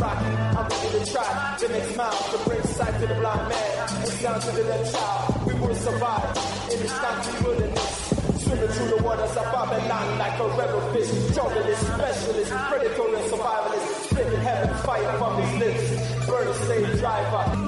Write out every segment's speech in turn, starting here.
I'm ready to try the next mile to bring sight to the blind man and sound to the left child. We will survive in this country wilderness. Swimming through the waters of Babylon like a rebel fish. Journalist, specialist, predator and survivalist. Spitting heaven fire from his lips. Burn slave driver.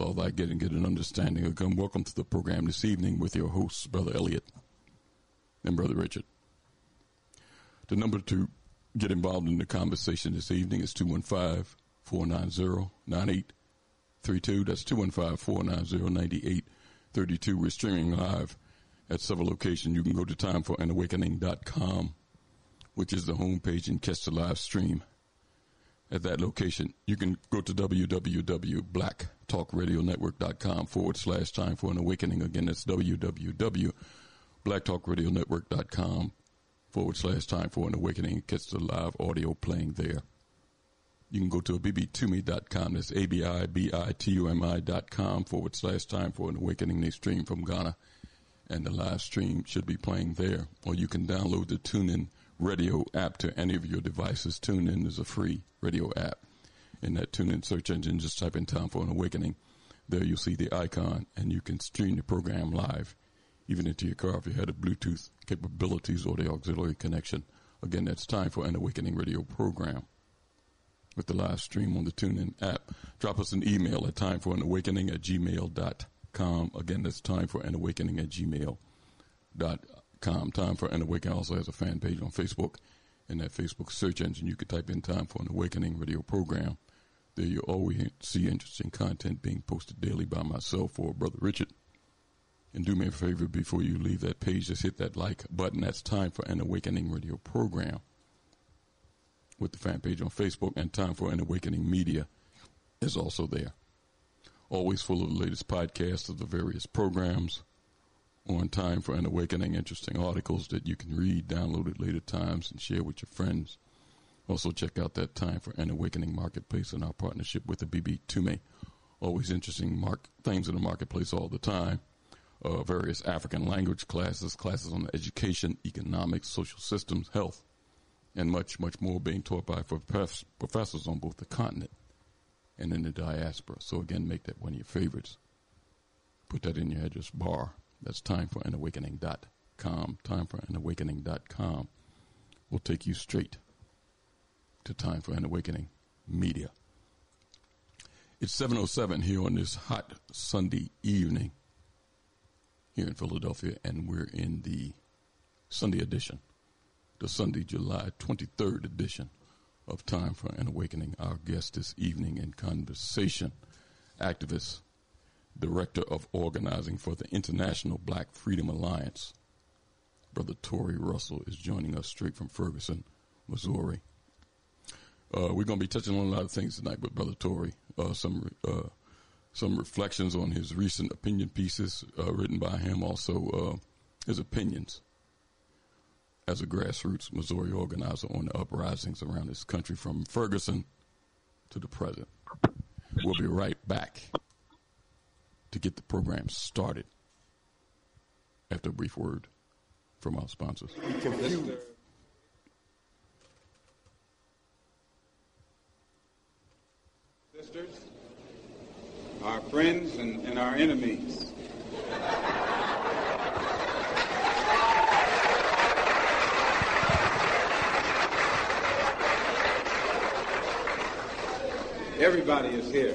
All that get and get an understanding. Again, welcome to the program this evening with your hosts, Brother Elliot and Brother Richard. The number to get involved in the conversation this evening is 215 490 9832. That's 215 490 9832. We're streaming live at several locations. You can go to timeforanawakening.com which is the homepage, and catch the live stream at that location. You can go to www.blacktalkradionetwork.com forward slash time for an awakening. Again, that's www.blacktalkradionetwork.com forward slash time for an awakening catch the live audio playing there. You can go to abibitumi.com. That's A-B-I-B-I-T-U-M-I.com forward slash time for an awakening. They stream from Ghana and the live stream should be playing there. Or you can download the TuneIn radio app to any of your devices. TuneIn is a free radio app. In that TuneIn search engine, just type in Time for an Awakening. There you'll see the icon and you can stream the program live, even into your car if you had a Bluetooth capabilities or the auxiliary connection. Again, that's Time for an Awakening radio program with the live stream on the TuneIn app. Drop us an email at timeforanawakening at gmail.com. Again, that's time for an awakening at gmail.com. Time for an Awakening also has a fan page on Facebook. In that Facebook search engine, you can type in Time for an Awakening radio program. There you'll always see interesting content being posted daily by myself or Brother Richard. And do me a favor before you leave that page, just hit that like button. That's Time for an Awakening radio program with the fan page on Facebook, and Time for an Awakening Media is also there. Always full of the latest podcasts of the various programs on Time for an Awakening, interesting articles that you can read, download at later times, and share with your friends. Also, check out that Time for an Awakening marketplace and our partnership with the Abibitumi. Always interesting mark things in the marketplace all the time. Uh, various African language classes, classes on education, economics, social systems, health, and much, much more being taught by prof- professors on both the continent and in the diaspora. So again, make that one of your favorites. Put that in your address bar. That's timeforanawakening.com. Timeforanawakening.com will take you straight to Time for an Awakening Media. It's 7.07 here on this hot Sunday evening here in Philadelphia, and we're in the Sunday edition, the Sunday, July 23rd edition of Time for an Awakening. Our guest this evening in conversation, activist, director of organizing for the International Black Freedom Alliance. Brother Tory Russell is joining us straight from Ferguson, Missouri. Uh, we're going to be touching on a lot of things tonight with Brother Tory. Uh, some uh, some reflections on his recent opinion pieces uh, written by him, also uh, his opinions as a grassroots Missouri organizer on the uprisings around this country from Ferguson to the present. We'll be right back to get the program started after a brief word from our sponsors. Sisters, our friends and, and our enemies. Everybody is here.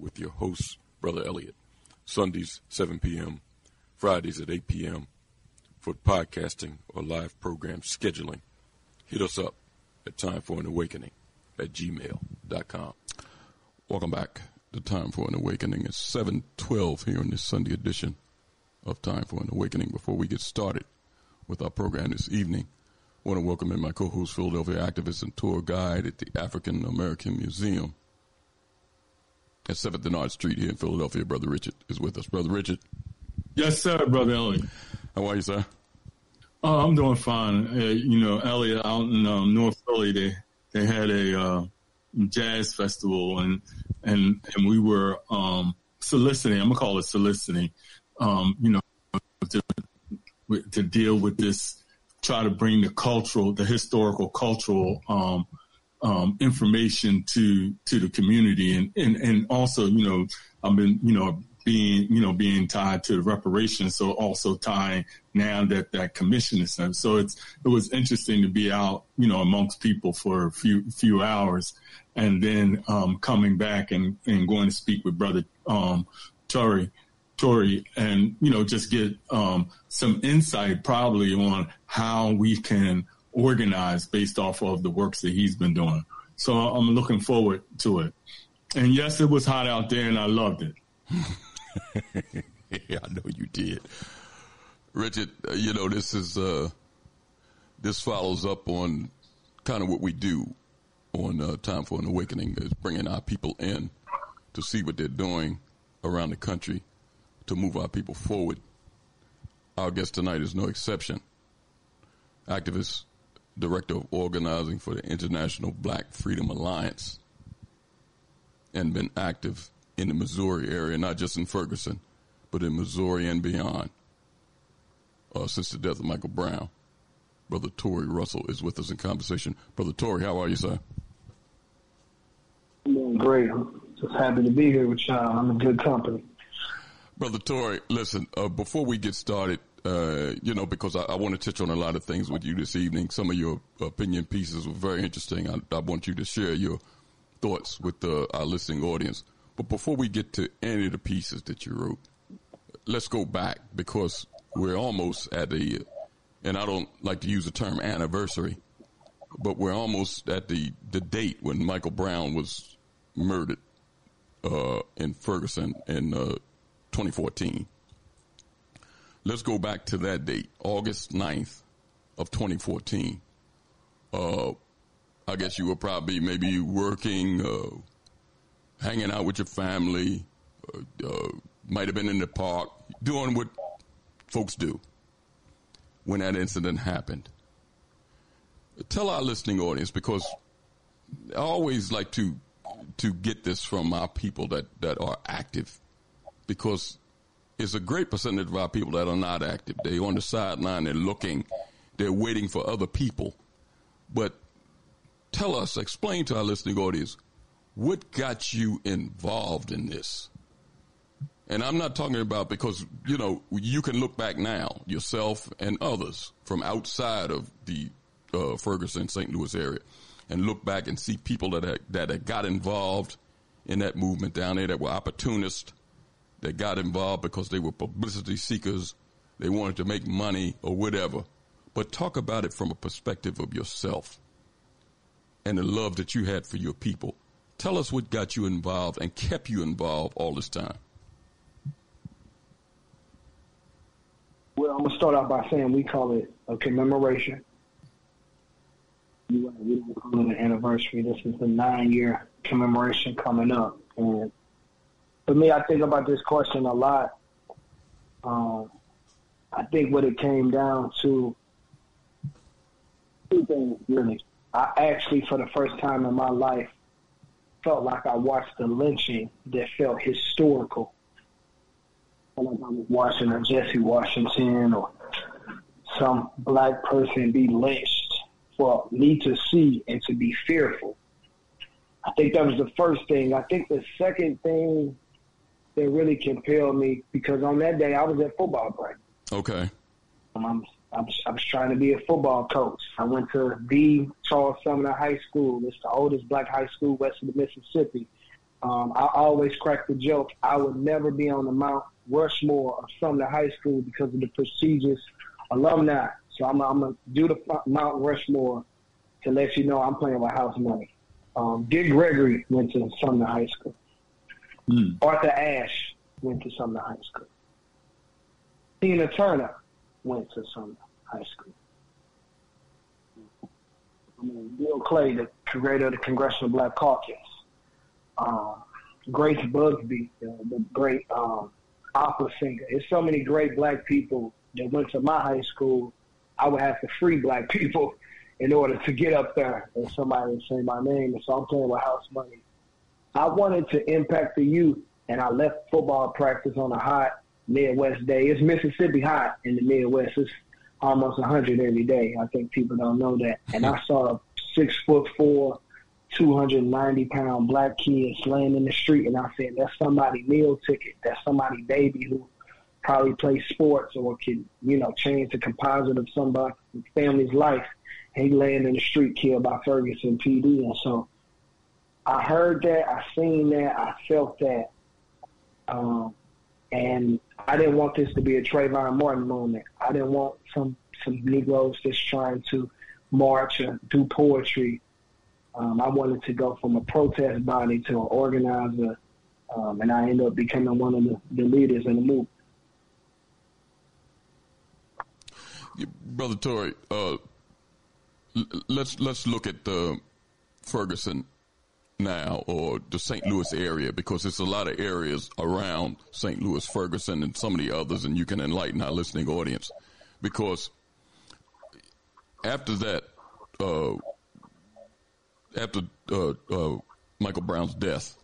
with your host, Brother Elliot. Sundays, 7 p.m., Fridays at 8 p.m. for podcasting or live program scheduling. Hit us up at Time for an Awakening at gmail.com. Welcome back to Time for an Awakening. It's 712 here in this Sunday edition of Time for an Awakening. Before we get started with our program this evening, I want to welcome in my co-host, Philadelphia activist and tour guide at the African American Museum, at 7th and Arch Street here in Philadelphia. Brother Richard is with us. Brother Richard. Yes, sir, Brother Elliot. How are you, sir? Oh, I'm doing fine. Uh, you know, Elliot, out in um, North Philly, they they had a uh, jazz festival, and and and we were um, soliciting. I'm gonna call it soliciting. Um, you know, to to deal with this, try to bring the cultural, the historical, cultural um, information to to the community, and, and and also, you know, I've been, you know, being, you know, being tied to the reparations. So also tying now that that commission is. So it's, it was interesting to be out, you know, amongst people for a few, few hours and then, um, coming back and, and going to speak with brother, um, Tory, Tory and, you know, just get, um, some insight probably on how we can organize based off of the works that he's been doing. So I'm looking forward to it. And yes, it was hot out there and I loved it. yeah, I know you did. Richard, uh, you know, this is, uh, this follows up on kind of what we do on uh, Time for an Awakening is bringing our people in to see what they're doing around the country to move our people forward. Our guest tonight is no exception. Activist, Director of Organizing for the International Black Freedom Alliance, and been active in the Missouri area, not just in Ferguson, but in Missouri and beyond. Uh, since the death of Michael Brown, Brother Tory Russell is with us in conversation. Brother Tory, how are you, sir? I'm doing great. Just happy to be here with y'all. I'm in good company. Brother Tory, listen, uh, before we get started, uh, you know, because I, I, want to touch on a lot of things with you this evening. Some of your opinion pieces were very interesting. I, I want you to share your thoughts with the, our listening audience. But before we get to any of the pieces that you wrote, let's go back because we're almost at the, and I don't like to use the term anniversary, but we're almost at the, the date when Michael Brown was murdered uh, in Ferguson in uh, 2014. Let's go back to that date, August 9th of 2014. Uh, I guess you were probably maybe working, uh, hanging out with your family, uh, uh, might have been in the park, doing what folks do when that incident happened. Tell our listening audience because I always like to to get this from our people that, that are active because it's a great percentage of our people that are not active. They're on the sideline, they're looking, they're waiting for other people. But tell us, explain to our listening audience what got you involved in this? And I'm not talking about because, you know, you can look back now, yourself and others from outside of the uh, Ferguson, St. Louis area, and look back and see people that that had got involved in that movement down there that were opportunists, that got involved because they were publicity seekers, they wanted to make money or whatever. But talk about it from a perspective of yourself and the love that you had for your people. Tell us what got you involved and kept you involved all this time. Well, I'm gonna start out by saying we call it a commemoration. We don't call it an anniversary. This is the nine-year commemoration coming up, and for me, I think about this question a lot. Um, I think what it came down to two things. I actually, for the first time in my life, felt like I watched a lynching that felt historical. Like I was watching a Jesse Washington or some black person be lynched for me to see and to be fearful. I think that was the first thing. I think the second thing that really compelled me because on that day I was at football practice. Okay. Um, I was, I was trying to be a football coach. I went to the Charles Sumner High School. It's the oldest black high school west of the Mississippi. Um, I always crack the joke. I would never be on the Mount Rushmore of Sumner High School because of the prestigious alumni. So I'm, I'm going to do the Mount Rushmore to let you know I'm playing with house money. Um, Dick Gregory went to Sumner High School. Mm. Arthur Ashe went to Sumner High School. Tina Turner went to Sumner high school. I mean, Bill Clay, the creator of the Congressional Black Caucus, um, Grace Bumbry, uh, the great um, opera singer. There's so many great black people that went to my high school. I would have to free black people in order to get up there and somebody would say my name. And so I'm playing with house money. I wanted to impact the youth, and I left football practice on a hot Midwest day. It's Mississippi hot in the Midwest. It's almost 100 every day. I think people don't know that. And I saw a six foot four, 290 pound black kid laying in the street, and I said, that's somebody meal ticket. That's somebody baby who probably plays sports or can, you know, change the composite of somebody's family's life. He laying in the street killed by Ferguson PD. And so I heard that, I seen that, I felt that. Um, and I didn't want this to be a Trayvon Martin moment. I didn't want some some Negroes just trying to march or do poetry. Um, I wanted to go from a protest body to an organizer, um, and I ended up becoming one of the, the leaders in the movement. Brother Tory, uh, let's let's look at the Ferguson now or the St. Louis area because there's a lot of areas around St. Louis, Ferguson, and some of the others, and you can enlighten our listening audience because after that, uh, after uh, uh, Michael Brown's death,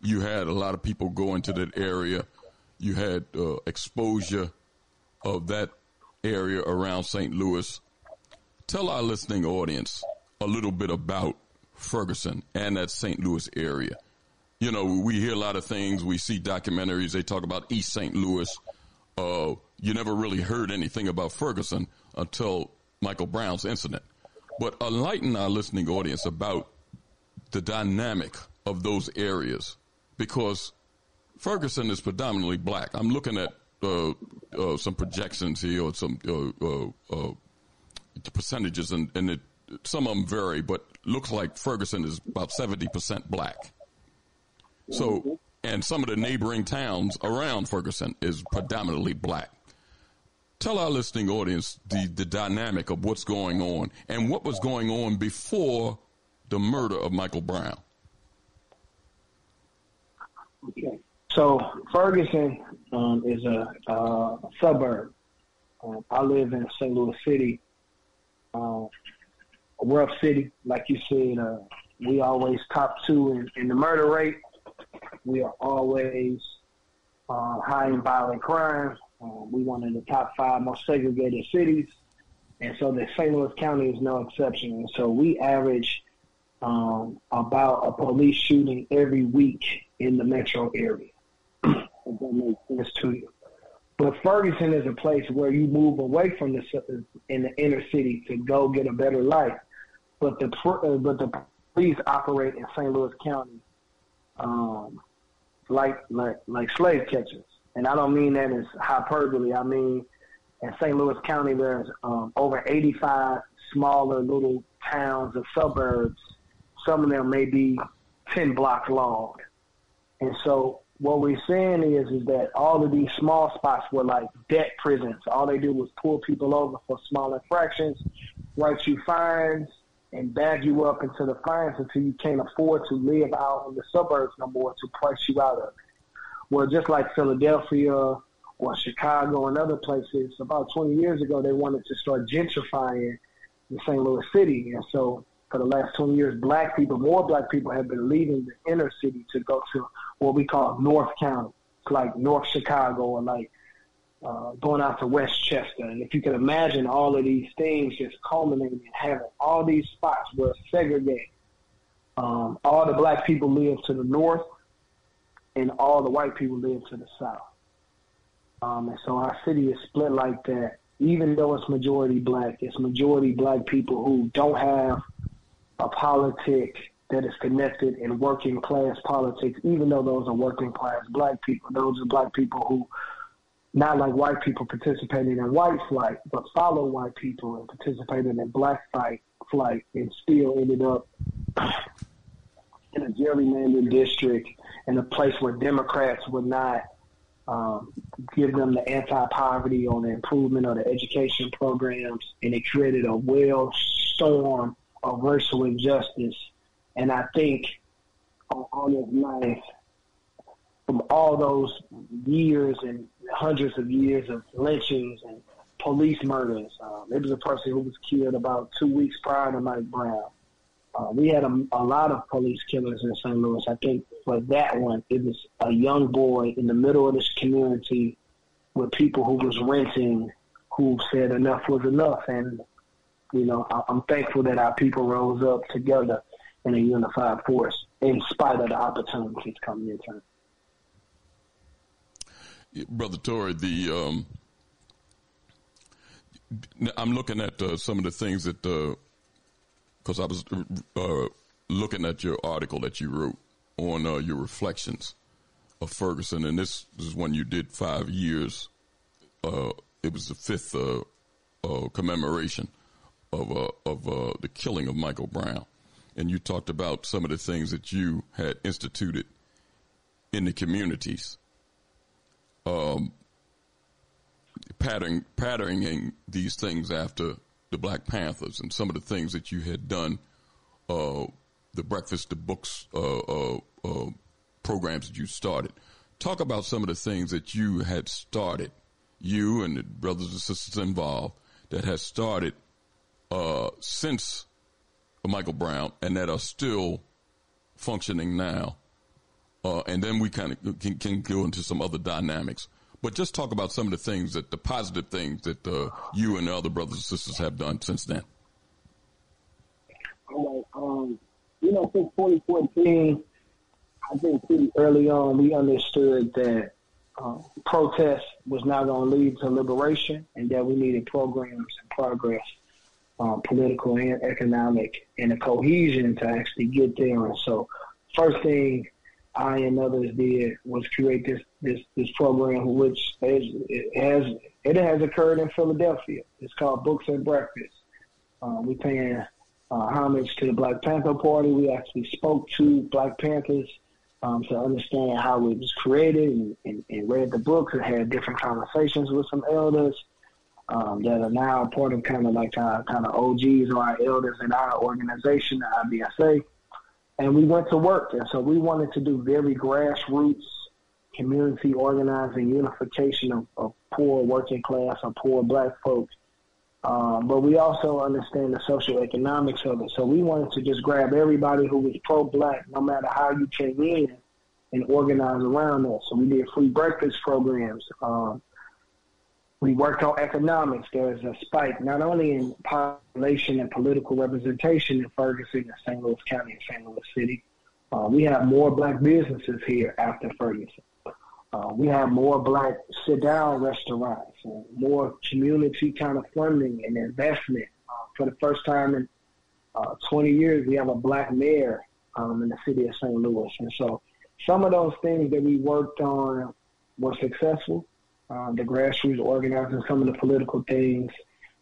you had a lot of people go into that area. You had uh, exposure of that area around St. Louis. Tell our listening audience a little bit about Ferguson and that St. Louis area. You know, we hear a lot of things. We see documentaries. They talk about East St. Louis. Uh, you never really heard anything about Ferguson until Michael Brown's incident. But enlighten our listening audience about the dynamic of those areas because Ferguson is predominantly black. I'm looking at uh, uh, some projections here or some uh, uh, uh percentages, and, and it, some of them vary, but looks like Ferguson is about 70% black. So, and some of the neighboring towns around Ferguson is predominantly black. Tell our listening audience the, the dynamic of what's going on and what was going on before the murder of Michael Brown. Okay. So Ferguson um, is a, suburb. Um, I live in St. Louis City, a rough city, like you said. Uh, we always top two in, in the murder rate. We are always uh, high in violent crime. Um, we one of the top five most segregated cities, and so the St. Louis County is no exception. And so we average um, about a police shooting every week in the metro area. if that makes sense to you. But Ferguson is a place where you move away from the in the inner city to go get a better life. But the uh, but the police operate in St. Louis County um, like like like slave catchers, and I don't mean that as hyperbole. I mean in St. Louis County there's um, over 85 smaller little towns and suburbs. Some of them may be 10 blocks long, and so what we're saying is is that all of these small spots were like debt prisons. All they do was pull people over for small infractions, write you fines, and bag you up into the fines until you can't afford to live out in the suburbs no more to price you out of it. Well, just like Philadelphia or Chicago and other places, about 20 years ago, they wanted to start gentrifying the St. Louis city. And so for the last 20 years, black people, more black people have been leaving the inner city to go to what we call North County, like North Chicago or like uh, going out to Westchester. And if you can imagine all of these things just culminating and having all these spots where segregated. Um, all the black people live to the north and all the white people live to the south. Um, and so our city is split like that. Even though it's majority black, it's majority black people who don't have a politic that is connected in working class politics, even though those are working class black people. Those are black people who, not like white people participating in white flight, but follow white people and participated in black fight flight and still ended up in a gerrymandered district in a place where Democrats would not um, give them the anti-poverty or the improvement of the education programs, and it created a whale storm of racial injustice. And I think on August 9th, from all those years and hundreds of years of lynchings and police murders, um, it was a person who was killed about two weeks prior to Mike Brown. Uh, we had a, a lot of police killers in St. Louis. I think for that one, it was a young boy in the middle of this community with people who was renting who said enough was enough. And you know, I, I'm thankful that our people rose up together. in a unified force in spite of the opportunities coming in turn. Brother Tory, the um, I'm looking at uh, some of the things that because uh, I was uh, looking at your article that you wrote on uh, your reflections of Ferguson, and this, is when you did five years. Uh, it was the fifth uh, commemoration of of the killing of Michael Brown, and you talked about some of the things that you had instituted in the communities. Um, patterning, patterning these things after the Black Panthers and some of the things that you had done, uh, the breakfast, the books, uh, uh, uh, programs that you started. Talk about some of the things that you had started, you and the brothers and sisters involved that has started uh, since Michael Brown and that are still functioning now. Uh, and then we kind of can, can go into some other dynamics. But just talk about some of the things that the positive things that uh, you and the other brothers and sisters have done since then. Um, you know, since 2014, I think pretty early on we understood that uh, protest was not going to lead to liberation, and that we needed programs and progress, uh, political and economic, and a cohesion to actually get there. And so, first thing I and others did was create this this this program, which is, it has it has occurred in Philadelphia. It's called Books and Breakfast. Uh, we paying uh, homage to the Black Panther Party. We actually spoke to Black Panthers um, to understand how it was created and, and, and read the books and had different conversations with some elders um, that are now part of kind of like our kind of OGs or our elders in our organization, the IBFA and we went to work. And so we wanted to do very grassroots community organizing, unification of, of poor working class or poor black folks. Um, but we also understand the social economics of it. So we wanted to just grab everybody who was pro black, no matter how you came in, and organize around that. So we did free breakfast programs. Um, we worked on economics. There is a spike not only in population and political representation in Ferguson and St. Louis County and St. Louis City. Uh, we have more black businesses here after Ferguson. Uh, we have more black sit-down restaurants and more community kind of funding and investment. Uh, for the first time in uh, 20 years, we have a black mayor um, in the city of St. Louis. And so some of those things that we worked on were successful um, the grassroots organizing some of the political things,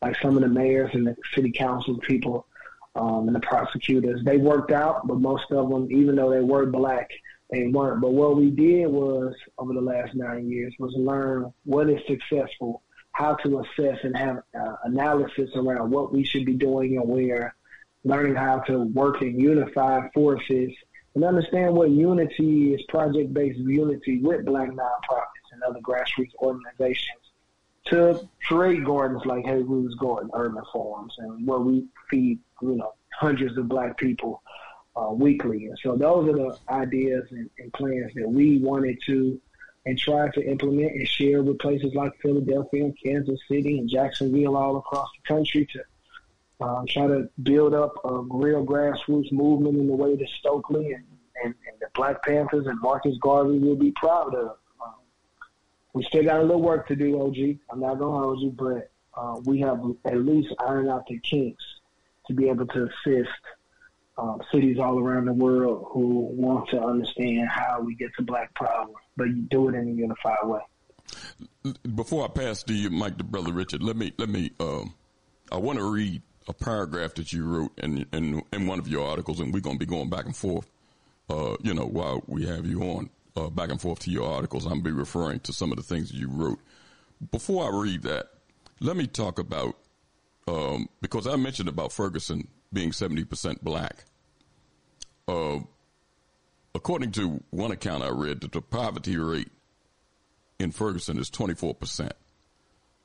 like some of the mayors and the city council people um, and the prosecutors. They worked out, but most of them, even though they were black, they weren't. But what we did was, over the last nine years, was learn what is successful, how to assess and have uh, analysis around what we should be doing and where, learning how to work in unified forces, and understand what unity is project-based unity with black nonprofits and other grassroots organizations to create gardens like Haywood's Garden Urban Farms and where we feed, you know, hundreds of black people uh, weekly. And so those are the ideas and, and plans that we wanted to and try to implement and share with places like Philadelphia and Kansas City and Jacksonville all across the country to um, try to build up a real grassroots movement in the way that Stokely and, and, and the Black Panthers and Marcus Garvey will be proud of we still got a little work to do, OG. I'm not gonna hold you, but uh, we have at least ironed out the kinks to be able to assist um, cities all around the world who want to understand how we get to black power, but you do it in a unified way. Before I pass to you, Mike, to brother Richard, let me let me. Um, I want to read a paragraph that you wrote in in, in one of your articles, and we're to be going back and forth. Uh, you know, while we have you on uh, back and forth to your articles. I'm be referring to some of the things you wrote. Before I read that, let me talk about um, because I mentioned about Ferguson being 70% black. Uh, according to one account I read, that the poverty rate in Ferguson is 24%.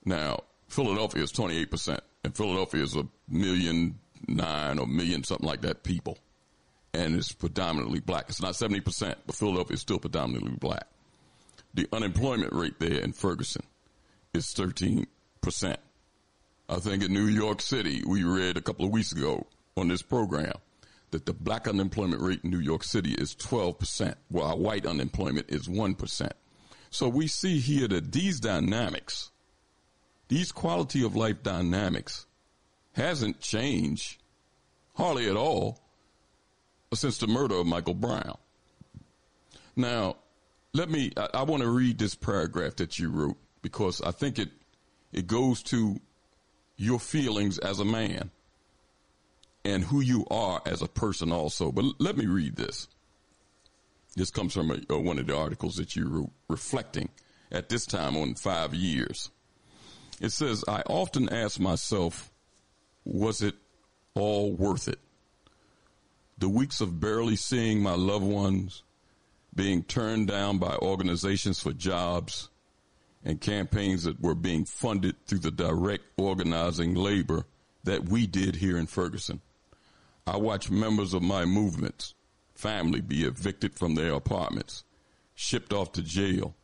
Now, Philadelphia is 28%, and Philadelphia is a million nine or million something like that people and it's predominantly black. It's not 70%, but Philadelphia is still predominantly black. The unemployment rate there in Ferguson is 13%. I think in New York City, we read a couple of weeks ago on this program that the black unemployment rate in New York City is 12%, while white unemployment is 1%. So we see here that these dynamics, these quality of life dynamics, hasn't changed hardly at all since the murder of Michael Brown. Now, let me, I, I want to read this paragraph that you wrote because I think it, it goes to your feelings as a man and who you are as a person also. But let me read this. This comes from a, uh, one of the articles that you wrote reflecting at this time on five years. It says, I often ask myself, was it all worth it? The weeks of barely seeing my loved ones, being turned down by organizations for jobs, and campaigns that were being funded through the direct organizing labor that we did here in Ferguson. I watched members of my movements, family be evicted from their apartments, shipped off to jail,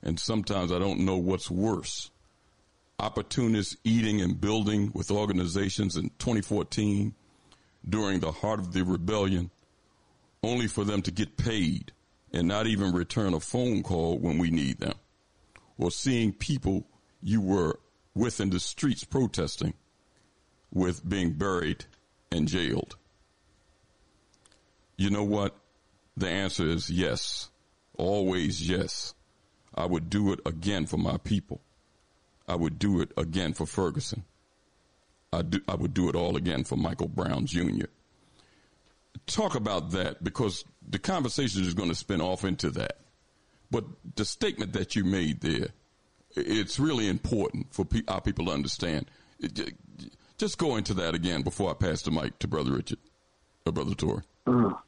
and sometimes I don't know what's worse. Opportunists eating and building with organizations in 2014 during the heart of the rebellion, only for them to get paid and not even return a phone call when we need them or seeing people you were with in the streets protesting with being buried and jailed? You know what? The answer is yes. Always yes. I would do it again for my people. I would do it again for Ferguson. I, do, I would do it all again for Michael Brown Jr. Talk about that because the conversation is going to spin off into that. But the statement that you made there, it's really important for pe- our people to understand. It, just go into that again before I pass the mic to Brother Richard or Brother Tor. Mm.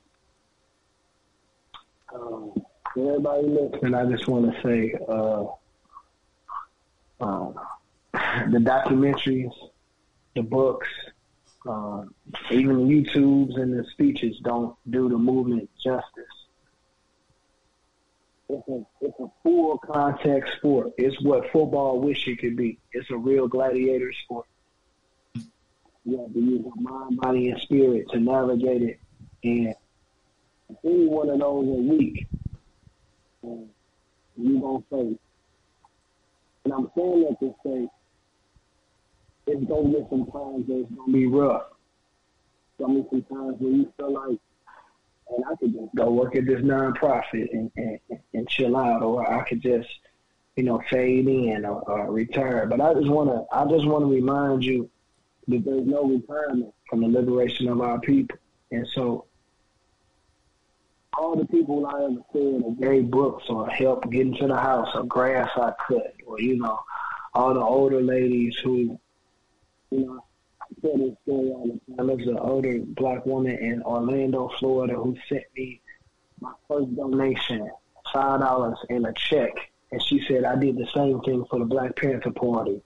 Um, everybody listening, I just want to say uh, uh, the documentaries, the books, uh, even YouTubes and the speeches don't do the movement justice it's a it's a full contact sport. It's what football wish it could be. It's a real gladiator sport. You have to use your mind, body, and spirit to navigate it. And any one of those are weak, and you gonna face. And I'm saying that to say it's gonna get some times that it's gonna be rough. Some some times where you feel like and I could just go work at this nonprofit and, and, and chill out, or I could just, you know, fade in or, or retire. But I just want to, I just want to remind you that there's no retirement from the liberation of our people. And so, all the people I ever said or gave books or helped get into the house or grass I cut, or you know, all the older ladies who, you know, tell this story all the time. There's an older black woman in Orlando, Florida, who sent me my first donation, five dollars and a check, and she said I did the same thing for the Black Panther Party,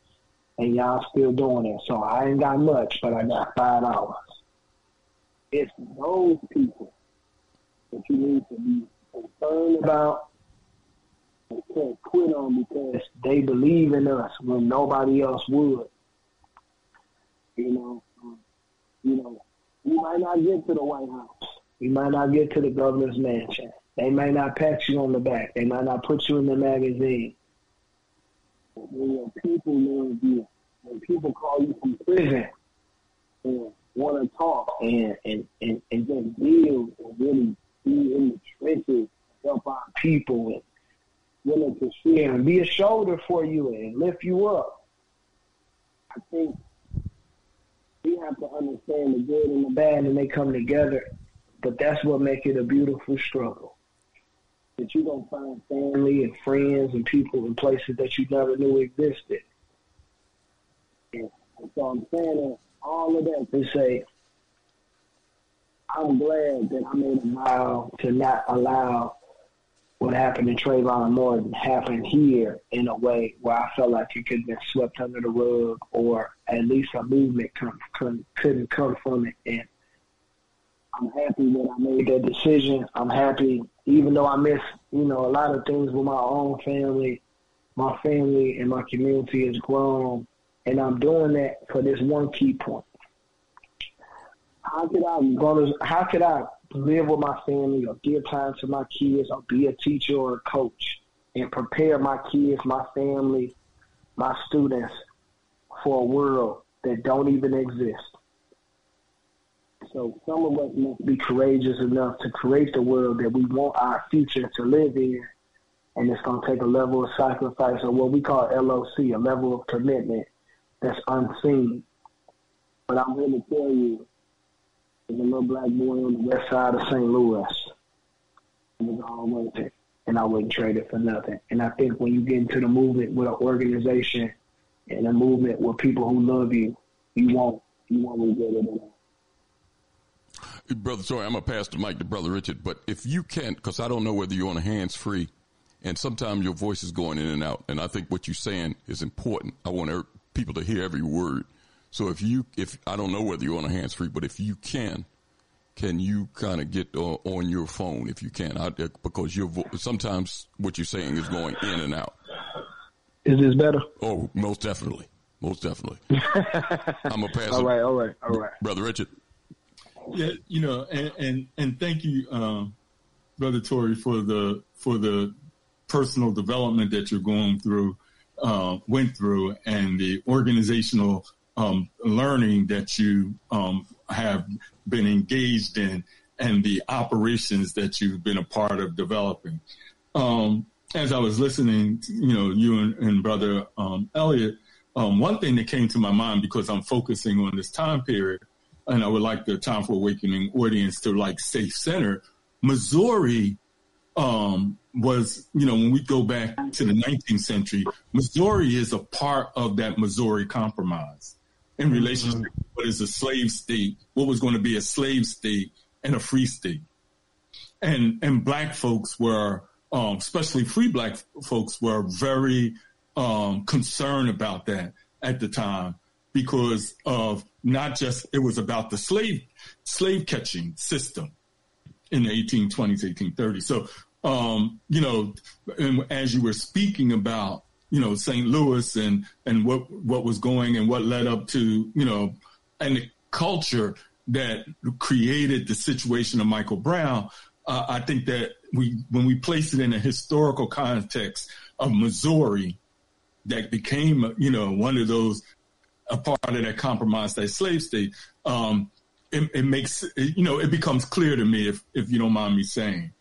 and y'all still doing it. So I ain't got much, but I got five dollars. It's those people that you need to be concerned about and can't quit on because they believe in us when nobody else would. You know, um, you know, you might not get to the White House. You might not get to the governor's mansion. They might not pat you on the back. They might not put you in the magazine. When your people love you, when people call you from prison and want to talk and, and, and, and just deal and really be in the trenches, help our people and willing to share and be a shoulder for you and lift you up. I think we have to understand the good and the bad, and they come together. But that's what makes it a beautiful struggle. That you're gonna find family and friends and people in places that you never knew existed. And so I'm saying all of that to say, I'm glad that I made a vow to not allow what happened to Trayvon Martin happened here in a way where I felt like it could have been swept under the rug or at least a movement come, couldn't, couldn't come from it. And I'm happy that I made that decision. I'm happy, even though I miss, you know, a lot of things with my own family. My family and my community has grown, and I'm doing that for this one key point. how could I how could I live with my family or give time to my kids or be a teacher or a coach and prepare my kids, my family, my students for a world that don't even exist. So some of us must be courageous enough to create the world that we want our future to live in. And it's going to take a level of sacrifice or what we call LOC, a level of commitment that's unseen. But I'm here to tell you, as a little black boy on the west side of St. Louis, it was all worth it. And I wouldn't trade it for nothing. And I think when you get into the movement with an organization and a movement with people who love you, you won't you won't regret it at all. Brother, Tory, I'm gonna pass the mic to Brother Richard, but if you can't, because I don't know whether you're on a hands free, and sometimes your voice is going in and out, and I think what you're saying is important. I want er, people to hear every word. So if you, if I don't know whether you're on a hands free, but if you can, can you kind of get uh, on your phone if you can? I, because your vo- sometimes what you're saying is going in and out. Is this better? Oh, most definitely, most definitely. I'm a pass. all right, all right, all right, brother Richard. Yeah, you know, and and, and thank you, um, brother Tory, for the for the personal development that you're going through, uh, went through, and the organizational um, learning that you um, have been engaged in, and the operations that you've been a part of developing. Um, as I was listening, you know, you and, and brother um, Elliot, um, one thing that came to my mind because I'm focusing on this time period and I would like the Time for Awakening audience to like safe center. Missouri um, was, you know, when we go back to the 19th century, Missouri is a part of that Missouri Compromise in relationship mm-hmm. what is a slave state, what was going to be a slave state and a free state. And and black folks were, um, especially free black folks, were very um, concerned about that at the time because of not just it was about the slave slave catching system in the 1820s 1830s so um, you know and as you were speaking about you know St. Louis and and what what was going and what led up to you know and the culture that created the situation of Michael Brown uh, I think that we when we place it in a historical context of Missouri that became you know one of those a part of that compromise, that slave state, um, it, it, makes you know it becomes clear to me if if you don't mind me saying.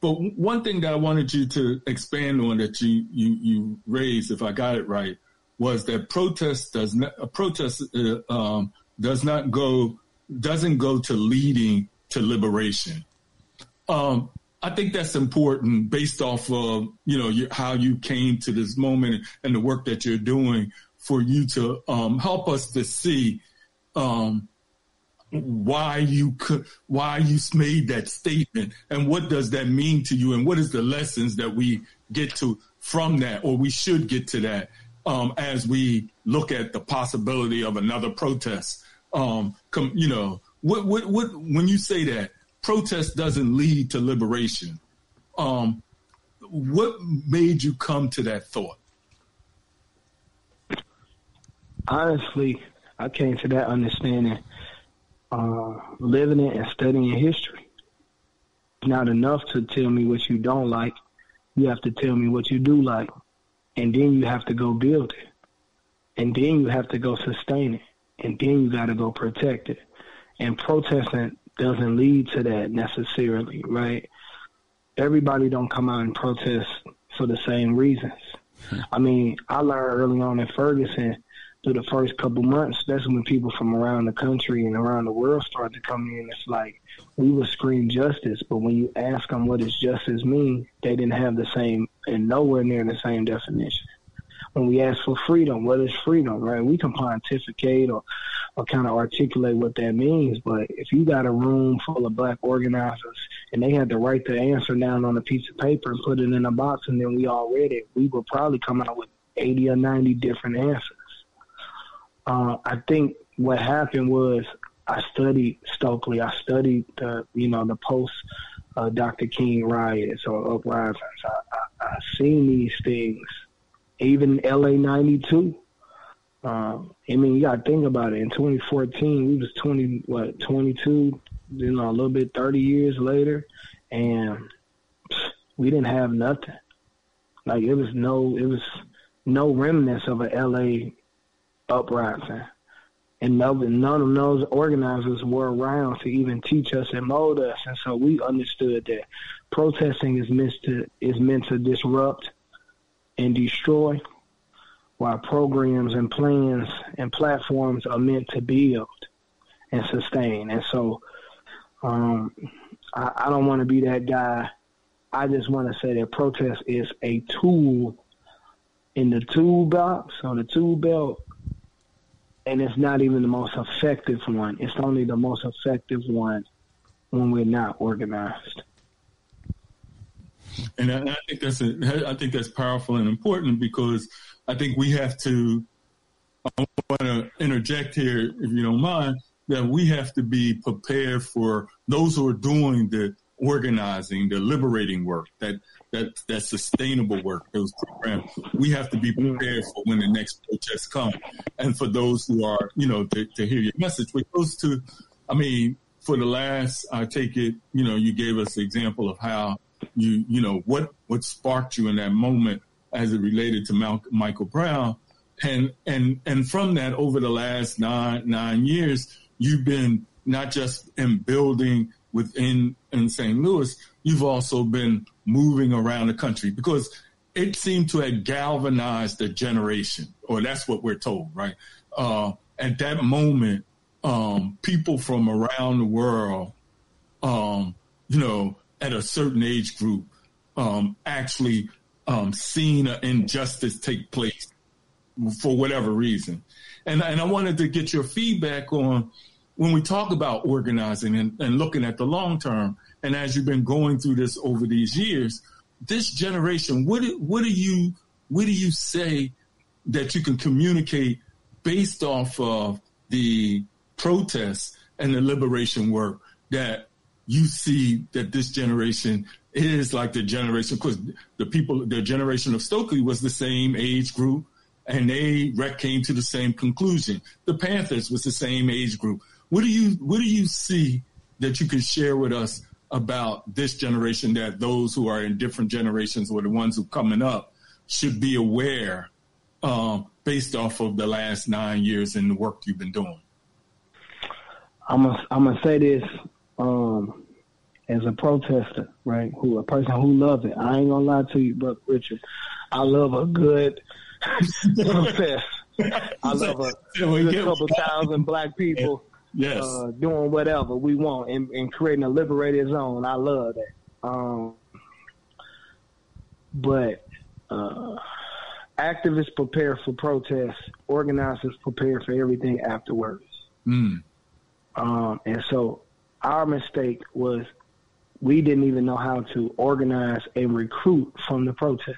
But one thing that I wanted you to expand on that you you you raised, if I got it right, was that protest does not a protest uh, um, does not go doesn't go to leading to liberation. Um, I think that's important based off of you know your, how you came to this moment and the work that you're doing for you to um, help us to see um, why you could, why you made that statement, and what does that mean to you, and what is the lessons that we get to from that, or we should get to that um, as we look at the possibility of another protest. Um, com, you know, what, what, what, when you say that protest doesn't lead to liberation, um, what made you come to that thought? honestly, I came to that understanding uh, living it and studying history. It's not enough to tell me what you don't like. You have to tell me what you do like. And then you have to go build it. And then you have to go sustain it. And then you got to go protect it. And protesting doesn't lead to that necessarily, right? Everybody don't come out and protest for the same reasons. Hmm. I mean, I learned early on in Ferguson through the first couple months, especially when people from around the country and around the world started to come in, it's like we would scream justice, but when you ask them what does justice mean, they didn't have the same and nowhere near the same definition. When we ask for freedom, what is freedom, right? We can pontificate or, or kind of articulate what that means, but if you got a room full of black organizers and they had to write the answer down on a piece of paper and put it in a box and then we all read it, we would probably come out with 80 or 90 different answers uh, I think what happened was I studied Stokely. I studied the, you know, the post uh, Dr. King riots or uprisings. I, I, I seen these things. Even LA '92, Um, I mean, you got to think about it. In 2014, we was 20, what, 22, you know, a little bit 30 years later, and we didn't have nothing. Like it was no, it was no remnants of a LA uprising, and none, none of those organizers were around to even teach us and mold us. And so we understood that protesting is meant to is meant to disrupt and destroy, while programs and plans and platforms are meant to build and sustain. And so, um, I, I don't want to be that guy. I just want to say that protest is a tool in the toolbox or the tool belt, and it's not even the most effective one. It's only the most effective one when we're not organized. And I, I think that's a, I think that's powerful and important because I think we have to. I want to interject here, if you don't mind, that we have to be prepared for those who are doing the organizing, the liberating work, that that that sustainable work, those programs. We have to be prepared for when the next protests come, and for those who are, you know, to, to hear your message. Which goes to, I mean, for the last, I take it, you know, you gave us the example of how you, you know, what what sparked you in that moment as it related to Mal- Michael Brown, and and and from that, over the last nine nine years, you've been not just in building within in St. Louis, you've also been moving around the country because it seemed to have galvanized a generation, or that's what we're told, right? Uh, at that moment, um, people from around the world, um, you know, at a certain age group, um, actually um, seen an injustice take place for whatever reason. And, and I wanted to get your feedback on when we talk about organizing and, and looking at the long term, and as you've been going through this over these years, this generation, what do, what do you what do you say that you can communicate based off of the protests and the liberation work that you see that this generation is like the generation because the people the generation of Stokely was the same age group and they came to the same conclusion. The Panthers was the same age group. What do you what do you see that you can share with us about this generation that those who are in different generations or the ones who are coming up should be aware um, based off of the last nine years and the work you've been doing? I'm gonna I'm gonna say this um, as a protester, right? Who a person who loves it. I ain't gonna lie to you, but Richard, I love a good protest. I love a good couple thousand black people yes. uh, doing whatever we want and, and, creating a liberated zone. I love that. Um, but uh, activists prepare for protests, organizers prepare for everything afterwards. Mm. Um, and so our mistake was we didn't even know how to organize and recruit from the protests.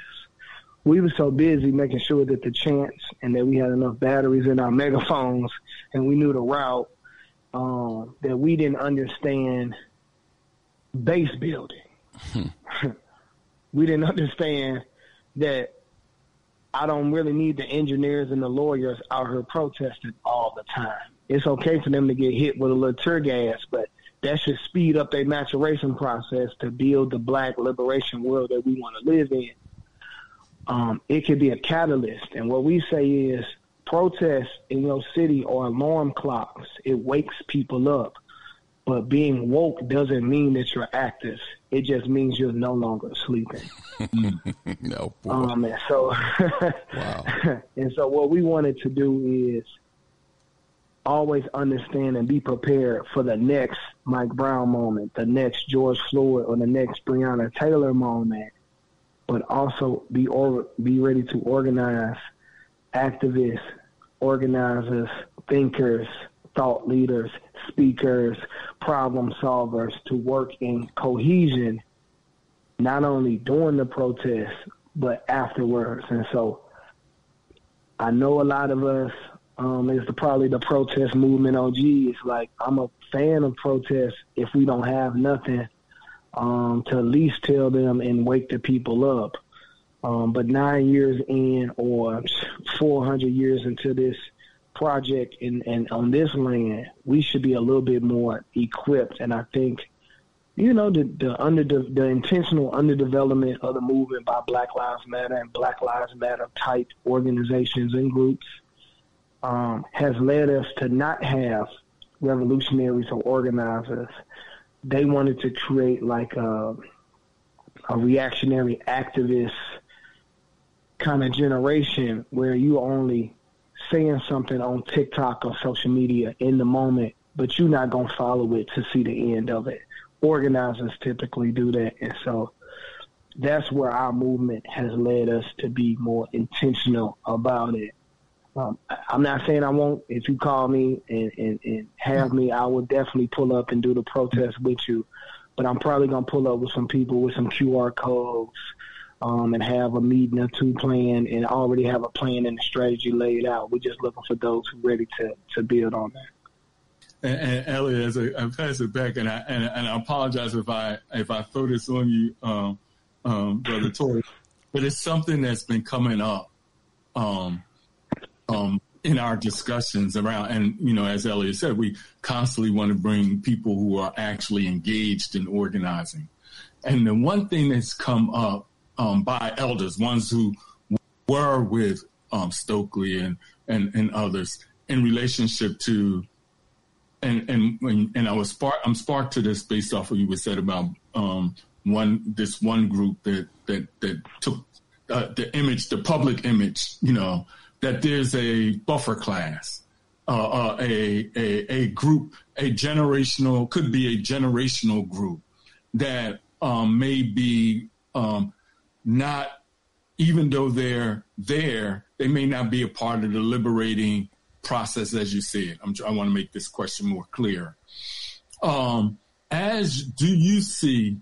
We were so busy making sure that the chants and that we had enough batteries in our megaphones and we knew the route um, that we didn't understand base building. we didn't understand that I don't really need the engineers and the lawyers out here protesting all the time. It's okay for them to get hit with a little tear gas, but that should speed up their maturation process to build the black liberation world that we want to live in. Um, it could be a catalyst. And what we say is protests in your city are alarm clocks. It wakes people up. But being woke doesn't mean that you're active. It just means you're no longer sleeping. no. Boy. Um, and so, wow. and so what we wanted to do is always understand and be prepared for the next Mike Brown moment, the next George Floyd, or the next Breonna Taylor moment, but also be or, be ready to organize activists, organizers, thinkers, thought leaders, speakers, problem solvers to work in cohesion, not only during the protest, but afterwards. And so I know a lot of us um, is the, probably the protest movement OG. It's like I'm a fan of protests if we don't have nothing um, to at least tell them and wake the people up. Um, but nine years in, or 400 years into this project and, and on this land, we should be a little bit more equipped. And I think, you know, the the under the intentional underdevelopment of the movement by Black Lives Matter and Black Lives Matter type organizations and groups um, has led us to not have revolutionaries or organizers. They wanted to create like a, a reactionary activist kind of generation where you only saying something on TikTok or social media in the moment, but you're not to follow it to see the end of it. Organizers typically do that. And so that's where our movement has led us to be more intentional about it. Um, I'm not saying I won't. If you call me and, and, and have me, I will definitely pull up and do the protest with you. But I'm probably gonna pull up with some people with some QR codes, um, and have a meeting or two planned and already have a plan and a strategy laid out. We're just looking for those who are ready to, to build on that. And, and Elliot, as I, I pass it back, and I and, and, I apologize if I if I throw this on you, um, um, brother Tory, but it's something that's been coming up um, um, in our discussions around, and you know, as Elliot said, we constantly want to bring people who are actually engaged in organizing. And the one thing that's come up um, by elders, ones who were with um, Stokely and, and, and others in relationship to, and and and I was spark, I'm sparked to this based off of what you said about um, one this one group that that that took uh, the image, the public image, you know, that there's a buffer class, uh, uh, a, a a group, a generational could be a generational group that um, may be um, not, even though they're there, they may not be a part of the liberating process as you see it. I'm, i want to make this question more clear. Um, as do you see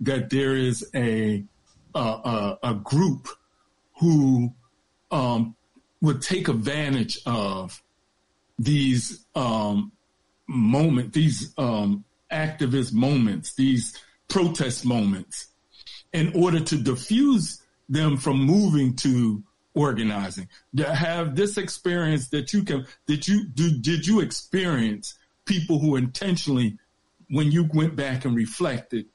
that there is a a, a, a group who um, would take advantage of these um, moment, these um, activist moments, these protest moments, in order to diffuse them from moving to organizing. To have this experience that you can, that you do, did you experience people who intentionally, when you went back and reflected,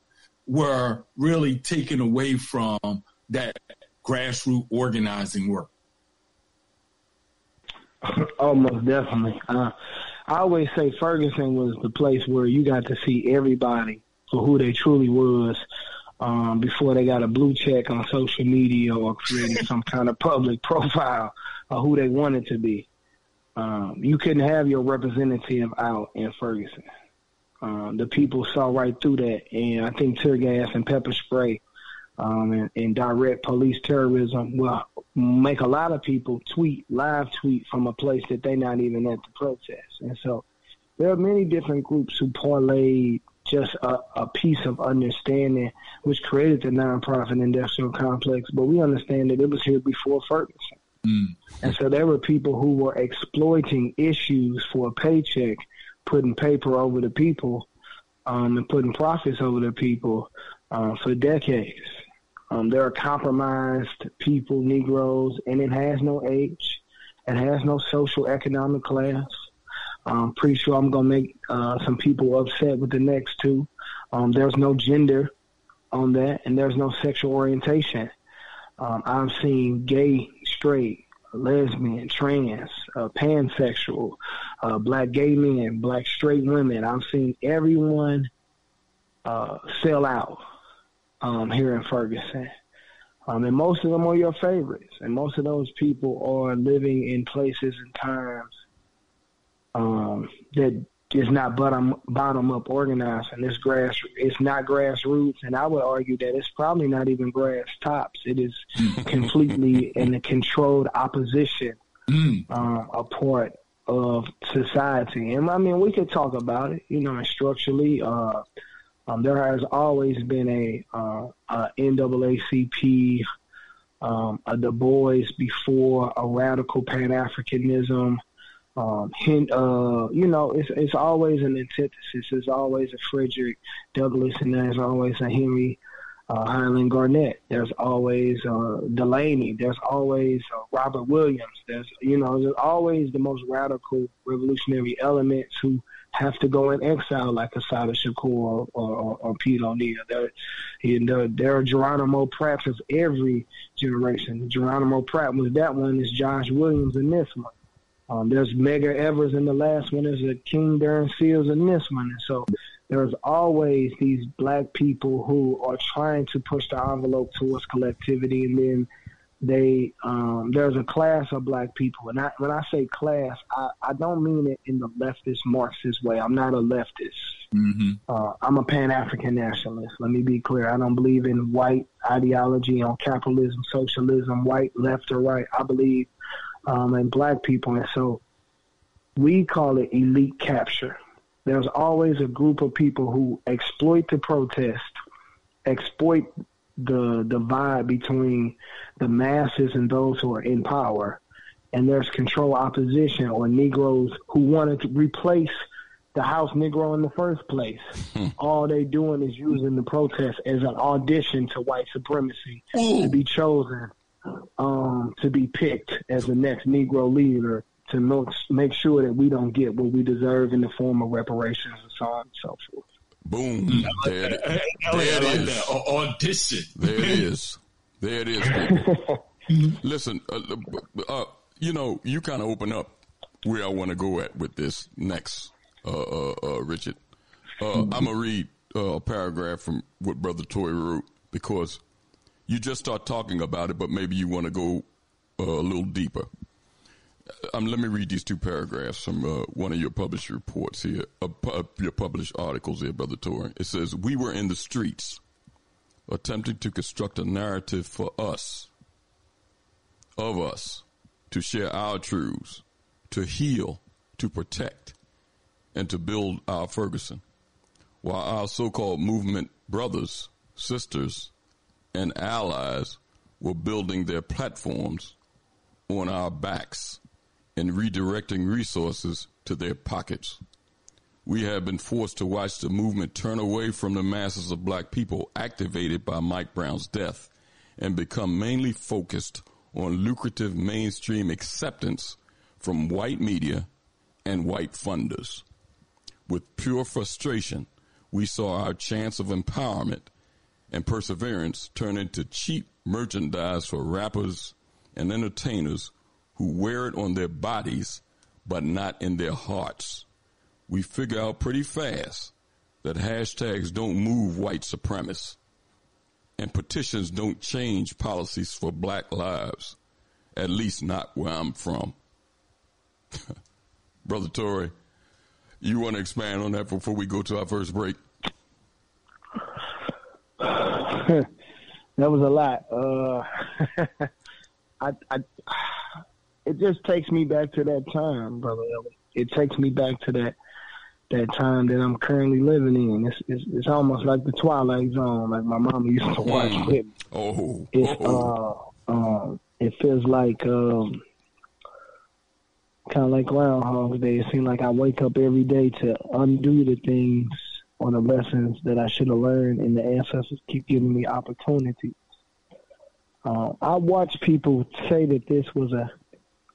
were really taken away from that grassroots organizing work? Almost definitely. Uh, I always say Ferguson was the place where you got to see everybody for who they truly was um, before they got a blue check on social media or creating some kind of public profile of who they wanted to be. Um, you couldn't have your representative out in Ferguson. Um, the people saw right through that, and I think tear gas and pepper spray um, and, and direct police terrorism will make a lot of people tweet, live tweet from a place that they're not even at the protest. And so there are many different groups who parlayed just a, a piece of understanding which created the nonprofit industrial complex, but we understand that it was here before Ferguson. Mm. And so there were people who were exploiting issues for a paycheck, putting paper over the people, um, and putting profits over the people uh, for decades. Um, there are compromised people, Negroes, and it has no age. It has no social economic class. I'm pretty sure I'm gonna make uh, some people upset with the next two. Um, there's no gender on that, and there's no sexual orientation. Um, I've seen gay, straight, lesbian, trans, uh, pansexual, uh, black gay men, black straight women. I've seen everyone uh, sell out um, here in Ferguson. Um, and most of them are your favorites. And most of those people are living in places and times um, that is not bottom bottom up organized and it's grass it's not grassroots and I would argue that it's probably not even grass tops. It is completely in a controlled opposition mm. um, a part of society. And I mean we could talk about it, you know, and structurally, uh, um, there has always been a, uh, a NAACP, um, a Du Bois before a radical Pan Africanism um, hint, you know, it's it's always an antithesis. It's always a Frederick Douglass, and there's always a Henry uh, Highland Garnet. There's always uh, Delany. There's always uh, Robert Williams. There's you know there's always the most radical revolutionary elements who have to go in exile like Assata Shakur or, or, or Pete O'Neal. There, you know, there are Geronimo Pratts of every generation. Geronimo Pratt was that one. Is Josh Williams in this one. Um, there's Medgar Evers in the last one. There's a King Darren Seals in this one. And so there's always these black people who are trying to push the envelope towards collectivity and then they um there's a class of black people and I, when I say class I, I don't mean it in the leftist Marxist way. I'm not a leftist. Mm-hmm. Uh, I'm a Pan African nationalist. Let me be clear. I don't believe in white ideology on capitalism, socialism, white, left or right. I believe um, in black people, and so we call it elite capture there's always a group of people who exploit the protest, exploit the divide between the masses and those who are in power, and there's control opposition or Negroes who wanted to replace the house Negro in the first place. Hmm. All they doing is using the protest as an audition to white supremacy to be chosen, um, to be picked as the next Negro leader to make, make sure that we don't get what we deserve in the form of reparations and so on and so forth. Boom. There it, Hey, there Elliot, I it like is. that. Au- Audition. There it is. There it is. Listen, uh, uh, you know, you kind of open up where I want to go at with this next, uh, uh, uh, Richard. Uh, I'm gonna read uh, a paragraph from what Brother Tory wrote because you just start talking about it, but maybe you want to go uh, a little deeper. Um, let me read these two paragraphs from uh, one of your published reports here, uh, uh, your published articles here, Brother Tory. It says, We were in the streets attempting to construct a narrative for us, of us, to share our truths, to heal, to protect, and to build our Ferguson. While our so called movement brothers, sisters, and allies were building their platforms on our backs and redirecting resources to their pockets. We have been forced to watch the movement turn away from the masses of black people activated by Mike Brown's death and become mainly focused on lucrative mainstream acceptance from white media and white funders. With pure frustration, we saw our chance of empowerment and perseverance turn into cheap merchandise for rappers and entertainers who wear it on their bodies but not in their hearts. We figure out pretty fast that hashtags don't move white supremacists and petitions don't change policies for black lives, at least not where I'm from. Brother Tory, you want to expand on that before we go to our first break? that was a lot. Uh, I, I, it just takes me back to that time, brother. It takes me back to that that time that I'm currently living in. It's it's, it's almost like the Twilight Zone, like my mama used to watch with me. Oh, It uh, um, it feels like um, kind of like Groundhog Day. It seems like I wake up every day to undo the things or the lessons that I should have learned, and the ancestors keep giving me opportunities. Uh, I watch people say that this was a,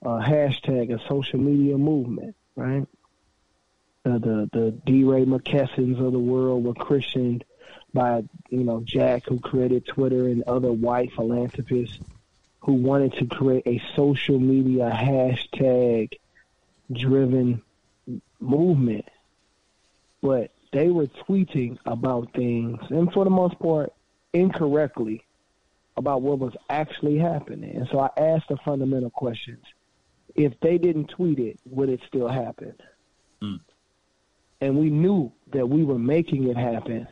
a hashtag, a social media movement, right? The the the DeRay McKessons of the world were christened by you know Jack, who created Twitter, and other white philanthropists who wanted to create a social media hashtag driven movement. But they were tweeting about things, and for the most part, incorrectly about what was actually happening. And so I asked the fundamental questions. If they didn't tweet it, would it still happen? Mm. And we knew that we were making it happen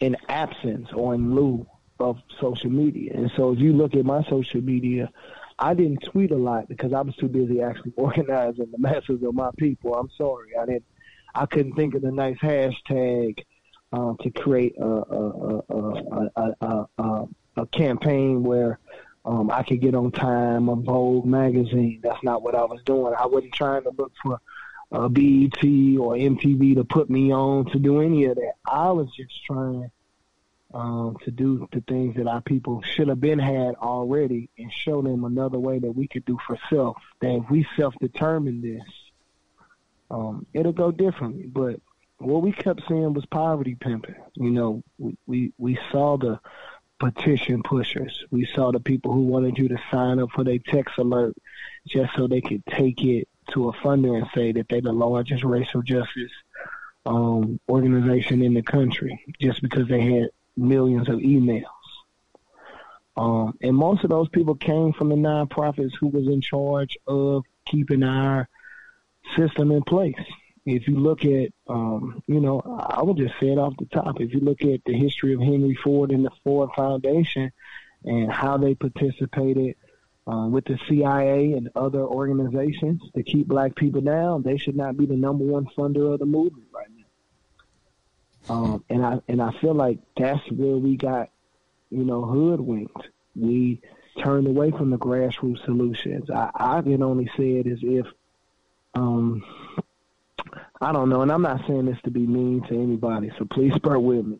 in absence or in lieu of social media. And so if you look at my social media, I didn't tweet a lot because I was too busy actually organizing the masses of my people. I'm sorry. I didn't I couldn't think of the nice hashtag uh, to create a a, a, a, a, a, campaign where um, I could get on time on Vogue magazine. That's not what I was doing. I wasn't trying to look for uh, BET or MTV to put me on to do any of that. I was just trying um, to do the things that our people should have been had already and show them another way that we could do for self. That if we self determine this, um, it'll go differently. But what we kept seeing was poverty pimping. You know, we, we, we saw the petition pushers. We saw the people who wanted you to sign up for their text alert just so they could take it to a funder and say that they're the largest racial justice um, organization in the country just because they had millions of emails. Um, and most of those people came from the nonprofits who was in charge of keeping our system in place. If you look at, um, you know, I will just say it off the top. If you look at the history of Henry Ford and the Ford Foundation and how they participated uh, with the CIA and other organizations to keep black people down, they should not be the number one funder of the movement right now. Um, and I and I feel like that's where we got, you know, hoodwinked. We turned away from the grassroots solutions. I, I can only say it as if, um, I don't know, and I'm not saying this to be mean to anybody, so please bear with me.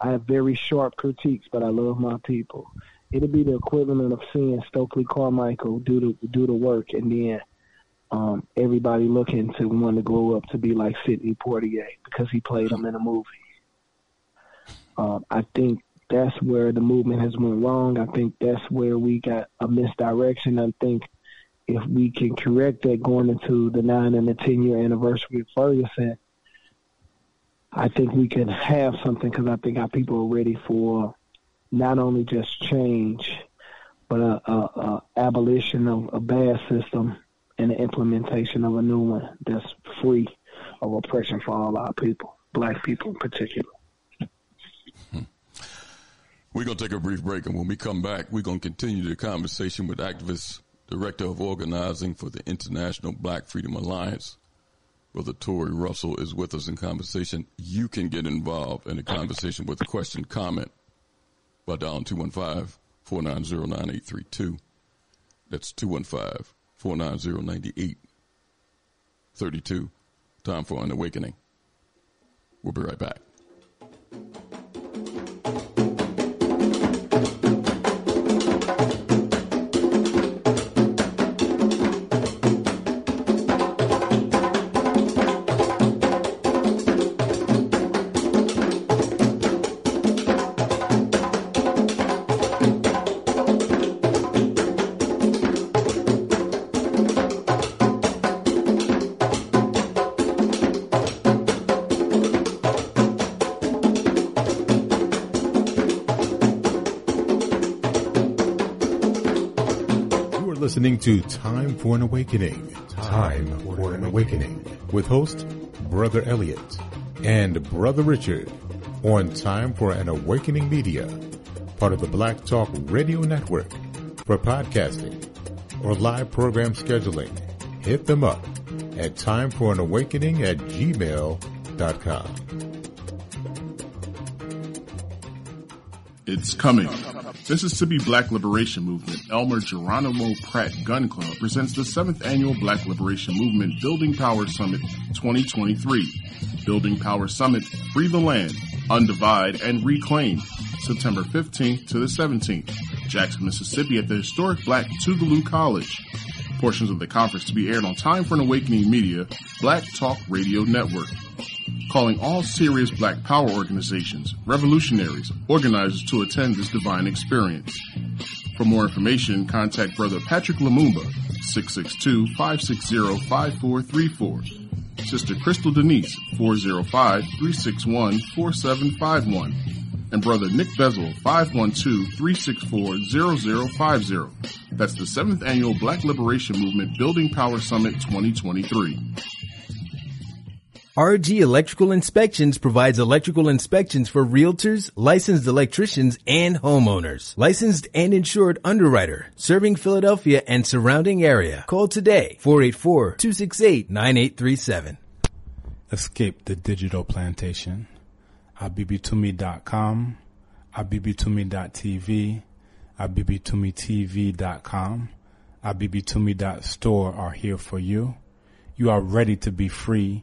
I have very sharp critiques, but I love my people. It'd be the equivalent of seeing Stokely Carmichael do the do the work, and then um, everybody looking to want to grow up to be like Sidney Poitier because he played him in a movie. Um, I think that's where the movement has went wrong. I think that's where we got a misdirection. I think if we can correct that going into the nine and the ten year anniversary of Ferguson, I think we can have something because I think our people are ready for not only just change, but a, a, a abolition of a bad system and the implementation of a new one that's free of oppression for all our people, black people in particular. We're going to take a brief break, and when we come back, we're going to continue the conversation with activist director of organizing for the International Black Freedom Alliance. Brother Tory Russell is with us in conversation. You can get involved in the conversation with a question, comment by dialing 215 490 9832. That's 215 490 9832. Time for an awakening. We'll be right back. Listening to Time for an Awakening. Time for an Awakening with host Brother Elliot and Brother Richard on Time for an Awakening Media, part of the Black Talk Radio Network. For podcasting or live program scheduling, hit them up at timeforanawakening at gmail.com. It's coming. Mississippi Black Liberation Movement, Elmer Geronimo Pratt Gun Club presents the 7th Annual Black Liberation Movement Building Power Summit 2023. Building Power Summit, Free the Land, Undivide, and Reclaim, September 15th to the 17th, Jackson, Mississippi at the historic Black Tougaloo College. Portions of the conference to be aired on Time for an Awakening Media, Black Talk Radio Network calling all serious black power organizations, revolutionaries, organizers to attend this divine experience. For more information, contact Brother Patrick Lumumba, 662-560-5434. Sister Crystal Denise, 405-361-4751. And Brother Nick Bezel, 512-364-0050. That's the 7th Annual Black Liberation Movement Building Power Summit 2023. RG Electrical Inspections provides electrical inspections for realtors, licensed electricians, and homeowners. Licensed and insured underwriter, serving Philadelphia and surrounding area. Call today, 484-268-9837. Escape the digital plantation. abibitumi.com, abibitumi.tv, abibitumitv.com, abibitumi.store are here for you. You are ready to be free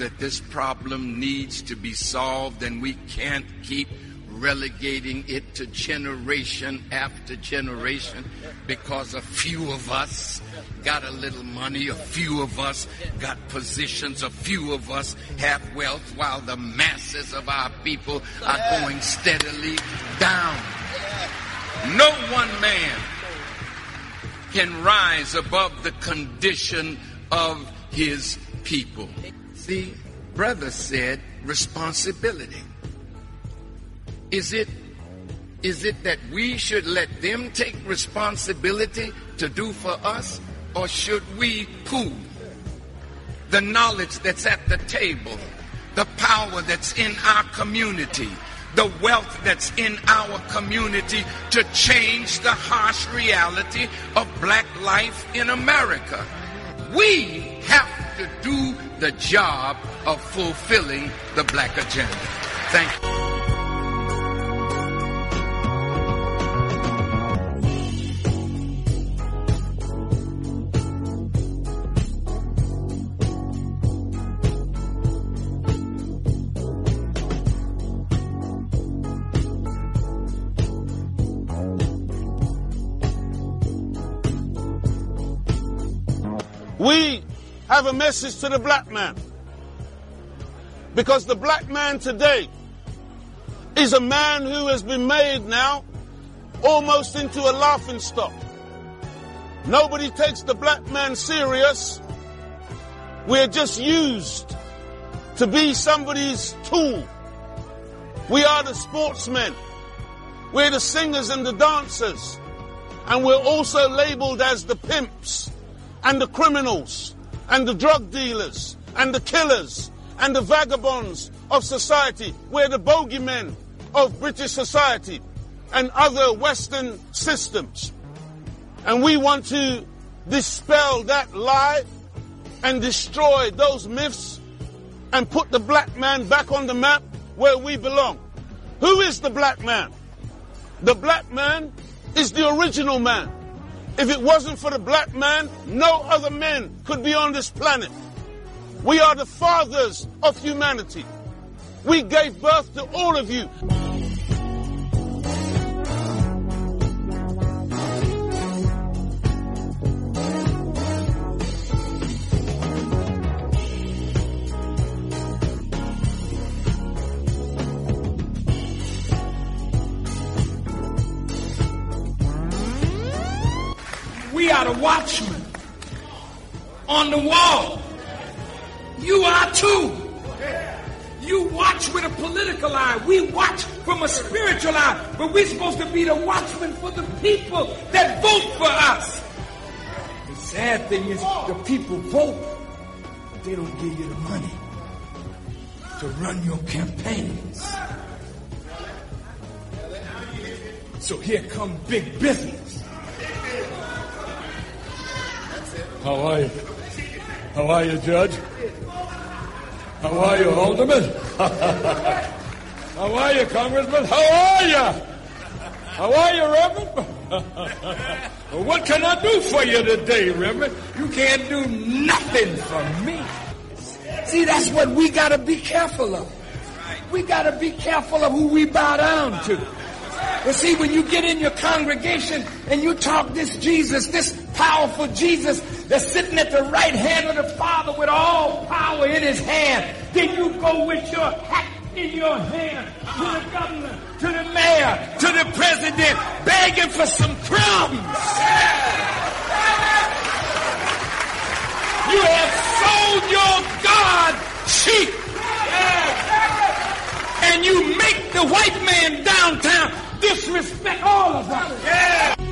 That this problem needs to be solved and we can't keep relegating it to generation after generation because a few of us got a little money, a few of us got positions, a few of us have wealth while the masses of our people are going steadily down. No one man can rise above the condition of his people. See, brother said responsibility. Is it is it that we should let them take responsibility to do for us or should we pool the knowledge that's at the table, the power that's in our community, the wealth that's in our community to change the harsh reality of black life in America. We have to do the job of fulfilling the black agenda. Thank you. We have a message to the black man. Because the black man today is a man who has been made now almost into a laughing stock. Nobody takes the black man serious. We're just used to be somebody's tool. We are the sportsmen. We're the singers and the dancers. And we're also labeled as the pimps and the criminals and the drug dealers and the killers and the vagabonds of society. We're the bogeymen of British society and other Western systems. And we want to dispel that lie and destroy those myths and put the black man back on the map where we belong. Who is the black man? The black man is the original man. If it wasn't for the black man, no other men could be on this planet. We are the fathers of humanity. We gave birth to all of you. We are the watchmen on the wall. You are too. You watch with a political eye. We watch from a spiritual eye. But we're supposed to be the watchmen for the people that vote for us. The sad thing is the people vote, but they don't give you the money to run your campaigns. So here come big business. How are you? How are you, Judge? How are you, Alderman? How are you, Congressman? How are you? How are you, Reverend? what can I do for you today, Reverend? You can't do nothing for me. See, that's what we got to be careful of. We got to be careful of who we bow down to. But see, when you get in your congregation and you talk this Jesus, this powerful Jesus that's sitting at the right hand of the Father with all power in his hand, then you go with your hat in your hand to the governor, to the mayor, to the president, begging for some crumbs. You have sold your God cheap. And you make the white man downtown disrespect all of us. Yeah.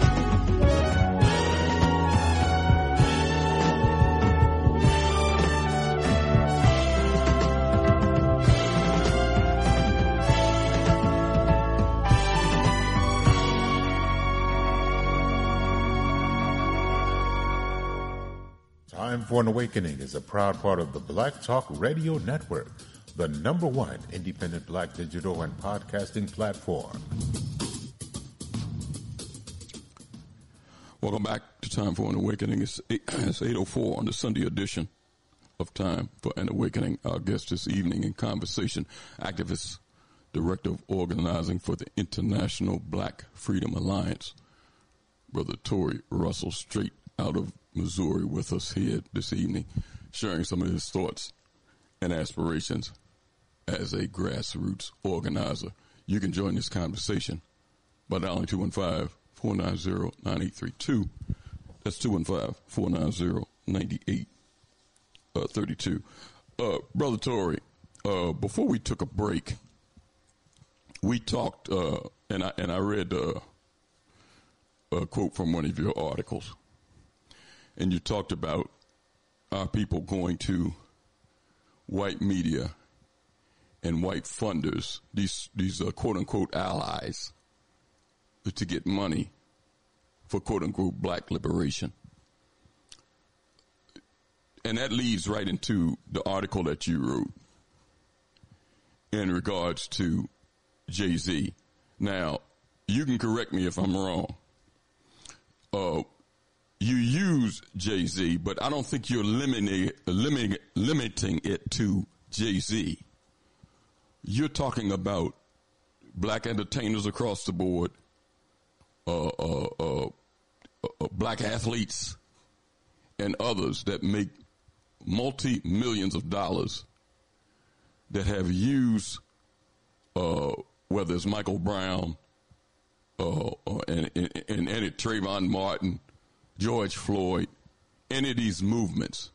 Time for an Awakening is a proud part of the Black Talk Radio Network, the number one independent black digital and podcasting platform. Welcome back to Time for an Awakening. It's, eight, it's 8.04 on the Sunday edition of Time for an Awakening. Our guest this evening in conversation, activist, director of organizing for the International Black Freedom Alliance, Brother Tory Russell, straight out of Missouri, with us here this evening, sharing some of his thoughts and aspirations as a grassroots organizer. You can join this conversation by dialing 215 490 9832. That's 215 490 9832. Uh, Brother Tory, uh, before we took a break, we talked, uh, and I and I read uh, a quote from one of your articles, and you talked about our people going to white media and white funders, these these uh, quote unquote allies, to get money for quote unquote black liberation. And that leads right into the article that you wrote in regards to Jay Z. Now, you can correct me if I'm wrong. Uh, you use Jay Z, but I don't think you're limiting, limiting, limiting it to Jay Z. You're talking about black entertainers across the board, uh, uh, uh, uh black athletes, and others that make multi millions of dollars that have used, uh, whether it's Michael Brown, uh, and, and, and, and Trayvon Martin, George Floyd, any of these movements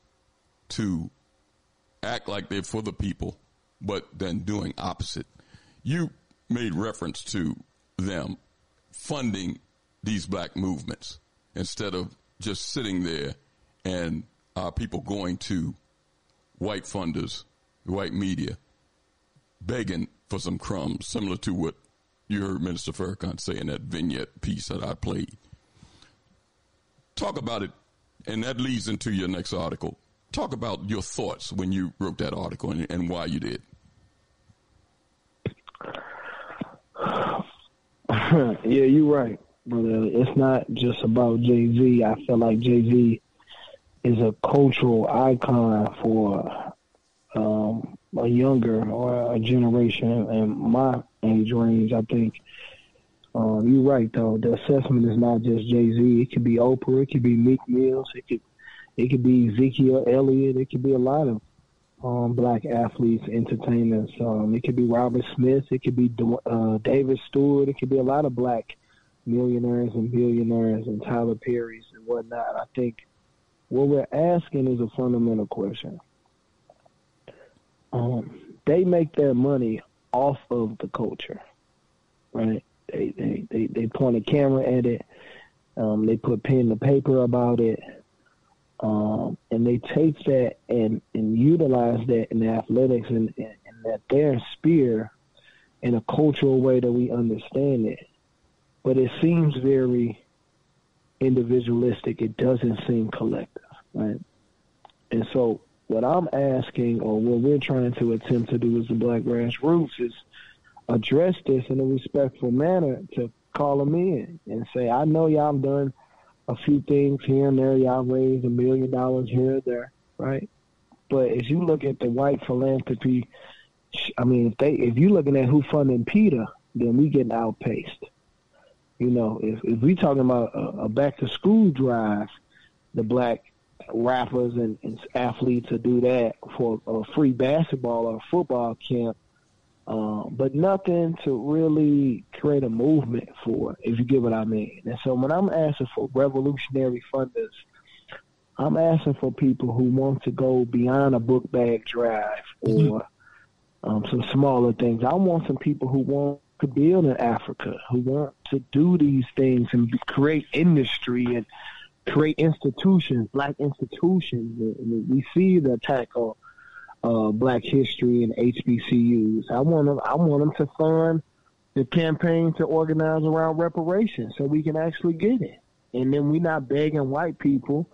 to act like they're for the people, but then doing opposite. You made reference to them funding these black movements instead of just sitting there and our people going to white funders, white media, begging for some crumbs, similar to what you heard Minister Farrakhan say in that vignette piece that I played. Talk about it, and that leads into your next article. Talk about your thoughts when you wrote that article and, and why you did. yeah, you're right, brother. It's not just about Jay Z. I feel like Jay Z is a cultural icon for um, a younger or a generation in my age range. I think um, you're right though. The assessment is not just Jay Z. It could be Oprah. It could be Meek Mills. It could it could be Ezekiel Elliott. It could be a lot of um, black athletes, entertainers. Um, it could be Robert Smith. It could be uh, David Steward. It could be a lot of black millionaires and billionaires and Tyler Perry's and whatnot. I think what we're asking is a fundamental question. Um, they make their money off of the culture, right? They they they, they point a camera at it. Um, they put pen to paper about it. Um, and they take that and, and utilize that in athletics and, and, and that their spear in a cultural way that we understand it. But it seems very individualistic. It doesn't seem collective, right? And so what I'm asking or what we're trying to attempt to do as the Black Grassroots is address this in a respectful manner to call them in and say, I know y'all done a few things here and there. Y'all raised a million dollars here or there, right? But as you look at the white philanthropy, I mean, if they if you're looking at who funding PETA, then we getting outpaced. You know, if if we talking about a, a back to school drive, the black rappers and, and athletes to do that for a free basketball or football camp, um, but nothing to really create a movement for, if you get what I mean. And so when I'm asking for revolutionary funders, I'm asking for people who want to go beyond a book bag drive or um, some smaller things. I want some people who want to build in Africa, who want to do these things and create industry and create institutions, black institutions. And we see the attack on uh, Black History and HBCUs. I want them. I want them to fund the campaign to organize around reparations, so we can actually get it. And then we're not begging white people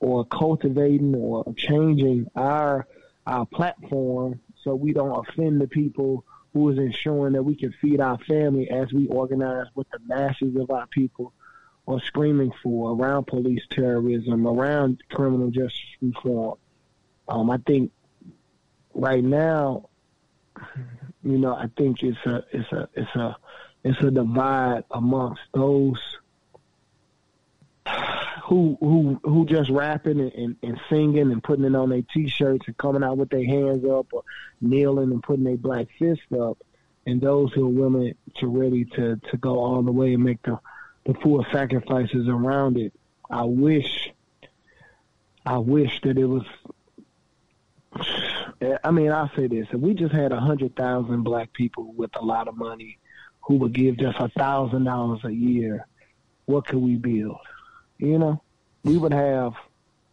or cultivating or changing our our platform so we don't offend the people who is ensuring that we can feed our family as we organize with the masses of our people or screaming for around police terrorism, around criminal justice reform. Um, I think right now, you know, I think it's a it's a it's a it's a divide amongst those who who who just rapping and, and, and singing and putting it on their t-shirts and coming out with their hands up or kneeling and putting their black fist up, and those who are willing to ready to to go all the way and make the the full sacrifices around it. I wish, I wish that it was I mean, I'll say this: if we just had a hundred thousand black people with a lot of money who would give just a thousand dollars a year, what could we build? You know, we would have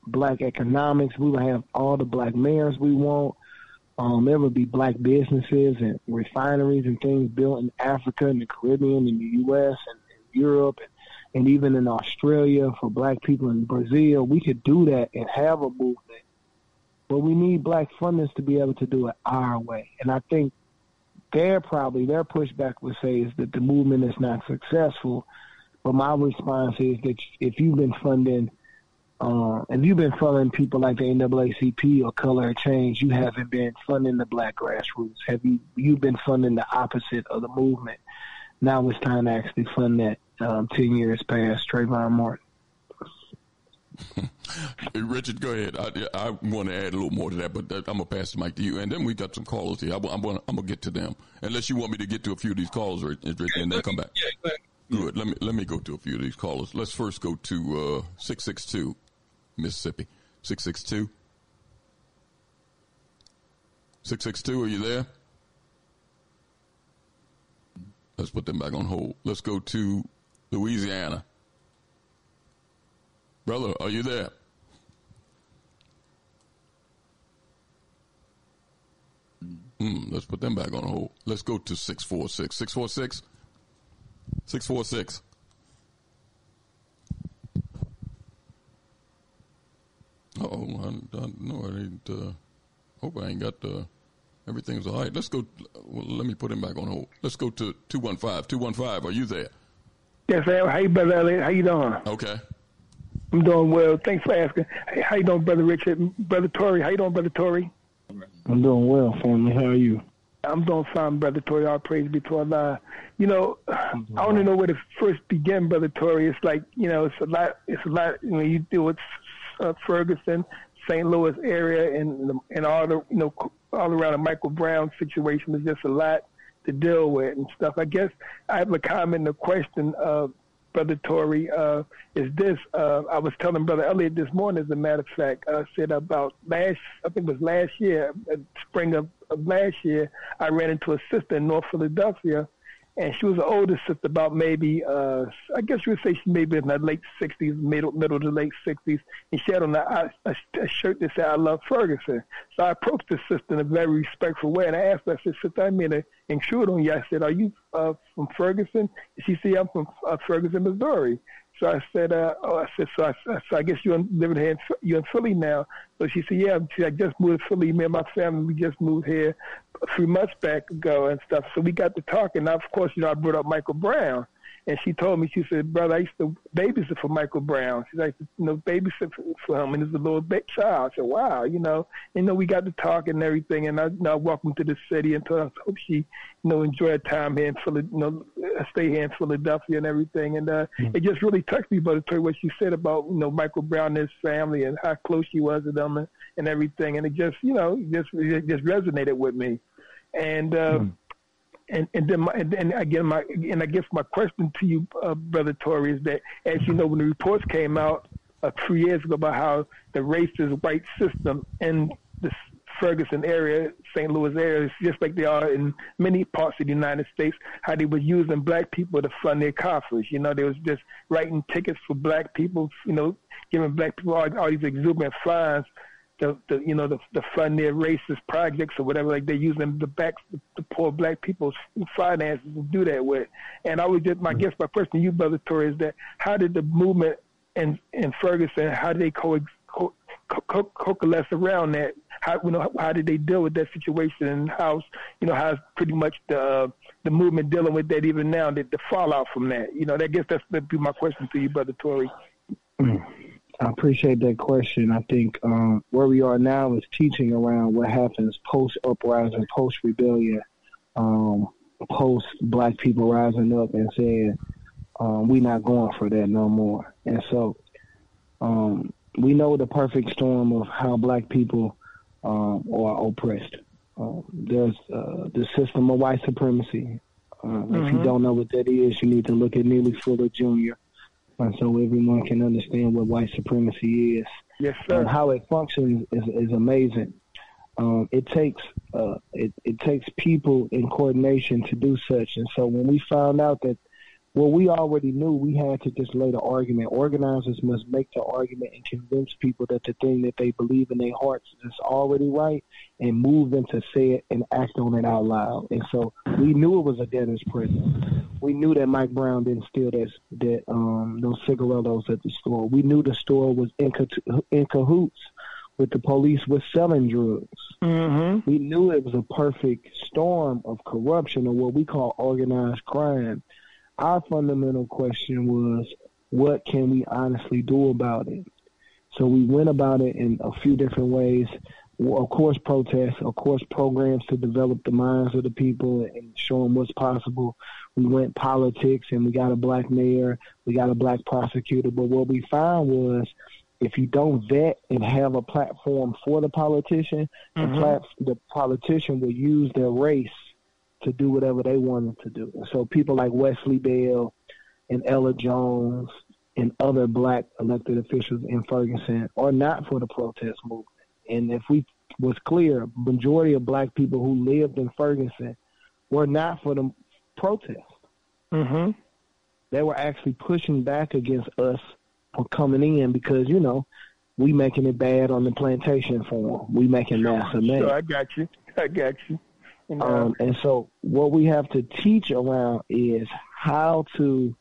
black economics. We would have all the black mayors we want. Um, there would be black businesses and refineries and things built in Africa and the Caribbean and the U.S. and, and Europe and, and even in Australia for black people in Brazil. We could do that and have a movement but we need black funders to be able to do it our way. And I think their probably their pushback would say is that the movement is not successful. But my response is that if you've been funding, uh, if you've been funding people like the NAACP or Color Change, you haven't been funding the black grassroots. Have you? You've been funding the opposite of the movement. Now it's time to actually fund that. Um, Ten years past Trayvon Martin. Richard, go ahead. I, I, want to add a little more to that, but that, I'm gonna pass the mic to you. And then we got some callers here. I, am gonna, I'm gonna get to them, unless you want me to get to a few of these calls, Richard, and then come back. Yeah, Good. Let me let me go to a few of these callers. Let's first go to uh, six six two, Mississippi. Six six two. Six six two. Are you there? Let's put them back on hold. Let's go to Louisiana. Brother, are you there? Hmm, let's put them back on hold. Let's go to 646. 646? 646. oh, I, I, no, I ain't, uh, hope I ain't got, uh, everything's all right. Let's go, well, let me put him back on hold. Let's go to 215. 215, are you there? Yes, sir. You, Brother Elliott? How you doing? Okay. I'm doing well. Thanks for asking. Hey, how you doing, Brother Richard? Brother Tory, how you doing, Brother Tory? I'm doing well, family. How are you? I'm doing fine, Brother Tory. All praise be to Allah. You know, I don't know where to first begin, Brother Tory. It's like, you know, it's a lot, it's a lot, you know, you deal with uh, Ferguson, St. Louis area, and, and all the, you know, all around the Michael Brown situation is just a lot to deal with and stuff. I guess I have a comment, a question. Uh, Brother Tory, uh, is this. Uh, I was telling Brother Elliott this morning, as a matter of fact, I said about last, I think it was last year, uh, spring of, of last year, I ran into a sister in North Philadelphia and she was an older sister, about maybe uh, I guess you would say she maybe in the late sixties, middle middle to late sixties, and she had on a, a, a shirt that said "I love Ferguson." So I approached the sister in a very respectful way, and I asked her, I said, "Sister, I made an intrude on you." I said, "Are you uh, from Ferguson?" And she said, "I'm from uh, Ferguson, Missouri." So I said, uh, oh, I said, so I, so I guess you're living here, in, you're in Philly now. So she said, yeah, she, I just moved to Philly. Me and my family, we just moved here a few months back ago and stuff. So we got to talking. Now, of course, you know, I brought up Michael Brown. And she told me, she said, brother, I used to babysit for Michael Brown. She's like, you know, babysit for, for him, and he's a little big child. I said, wow, you know, you know, we got to talk and everything, and I, you know, I welcome to the city, and told her, I hope she, you know, enjoy her time here in Philadelphia, you know, stay here in Philadelphia and everything, and uh, mm-hmm. it just really touched me, brother, what she said about, you know, Michael Brown and his family and how close she was to them and, and everything, and it just, you know, just it just resonated with me, and. Uh, mm-hmm and and then my, and, and again my and I guess my question to you, uh, brother Tory, is that as you know when the reports came out a few years ago about how the racist white system in the Ferguson area, St. Louis area, just like they are in many parts of the United States, how they were using black people to fund their coffers. You know, they was just writing tickets for black people, you know, giving black people all, all these exuberant fines the, the you know the the fund their racist projects or whatever like they're using the back the, the poor black people's finances to do that with. And I would just my mm. guess my question to you brother Tory is that how did the movement and and Ferguson how did they co, co, co, coalesce around that? How you know how did they deal with that situation and how you know how's pretty much the the movement dealing with that even now the, the fallout from that? You know I guess that's that'd be my question to you brother Tory. Mm. I appreciate that question. I think um, where we are now is teaching around what happens post uprising, post rebellion, um, post black people rising up and saying, um, we're not going for that no more. And so um, we know the perfect storm of how black people um, are oppressed. Uh, there's uh, the system of white supremacy. Mm-hmm. If you mm-hmm. don't know what that is, you need to look at Neely Fuller Jr and so everyone can understand what white supremacy is. Yes, sir. And how it functions is, is amazing. Um, it takes uh, it, it takes people in coordination to do such. And so when we found out that well, we already knew we had to just lay the argument. Organizers must make the argument and convince people that the thing that they believe in their hearts is already right and move them to say it and act on it out loud. And so we knew it was a debtor's prison. We knew that Mike Brown didn't steal that, that um, those cigarillos at the store. We knew the store was in, in cahoots with the police with selling drugs. Mm-hmm. We knew it was a perfect storm of corruption or what we call organized crime our fundamental question was, what can we honestly do about it? So we went about it in a few different ways. Of course, protests, of course, programs to develop the minds of the people and show them what's possible. We went politics and we got a black mayor, we got a black prosecutor. But what we found was if you don't vet and have a platform for the politician, mm-hmm. the, plat- the politician will use their race to do whatever they wanted to do. So people like Wesley Bell and Ella Jones and other black elected officials in Ferguson are not for the protest movement. And if we was clear, majority of black people who lived in Ferguson were not for the protest. Mm-hmm. They were actually pushing back against us for coming in because, you know, we making it bad on the plantation farm. We making massive money. Sure, I got you. I got you. Um, and so what we have to teach around is how to,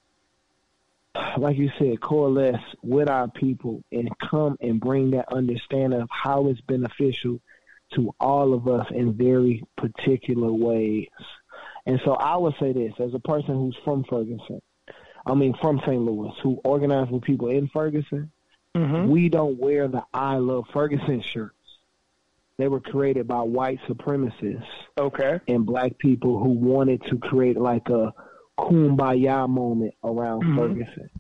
like you said, coalesce with our people and come and bring that understanding of how it's beneficial to all of us in very particular ways. And so I would say this as a person who's from Ferguson, I mean from St. Louis, who organized with people in Ferguson, mm-hmm. we don't wear the I Love Ferguson shirt they were created by white supremacists. Okay. And black people who wanted to create like a kumbaya moment around mm-hmm. Ferguson.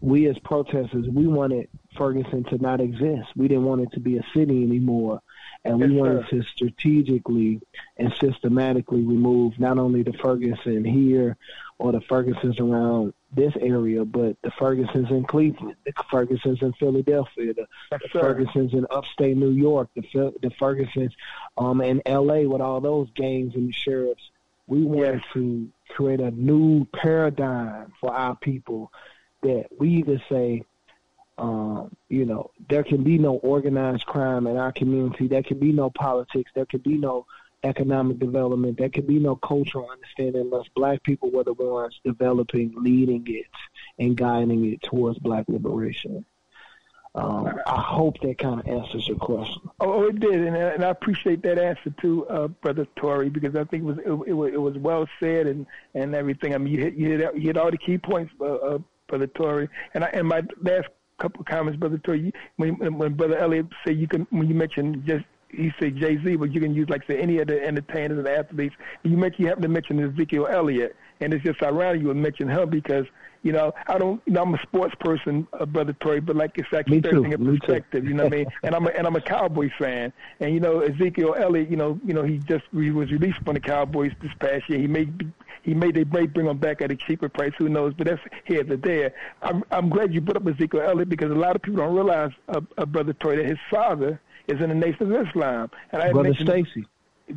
We as protesters, we wanted Ferguson to not exist. We didn't want it to be a city anymore. And we yes, wanted sir. to strategically and systematically remove not only the Ferguson here or the Fergusons around this area, but the Fergusons in Cleveland, the Fergusons in Philadelphia, the, the Fergusons in upstate New York, the the Fergusons um, in L.A. with all those gangs and the sheriffs. We wanted yes. to create a new paradigm for our people that we either say, um, you know, there can be no organized crime in our community. There can be no politics. There can be no economic development. There could be no cultural understanding unless black people were the ones developing, leading it, and guiding it towards black liberation. Um, I hope that kind of answers your question. Oh, it did, and, and I appreciate that answer too, uh, Brother Tory, because I think it was it, it, was, it was well said and and everything. I mean, you hit you hit, you hit all the key points, uh, uh, Brother Tory. And I and my last couple of comments, Brother Tory, when when Brother Elliott said you can when you mentioned just he said Jay Z, but you can use like say any of the entertainers and athletes. You mentioned you happen to mention Ezekiel Elliott, and it's just ironic you would mention him because you know, I don't. You know, I'm a sports person, uh, brother Tory, but like it's like everything in perspective. You know what I mean? And I'm a, and I'm a Cowboys fan. And you know, Ezekiel Elliott. You know, you know, he just he was released from the Cowboys this past year. He may be, he may they may bring him back at a cheaper price. Who knows? But that's here to there. I'm I'm glad you put up Ezekiel Elliott because a lot of people don't realize, uh, uh, brother Tory, that his father is in the Nation of Islam. And I mentioned. brother Stacy.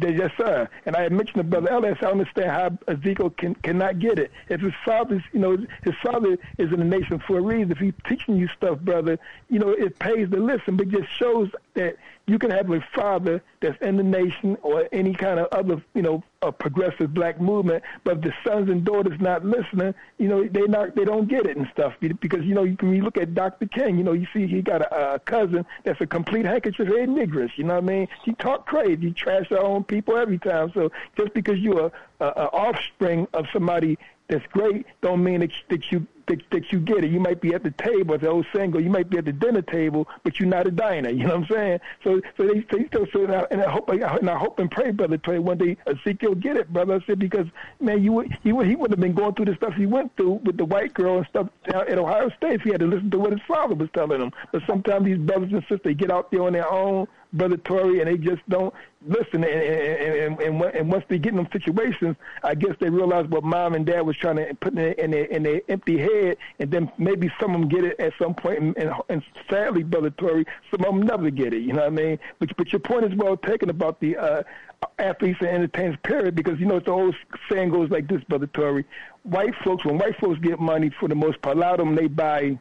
Yes, sir. And I had mentioned to Brother Ellis, I understand how Ezekiel can, cannot get it. If his father's, you know, his father is in the nation for a reason. If he's teaching you stuff, brother, you know, it pays to listen, but just shows that you can have a father that's in the nation or any kind of other, you know, a progressive black movement, but the sons and daughters not listening, you know, they not they don't get it and stuff because you know you can you look at Dr. King, you know, you see he got a, a cousin that's a complete handkerchief head nigress, you know what I mean? He talk crazy, he trash our own people every time. So just because you're a, a, a offspring of somebody that's great don't mean that, that you that, that you get it. You might be at the table, as the old saying you might be at the dinner table, but you're not a diner. You know what I'm saying? So, so they, they so, so and I, and I hope, and I hope and pray, brother, pray one day Ezekiel get it, brother. I said because man, you would, he would, he would have been going through the stuff he went through with the white girl and stuff at Ohio State if he had to listen to what his father was telling him. But sometimes these brothers and sisters they get out there on their own Brother Tory, and they just don't listen. And and, and, and once they get in them situations, I guess they realize what mom and dad was trying to put in their, in their, in their empty head, and then maybe some of them get it at some point. And, and, and sadly, Brother Tory, some of them never get it. You know what I mean? But but your point is well taken about the uh, athletes and entertainers, period, because you know the old saying goes like this, Brother Tory. White folks, when white folks get money, for the most part, a lot of them they buy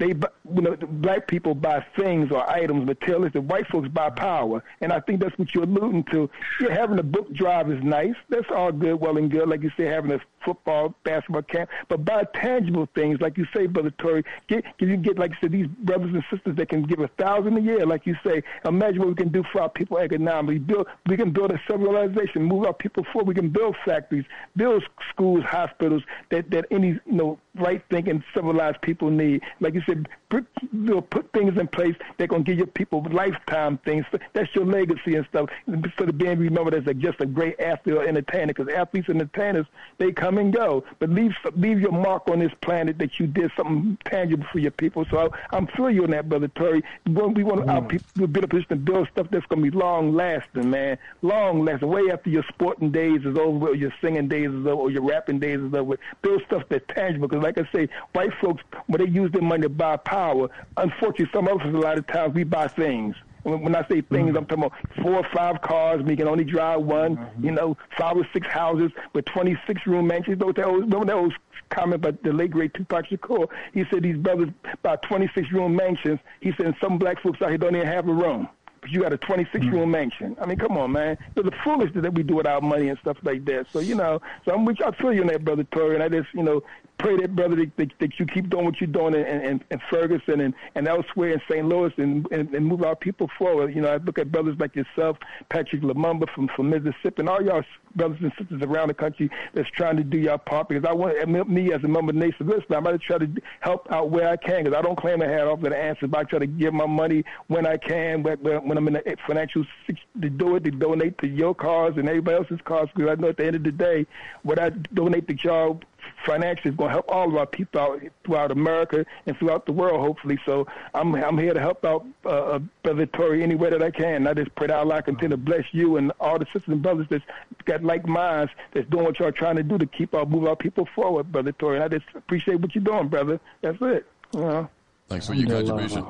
they, you know, black people buy things or items, materialistic. White folks buy power, and I think that's what you're alluding to. Yeah, having a book drive is nice. That's all good, well and good. Like you say, having a football, basketball camp, but buy tangible things, like you say, Brother Tory. Get, you get, like you said, these brothers and sisters that can give a thousand a year, like you say. Imagine what we can do for our people economically. Build, we can build a civilization, move our people forward. We can build factories, build schools, hospitals that that any you know right thinking civilized people need. Like you said, put, you know, put things in place that gonna give your people lifetime things. That's your legacy and stuff. Instead of being remembered as like just a great athlete or entertainer, because athletes and entertainers they come and go, but leave leave your mark on this planet that you did something tangible for your people. So I, am for you on that, brother Tory. We want our mm. people to be in a position to build stuff that's gonna be long lasting, man, long lasting. Way after your sporting days is over, or your singing days is over, or your rapping days is over. Build stuff that's tangible. Because like I say, white folks when they use their money to buy power, unfortunately, some of us a lot of times we buy things. When I say things, mm-hmm. I'm talking about four or five cars. We can only drive one. Mm-hmm. You know, five or six houses with 26 room mansions. Those that was, that was comment by the late great Tupac Shakur. He said these brothers about 26 room mansions. He said some black folks out here don't even have a room but you got a 26 room mm-hmm. mansion. I mean, come on, man. It's the foolishness that we do with our money and stuff like that. So, you know, so I'm with you. I feel you on that, brother Tory, and I just, you know, pray that, brother, that, that, that you keep doing what you're doing in, in, in Ferguson and, and elsewhere in St. Louis and, and, and move our people forward. You know, I look at brothers like yourself, Patrick Lumumba from, from Mississippi, and all y'all brothers and sisters around the country that's trying to do your part because I want me as a member of the Nation of Islam, I try to help out where I can because I don't claim to have all the answers, but I try to give my money when I can, when, when I'm in the financial to do it, to donate to your cause and everybody else's cause because I know at the end of the day, what I donate to y'all financially is going to help all of our people out throughout America and throughout the world, hopefully. So I'm I'm here to help out uh, uh Brother Tory any way that I can. I just pray that Allah continue to bless you and all the sisters and brothers that's got like minds that's doing what y'all trying to do to keep our move our people forward, Brother Tory. And I just appreciate what you're doing, brother. That's it. You know? Thanks for your contribution.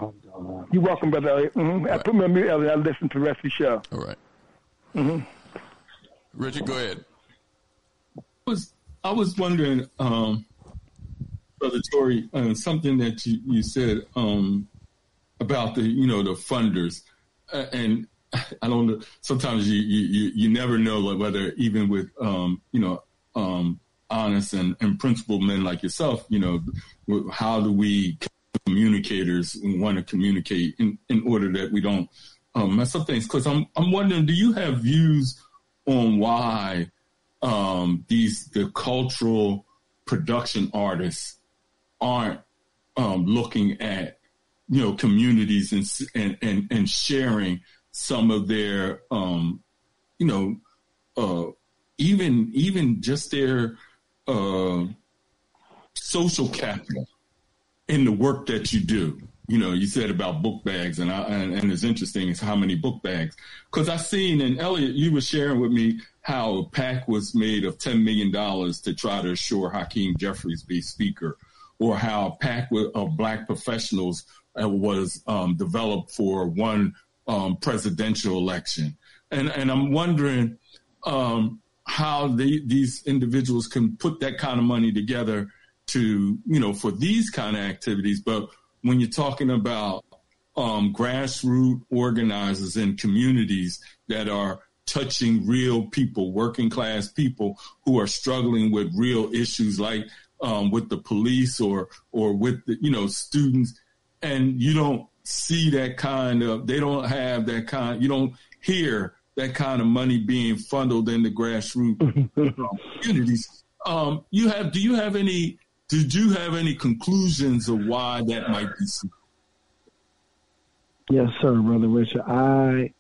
You're welcome, brother Elliott. Mm-hmm. I put me on mute, Elliott. I listen to the rest of the show. All right. Mm-hmm. Richard, go ahead. I Was I was wondering, um, Brother Tory, uh, something that you, you said um, about the you know the funders, uh, and I don't know. Sometimes you you you never know whether even with um, you know um, honest and, and principled men like yourself, you know, how do we communicators want to communicate in, in order that we don't um, mess up things. Because I'm I'm wondering, do you have views on why um, these the cultural production artists aren't um, looking at you know communities and and and, and sharing some of their um, you know uh, even even just their uh, social capital in the work that you do. You know, you said about book bags, and I, and, and it's interesting is how many book bags. Because I seen, and Elliott, you were sharing with me how a PAC was made of ten million dollars to try to assure Hakeem Jeffries be speaker, or how a PAC of black professionals uh, was um, developed for one um, presidential election. And and I'm wondering um, how they, these individuals can put that kind of money together to you know for these kind of activities. But when you're talking about um, grassroots organizers and communities that are touching real people, working class people who are struggling with real issues like um, with the police or or with the, you know students, and you don't see that kind of they don't have that kind you don't hear that kind of money being funneled in the grassroots communities. Um, you have do you have any did you have any conclusions of why that might be so? Yes, sir, brother Richard. I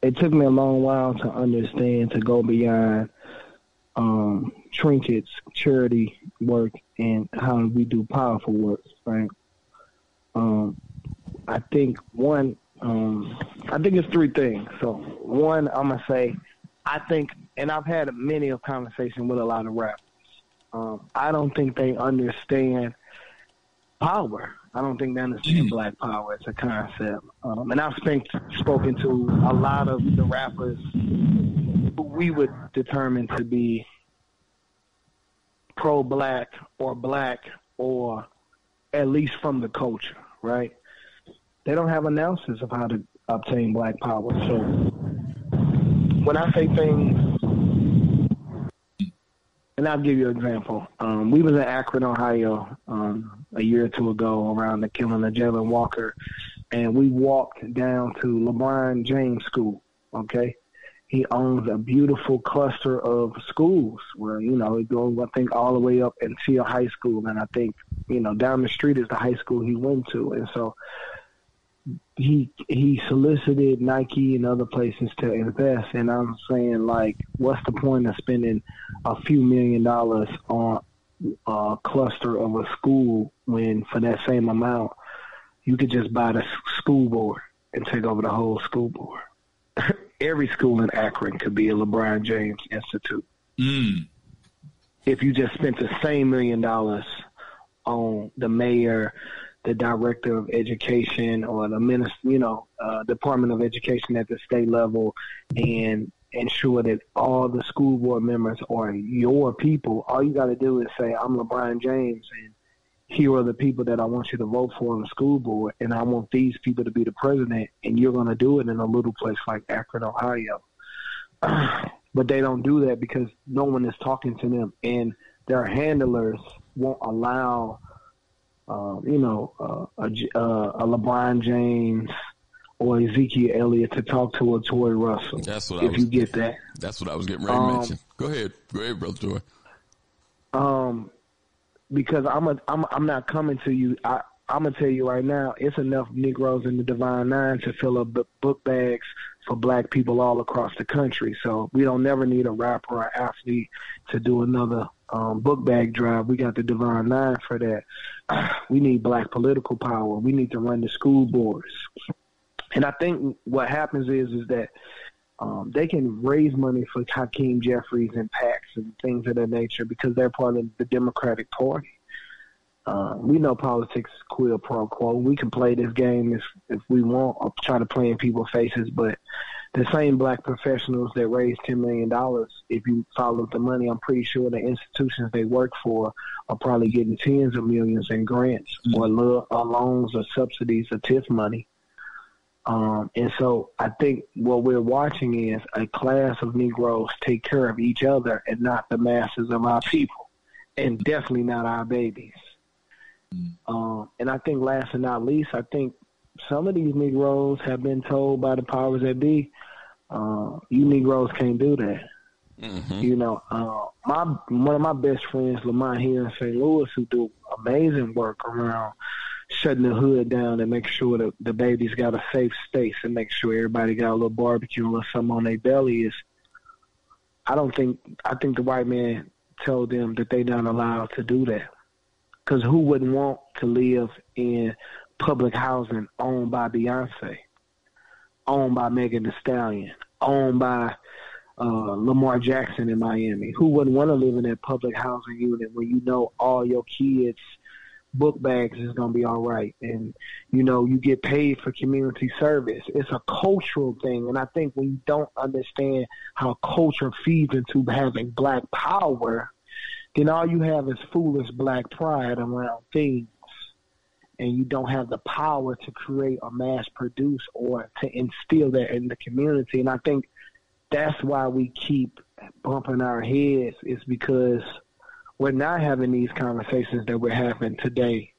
it took me a long while to understand to go beyond um, trinkets, charity work, and how we do powerful work. Right. Um, I think one, um, I think it's three things. So one, I'm gonna say, I think, and I've had many of conversation with a lot of rappers. Um, I don't think they understand power. I don't think they understand black power as a concept. Um, and I've spent, spoken to a lot of the rappers who we would determine to be pro-black or black or at least from the culture, right? They don't have analysis of how to obtain black power. So when I say things, and I'll give you an example. Um, we was in Akron, Ohio, um, a year or two ago around the killing of Jayland Walker, and we walked down to LeBron James School. Okay, he owns a beautiful cluster of schools where you know it goes, I think, all the way up until high school, and I think you know down the street is the high school he went to, and so he he solicited Nike and other places to invest, and I'm saying like, what's the point of spending a few million dollars on a cluster of a school when for that same amount you could just buy the school board and take over the whole school board. Every school in Akron could be a LeBron James Institute. Mm. If you just spent the same million dollars on the mayor, the director of education or the minister, you know, uh, Department of Education at the state level, and ensure that all the school board members are your people. All you got to do is say, "I'm LeBron James," and here are the people that I want you to vote for on the school board, and I want these people to be the president, and you're going to do it in a little place like Akron, Ohio. but they don't do that because no one is talking to them, and their handlers won't allow um, you know, uh, a, uh, a LeBron James or Ezekiel Elliott to talk to a Tory Russell. That's what if I was, you get that. That's what I was getting ready to Um, mention. Go ahead, go ahead, brother Joy. Um, because I'm a, I'm I'm not coming to you. I I'm gonna tell you right now, it's enough Negroes in the Divine Nine to fill up book bags for Black people all across the country. So we don't never need a rapper or athlete to do another um, book bag drive. We got the Divine Nine for that. We need Black political power. We need to run the school boards. And I think what happens is is that um, they can raise money for Hakeem Jeffries and PACs and things of that nature because they're part of the Democratic Party. Uh, we know politics is quid pro quo. We can play this game if if we want, or try to play in people's faces. But the same black professionals that raised ten million dollars, if you follow the money, I'm pretty sure the institutions they work for are probably getting tens of millions in grants or, lo- or loans or subsidies or TIF money. Um, and so I think what we're watching is a class of Negroes take care of each other and not the masses of our people, and definitely not our babies. Um, and I think last and not least, I think some of these Negroes have been told by the powers that be, uh, you Negroes can't do that. Mm-hmm. You know, uh, my one of my best friends, Lamont here in St. Louis, who do amazing work around shutting the hood down and make sure that the babies got a safe space and make sure everybody got a little barbecue or something on their belly is I don't think I think the white man told them that they're not allowed to do that. Because who wouldn't want to live in public housing owned by Beyonce, owned by Megan Thee Stallion, owned by uh, Lamar Jackson in Miami? Who wouldn't want to live in that public housing unit where you know all your kids' book bags is going to be all right. And you know you get paid for community service. It's a cultural thing. And i think when you don't understand how culture feeds into having black power then all you have is foolish black pride around things and you don't have the power to create or mass produce or to instill that in the community and i think that's why we keep bumping our heads is because we're not having these conversations that we're having today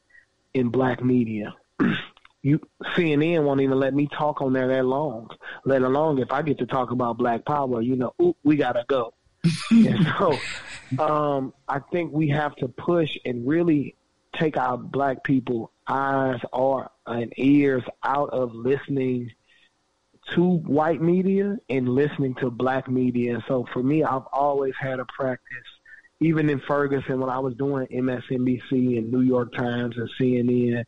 in black media. you CNN won't even let me talk on there that long, let alone if I get to talk about black power, you know, we gotta go. and so um, I think we have to push and really take our black people eyes or and ears out of listening to white media and listening to black media. And so for me, I've always had a practice even in Ferguson when I was doing MSNBC and New York Times and CNN,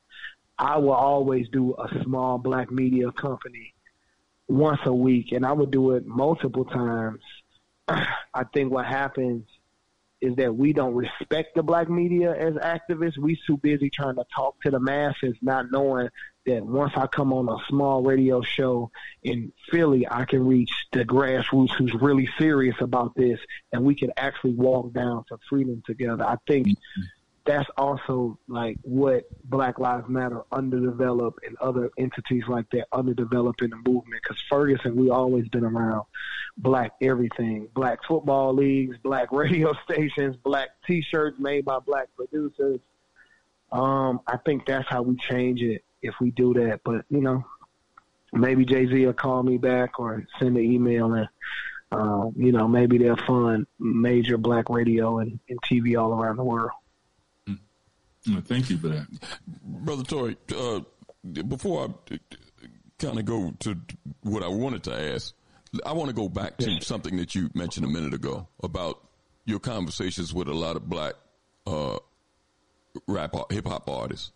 I will always do a small black media company once a week, and I would do it multiple times. I think what happens is that we don't respect the black media as activists. We too busy trying to talk to the masses, not knowing that once I come on a small radio show in Philly, I can reach the grassroots who's really serious about this, and we can actually walk down to freedom together. I think mm-hmm. That's also like what Black Lives Matter underdeveloped and other entities like that underdeveloped in the movement. Because Ferguson, we always been around black everything, black football leagues, black radio stations, black T-shirts made by black producers. Um, I think that's how we change it if we do that. But you know, maybe Jay Z will call me back or send an email and. Uh, you know, maybe they'll fund major black radio and, and TV all around the world. Thank you for that, brother Tory. Uh, before I kind of go to what I wanted to ask, I want to go back to something that you mentioned a minute ago about your conversations with a lot of black uh, rap hip hop artists,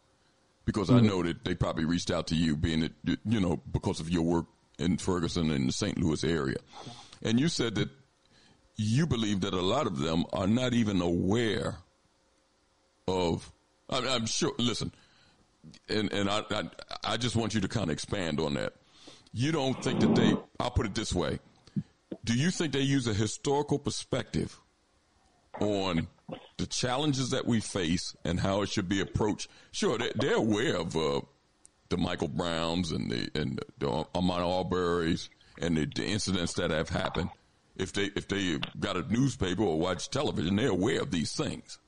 because mm-hmm. I know that they probably reached out to you, being that you know because of your work in Ferguson and the St. Louis area, and you said that you believe that a lot of them are not even aware of I'm, I'm sure. Listen, and and I, I I just want you to kind of expand on that. You don't think that they? I'll put it this way. Do you think they use a historical perspective on the challenges that we face and how it should be approached? Sure, they're, they're aware of uh, the Michael Browns and the and the Ahmaud Arbery's and the, the incidents that have happened. If they if they got a newspaper or watch television, they're aware of these things.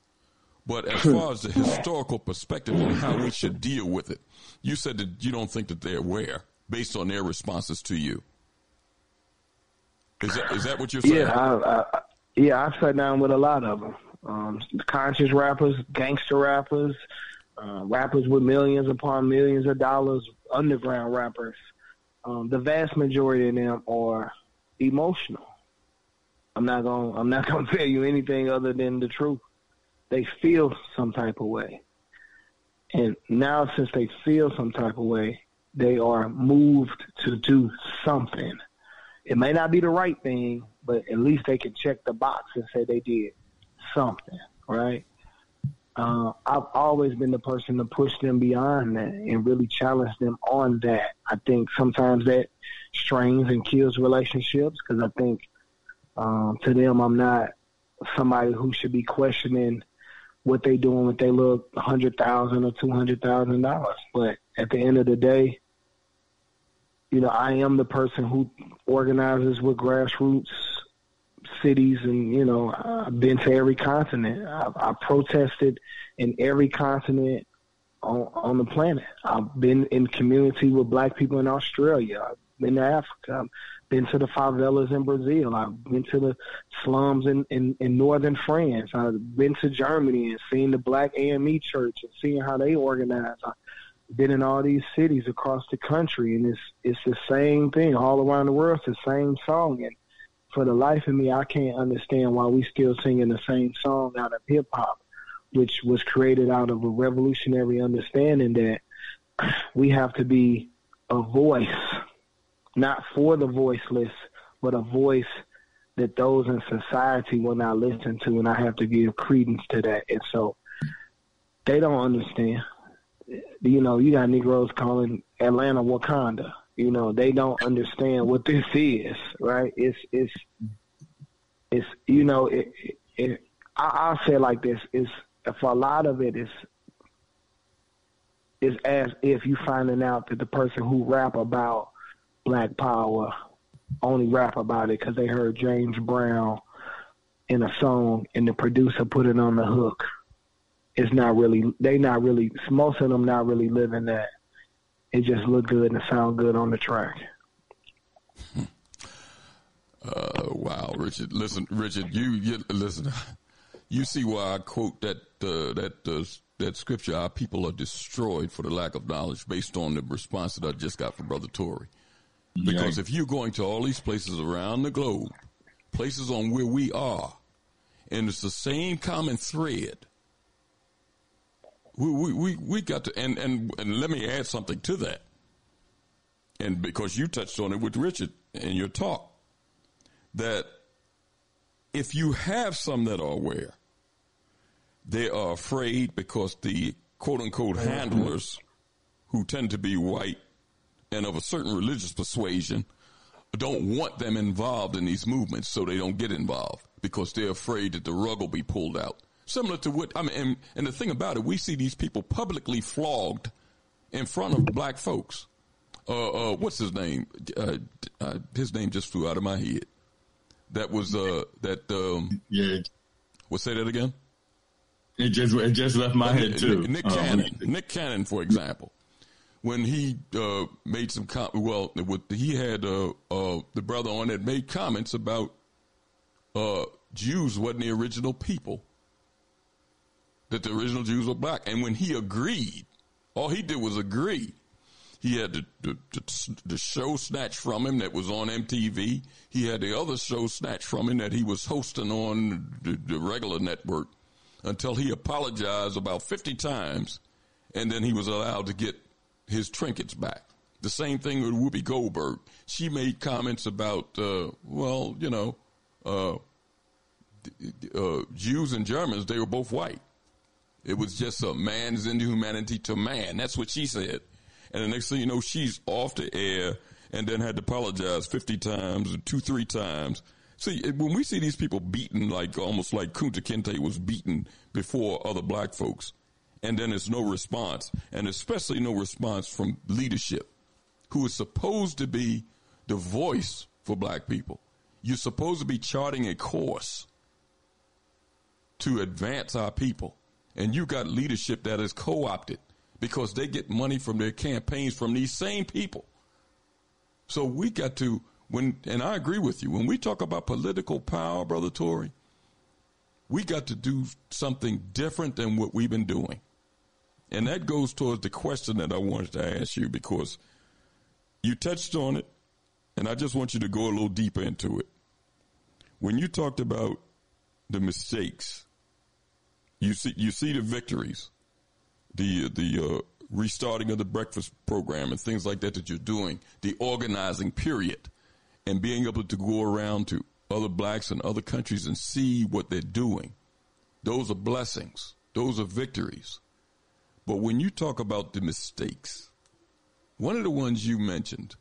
But as far as the historical perspective and how we should deal with it, you said that you don't think that they're aware based on their responses to you. Is that is that what you're saying? Yeah, I, I, yeah, I've sat down with a lot of them. Um, conscious rappers, gangster rappers, uh, rappers with millions upon millions of dollars, underground rappers. Um, the vast majority of them are emotional. I'm not gonna I'm not gonna tell you anything other than the truth they feel some type of way. And now, since they feel some type of way, they are moved to do something. It may not be the right thing, but at least they can check the box and say they did something, right? Uh, I've always been the person to push them beyond that and really challenge them on that. I think sometimes that strains and kills relationships because I think um, to them I'm not somebody who should be questioning what they doing with their little hundred thousand or two hundred thousand dollars. But at the end of the day, you know, I am the person who organizes with grassroots cities, and you know, I've been to every continent. I've, I've protested in every continent on on the planet. I've been in community with black people in Australia. I've been to Africa. Been to the favelas in Brazil. I've been to the slums in, in, in northern France. I've been to Germany and seen the black AME church and seeing how they organize. I've been in all these cities across the country and it's it's the same thing all around the world. It's the same song and for the life of me I can't understand why we still singing the same song out of hip hop which was created out of a revolutionary understanding that we have to be a voice, not for the voiceless, but a voice that those in society will not listen to, and I have to give credence to that. And so they don't understand. You know, you got Negroes calling Atlanta Wakanda. You know, they don't understand what this is, right? It's it's it's you know, it, it, I, I'll say like this: is for a lot of it is is as if you finding out that the person who rap about black power only rap about it because they heard James Brown in a song and the producer put it on the hook. It's not really they not really most of them not really living that. It just look good and sound good on the track. Uh, wow, Richard. Listen, Richard, you, you listen. You see why I quote that uh, that uh, that scripture. Our people are destroyed for the lack of knowledge, based on the response that I just got from Brother Tory. Because yeah. if you're going to all these places around the globe, places on where we are, and it's the same common thread. We we we, we got to and, and and let me add something to that. And because you touched on it with Richard in your talk, that if you have some that are aware, they are afraid because the quote unquote mm-hmm. handlers who tend to be white and of a certain religious persuasion don't want them involved in these movements so they don't get involved because they're afraid that the rug will be pulled out. Similar to what, I mean, and, and the thing about it, we see these people publicly flogged in front of black folks. Uh, uh, what's his name? Uh, uh his name just flew out of my head. That was, uh, that, um, yeah. What say that again? It just it just left my head too. Nick, Nick Cannon, Nick Cannon, for example, when he uh, made some com- well, with, he had uh, uh, the brother on that made comments about uh, Jews wasn't the original people, that the original Jews were black, and when he agreed, all he did was agree. He had the, the, the, the, show snatched from him that was on MTV. He had the other show snatched from him that he was hosting on the, the regular network until he apologized about 50 times and then he was allowed to get his trinkets back. The same thing with Whoopi Goldberg. She made comments about, uh, well, you know, uh, uh, Jews and Germans, they were both white. It was just a man's inhumanity to man. That's what she said. And the next thing you know, she's off the air and then had to apologize 50 times, two, three times See, when we see these people beaten, like almost like Kunta Kinte was beaten before other black folks, and then there's no response, and especially no response from leadership, who is supposed to be the voice for black people. You're supposed to be charting a course to advance our people, and you got leadership that is co-opted because they get money from their campaigns from these same people. So we got to when, and I agree with you, when we talk about political power, Brother Tory, we got to do something different than what we've been doing. And that goes towards the question that I wanted to ask you because you touched on it, and I just want you to go a little deeper into it. When you talked about the mistakes, you see you see the victories, the the uh, restarting of the breakfast program and things like that that you're doing, the organizing period and being able to go around to other blacks in other countries and see what they're doing. Those are blessings. Those are victories. But when you talk about the mistakes, one of the ones you mentioned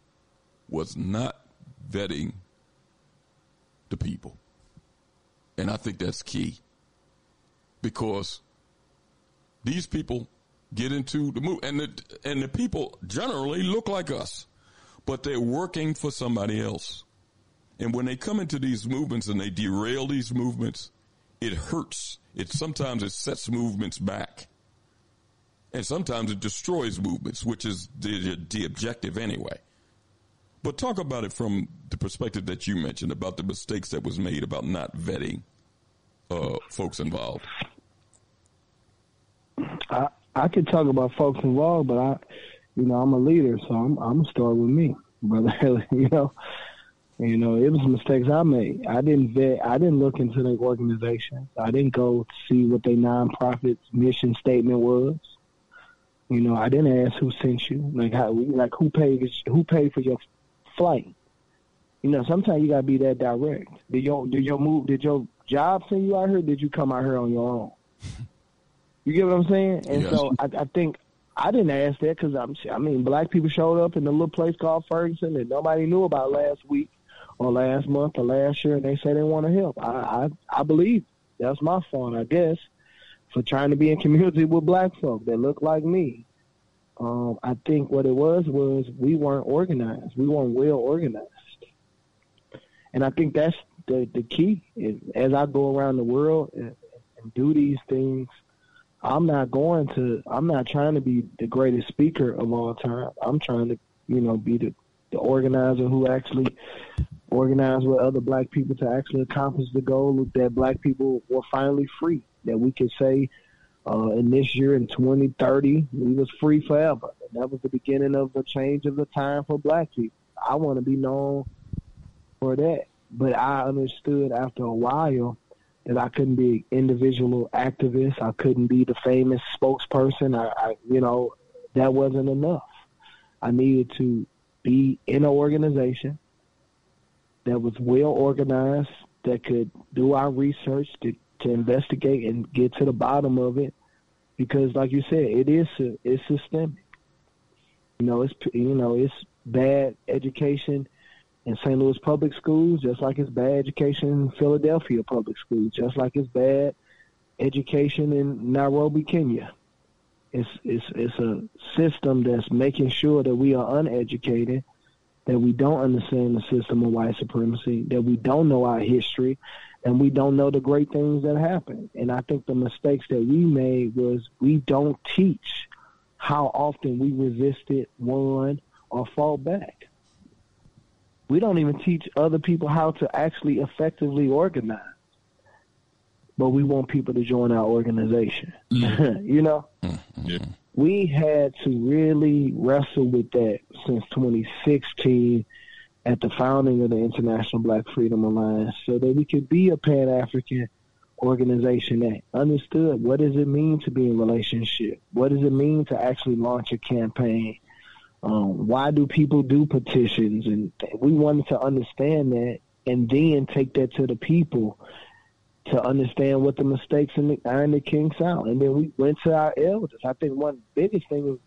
was not vetting the people. And I think that's key because these people get into the move and the, and the people generally look like us but they're working for somebody else. And when they come into these movements and they derail these movements, it hurts. It sometimes it sets movements back. And sometimes it destroys movements, which is the, the objective anyway. But talk about it from the perspective that you mentioned about the mistakes that was made about not vetting uh, folks involved. I I could talk about folks involved, but I, you know, I'm a leader, so I'm I'm start with me, brother. you know, you know, it was mistakes I made. I didn't vet. I didn't look into their organization. I didn't go see what their nonprofit mission statement was. You know, I didn't ask who sent you. Like how, like who paid who paid for your flight. You know, sometimes you gotta be that direct. Did your did your move? Did your job send you out here? did you come out here on your own? You get what I'm saying? And yes. so I, I think I didn't ask that because I'm. I mean, black people showed up in a little place called Ferguson that nobody knew about last week or last month or last year, and they said they want to help. I I, I believe that's my fault, I guess, for trying to be in community with black folk that look like me. Um, I think what it was was we weren't organized. We weren't well organized, and I think that's the the key. Is as I go around the world and, and do these things I'm not going to. I'm not trying to be the greatest speaker of all time. I'm trying to, you know, be the the organizer who actually organized with other black people to actually accomplish the goal that black people were finally free. That we could say, uh, in this year in 2030, we was free forever. And that was the beginning of the change of the time for black people. I want to be known for that. But I understood after a while that I couldn't be an individual activist. I couldn't be the famous spokesperson. I, I you know, that wasn't enough. I needed to be in an organization that was well organized, that could do our research to, to investigate and get to the bottom of it. Because, like you said, it is it's systemic. You know, it's you know it's bad education in St. Louis public schools, just like it's bad education in Philadelphia public schools, just like it's bad education in Nairobi, Kenya. It's it's it's a system that's making sure that we are uneducated, that we don't understand the system of white supremacy, that we don't know our history, and we don't know the great things that happened. And I think the mistakes that we made was we don't teach how often we resisted, won, or fought back we don't even teach other people how to actually effectively organize. But we want people to join our organization. Mm. you know? Mm-hmm. We had to really wrestle with that since 2016 at the founding of the International Black Freedom Alliance so that we could be a Pan African organization that understood what does it mean to be in relationship? What does it mean to actually launch a campaign? Um, why do people do petitions? And we wanted to understand that and then take that to the people to understand what the mistakes in the Iron the King sound. And then we went to our elders. I think one biggest thing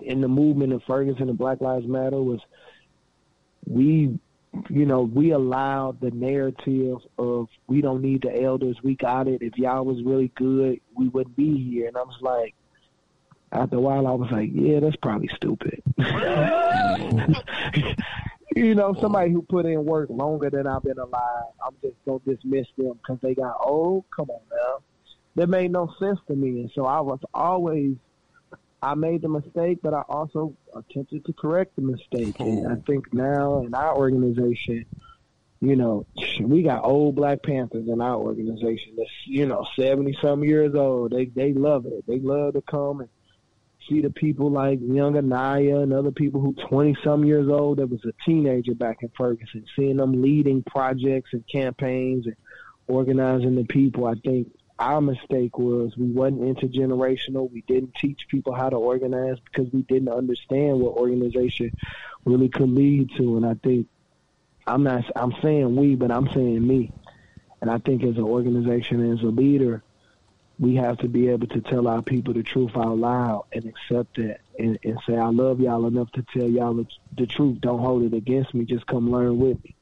in the movement of Ferguson and Black Lives Matter was we you know, we allowed the narrative of we don't need the elders, we got it. If y'all was really good, we wouldn't be here. And I was like, after a while, I was like, yeah, that's probably stupid. you know, oh. somebody who put in work longer than I've been alive, I'm just gonna dismiss them because they got old. Come on now, that made no sense to me, and so I was always. I made the mistake, but I also attempted to correct the mistake. And oh. I think now in our organization, you know, we got old Black Panthers in our organization that's, you know, 70 some years old. They they love it. They love to come and see the people like young Anaya and other people who 20 some years old that was a teenager back in Ferguson, seeing them leading projects and campaigns and organizing the people. I think our mistake was we wasn't intergenerational. We didn't teach people how to organize because we didn't understand what organization really could lead to. And I think I'm not I'm saying we, but I'm saying me. And I think as an organization, as a leader, we have to be able to tell our people the truth out loud and accept that and, and say, I love y'all enough to tell y'all the, the truth. Don't hold it against me. Just come learn with me.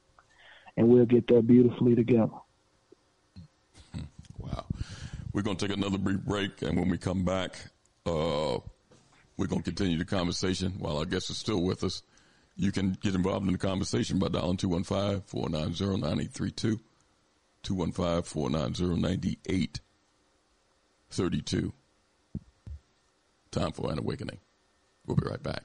And we'll get there beautifully together. Wow. We're going to take another brief break. And when we come back, uh, we're going to continue the conversation while our guest is still with us. You can get involved in the conversation by dialing 215 490 9832, 215 490 9832. 32. Time for an Awakening. We'll be right back.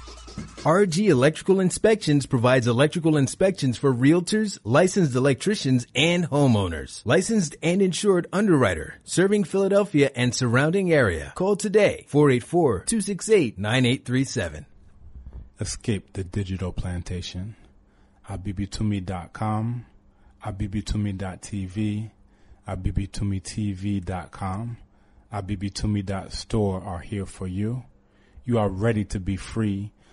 RG Electrical Inspections provides electrical inspections for realtors, licensed electricians, and homeowners. Licensed and insured underwriter, serving Philadelphia and surrounding area. Call today, 484-268-9837. Escape the digital plantation. abibitumi.com, abibitumi.tv, abibitumitv.com, abibitumi.store are here for you. You are ready to be free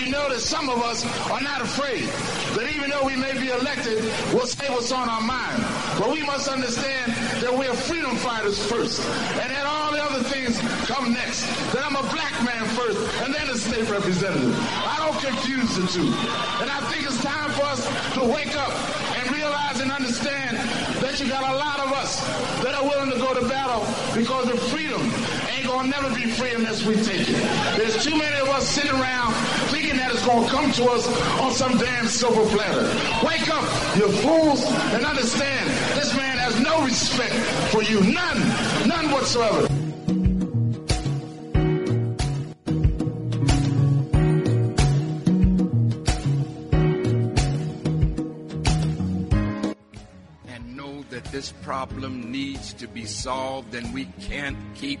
You know that some of us are not afraid. That even though we may be elected, we'll say what's on our mind. But we must understand that we're freedom fighters first. And that all the other things come next. That I'm a black man first and then a state representative. I don't confuse the two. And I think it's time for us to wake up and realize and understand that you got a lot of us that are willing to go to battle because of freedom ain't gonna never be free unless we take it. There's too many of us sitting around that it's gonna come to us on some damn silver platter. Wake up, you fools, and understand this man has no respect for you. None. None whatsoever. And know that This problem needs to be solved and we can't keep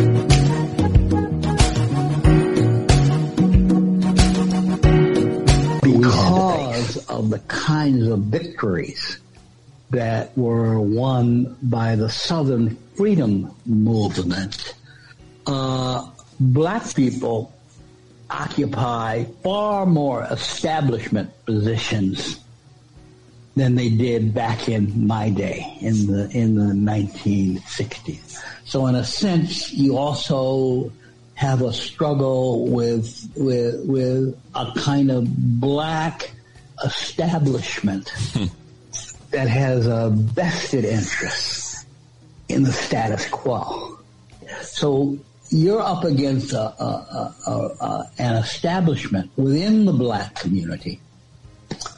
Because of the kinds of victories that were won by the Southern Freedom Movement, uh, black people occupy far more establishment positions than they did back in my day in the in the 1960s. So in a sense, you also have a struggle with with with a kind of black establishment that has a vested interest in the status quo. So you're up against a, a, a, an establishment within the black community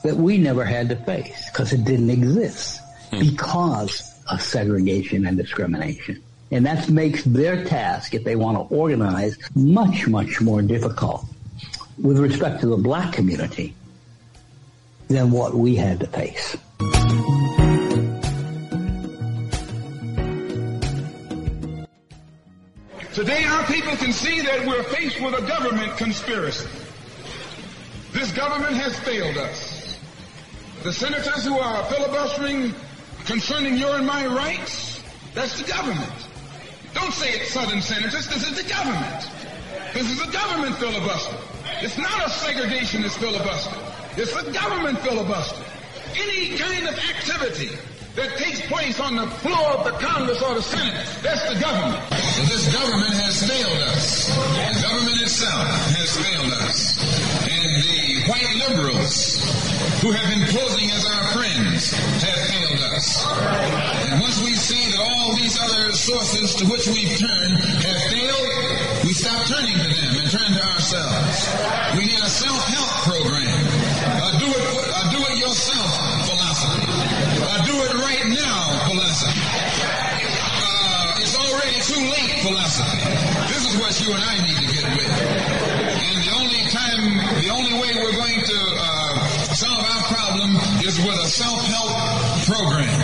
that we never had to face because it didn't exist hmm. because of segregation and discrimination. And that makes their task, if they want to organize, much, much more difficult with respect to the black community than what we had to face. Today our people can see that we're faced with a government conspiracy. This government has failed us. The senators who are filibustering concerning your and my rights, that's the government. Don't say it's Southern senators, this is the government. This is a government filibuster. It's not a segregationist filibuster. It's a government filibuster. Any kind of activity that takes place on the floor of the Congress or the Senate, that's the government. This government has failed us. The government itself has failed us. And the white liberals who have been posing as our friends have failed us. And once we see that all these other sources to which we've turned have failed, we stop turning to them and turn to ourselves. We need a self-help program. Philosophy. This is what you and I need to get with. And the only time, the only way we're going to uh, solve our problem is with a self-help program.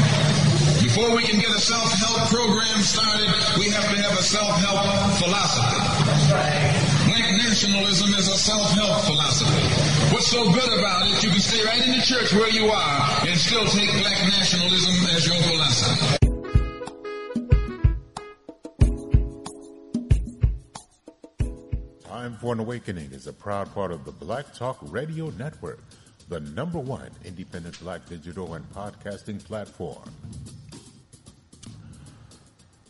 Before we can get a self-help program started, we have to have a self-help philosophy. Black nationalism is a self-help philosophy. What's so good about it, you can stay right in the church where you are and still take black nationalism as your philosophy. Time for an Awakening is a proud part of the Black Talk Radio Network, the number one independent black digital and podcasting platform.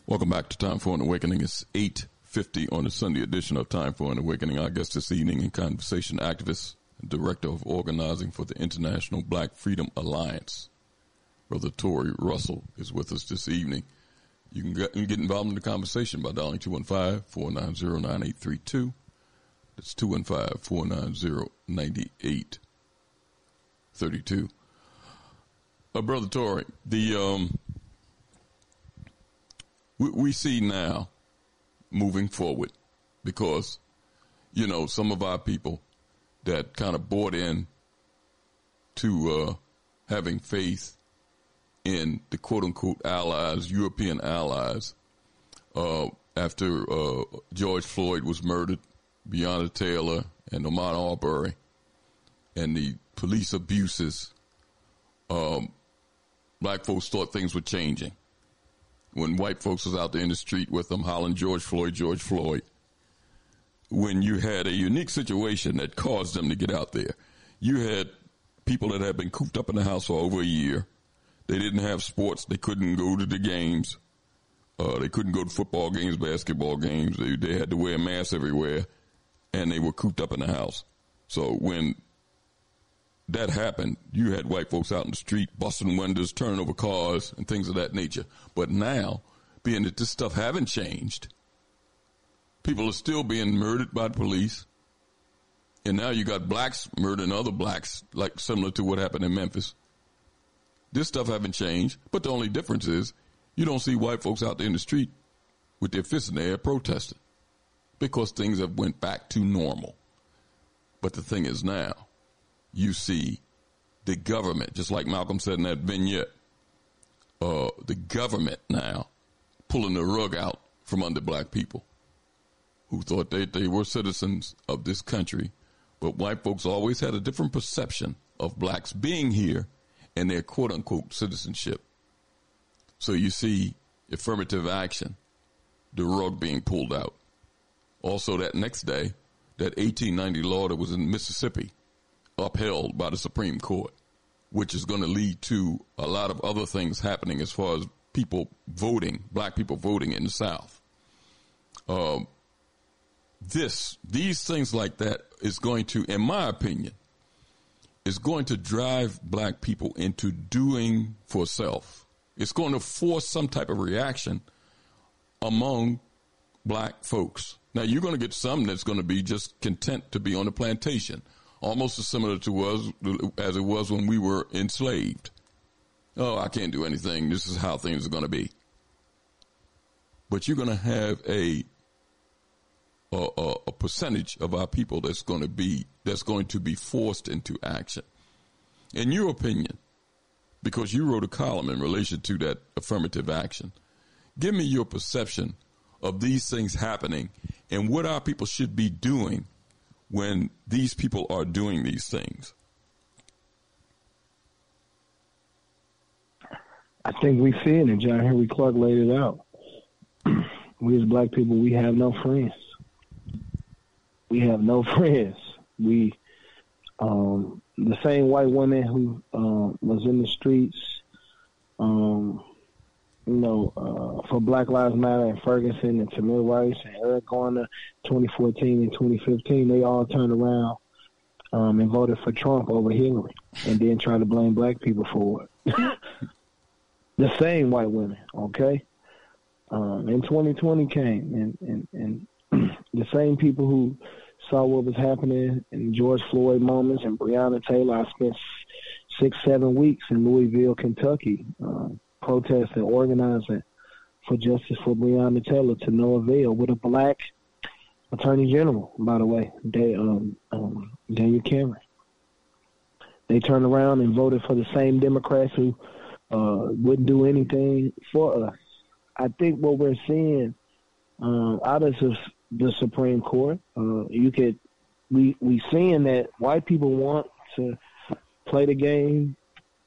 Welcome back to Time for an Awakening. It's 8.50 on the Sunday edition of Time for an Awakening. Our guest this evening in conversation activist and director of organizing for the International Black Freedom Alliance. Brother Tory Russell is with us this evening. You can get, involved in the conversation by dialing 215-490-9832. That's 215-490-9832. Uh, Brother Tory, the, um, we, we see now moving forward because, you know, some of our people that kind of bought in to uh, having faith in the quote unquote allies, European allies, uh, after uh, George Floyd was murdered, Breonna Taylor and Ahmaud Arbery, and the police abuses, um, black folks thought things were changing. When white folks was out there in the street with them hollering George Floyd, George Floyd, when you had a unique situation that caused them to get out there. You had people that had been cooped up in the house for over a year. They didn't have sports. They couldn't go to the games. Uh, they couldn't go to football games, basketball games. They, they had to wear masks everywhere, and they were cooped up in the house. So when that happened, you had white folks out in the street busting windows, turning over cars, and things of that nature. But now, being that this stuff haven't changed, people are still being murdered by the police. And now you got blacks murdering other blacks, like similar to what happened in Memphis. This stuff haven't changed, but the only difference is you don't see white folks out there in the street with their fists in the air protesting. Because things have went back to normal. But the thing is now, you see the government, just like Malcolm said in that vignette, uh, the government now pulling the rug out from under black people who thought they, they were citizens of this country. But white folks always had a different perception of blacks being here and their quote unquote citizenship. So you see affirmative action, the rug being pulled out. Also, that next day, that 1890 law that was in Mississippi, upheld by the Supreme Court, which is going to lead to a lot of other things happening as far as people voting, black people voting in the South. Um, this, these things like that is going to, in my opinion, is going to drive black people into doing for self. It's going to force some type of reaction among black folks. Now you're going to get some that's going to be just content to be on the plantation, almost as similar to us as it was when we were enslaved. Oh, I can't do anything. This is how things are going to be. But you're going to have a a, a, percentage of our people that's going to be that's going to be forced into action. In your opinion, because you wrote a column in relation to that affirmative action, give me your perception of these things happening and what our people should be doing when these people are doing these things. I think we see it, and John Henrik Clarke laid it out. we as black people, we have no friends we have no friends. We um, the same white woman who uh, was in the streets, um, you know, uh, for Black Lives Matter and Ferguson and Tamir Rice and Eric Garner, 2014 and 2015, they all turned around um, and voted for Trump over Hillary, and then tried to blame black people for it. the same white women, okay? Um, and 2020 came, and and and the same people who saw what was happening in George Floyd moments and Breonna Taylor. I spent six, seven weeks in Louisville, Kentucky, uh, protesting, organizing for justice for Breonna Taylor to no avail with a black attorney general, by the way, they, um, um, Daniel Cameron. They turned around and voted for the same Democrats who uh, wouldn't do anything for us. I think what we're seeing um, out of the Supreme Court. Uh, you could we we seeing that white people want to play the game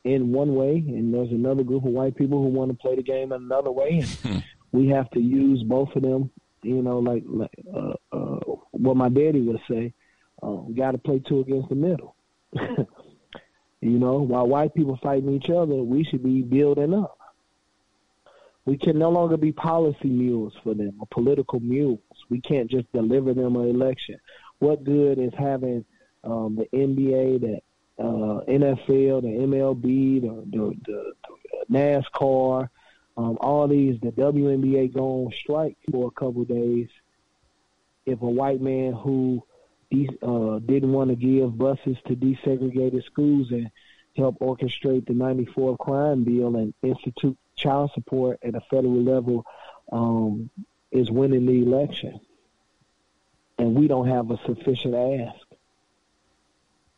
in one way, and there's another group of white people who want to play the game in another way, and hmm. we have to use both of them. You know, like, like uh, uh, what my daddy would say, uh, we got to play two against the middle. you know, while white people fighting each other, we should be building up. We can no longer be policy mules for them or political mules. We can't just deliver them an election. What good is having um, the NBA, the uh, NFL, the MLB, the, the, the, the NASCAR, um, all these, the WNBA go on strike for a couple days if a white man who uh, didn't want to give buses to desegregated schools and help orchestrate the 94 crime bill and institute child support at a federal level um, is winning the election. And we don't have a sufficient ask.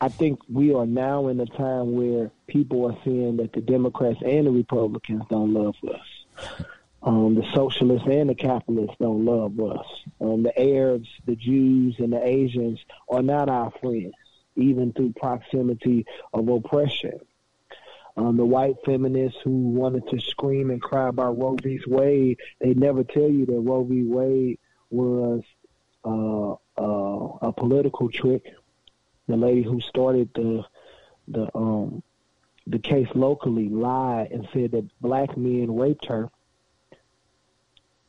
I think we are now in a time where people are seeing that the Democrats and the Republicans don't love us. Um, the socialists and the capitalists don't love us. Um, the Arabs, the Jews, and the Asians are not our friends, even through proximity of oppression um, the white feminists who wanted to scream and cry about Roe v. Wade, they never tell you that Roe v. Wade was uh, uh, a political trick. The lady who started the the um, the case locally lied and said that black men raped her,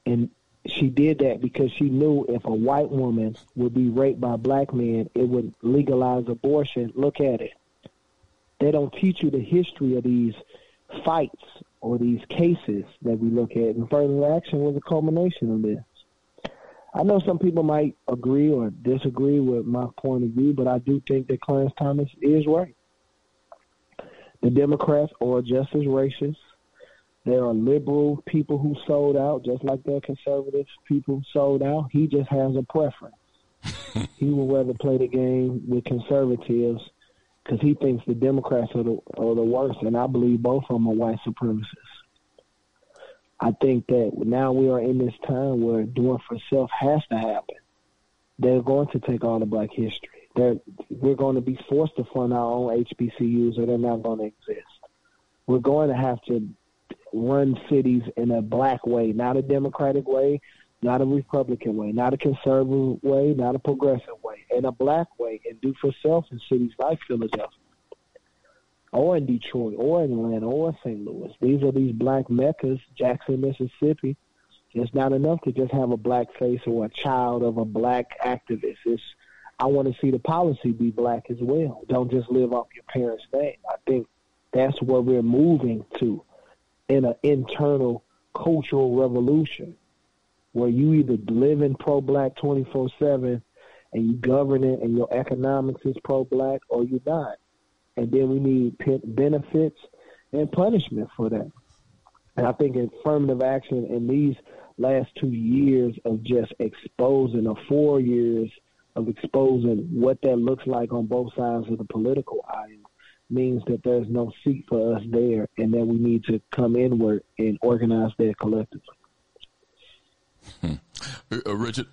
and she did that because she knew if a white woman would be raped by black men, it would legalize abortion. Look at it. They don't teach you the history of these fights or these cases that we look at. And further action was a culmination of this. I know some people might agree or disagree with my point of view, but I do think that Clarence Thomas is right. The Democrats are just as racist. There are liberal people who sold out, just like there are conservative people who sold out. He just has a preference. he would rather play the game with conservatives because he thinks the Democrats are the, are the worst, and I believe both of them are white supremacists. I think that now we are in this time where doing for self has to happen. They're going to take all the black history. They're, we're going to be forced to fund our own HBCUs, or they're not going to exist. We're going to have to run cities in a black way, not a democratic way, not a Republican way, not a conservative way, not a progressive way, in a black way, and do for self in cities like Philadelphia, or in Detroit, or Atlanta, or St. Louis. These are these black meccas, Jackson, Mississippi. It's not enough to just have a black face or a child of a black activist. It's I want to see the policy be black as well. Don't just live off your parents' name. I think that's where we're moving to in an internal cultural revolution where you either live in pro black 24 7 and you govern it and your economics is pro black or you're not. And then we need benefits and punishment for that. And I think affirmative action in these last two years of just exposing, or four years of exposing what that looks like on both sides of the political aisle means that there's no seat for us there and that we need to come inward and organize that collectively. Hmm. Uh, Richard?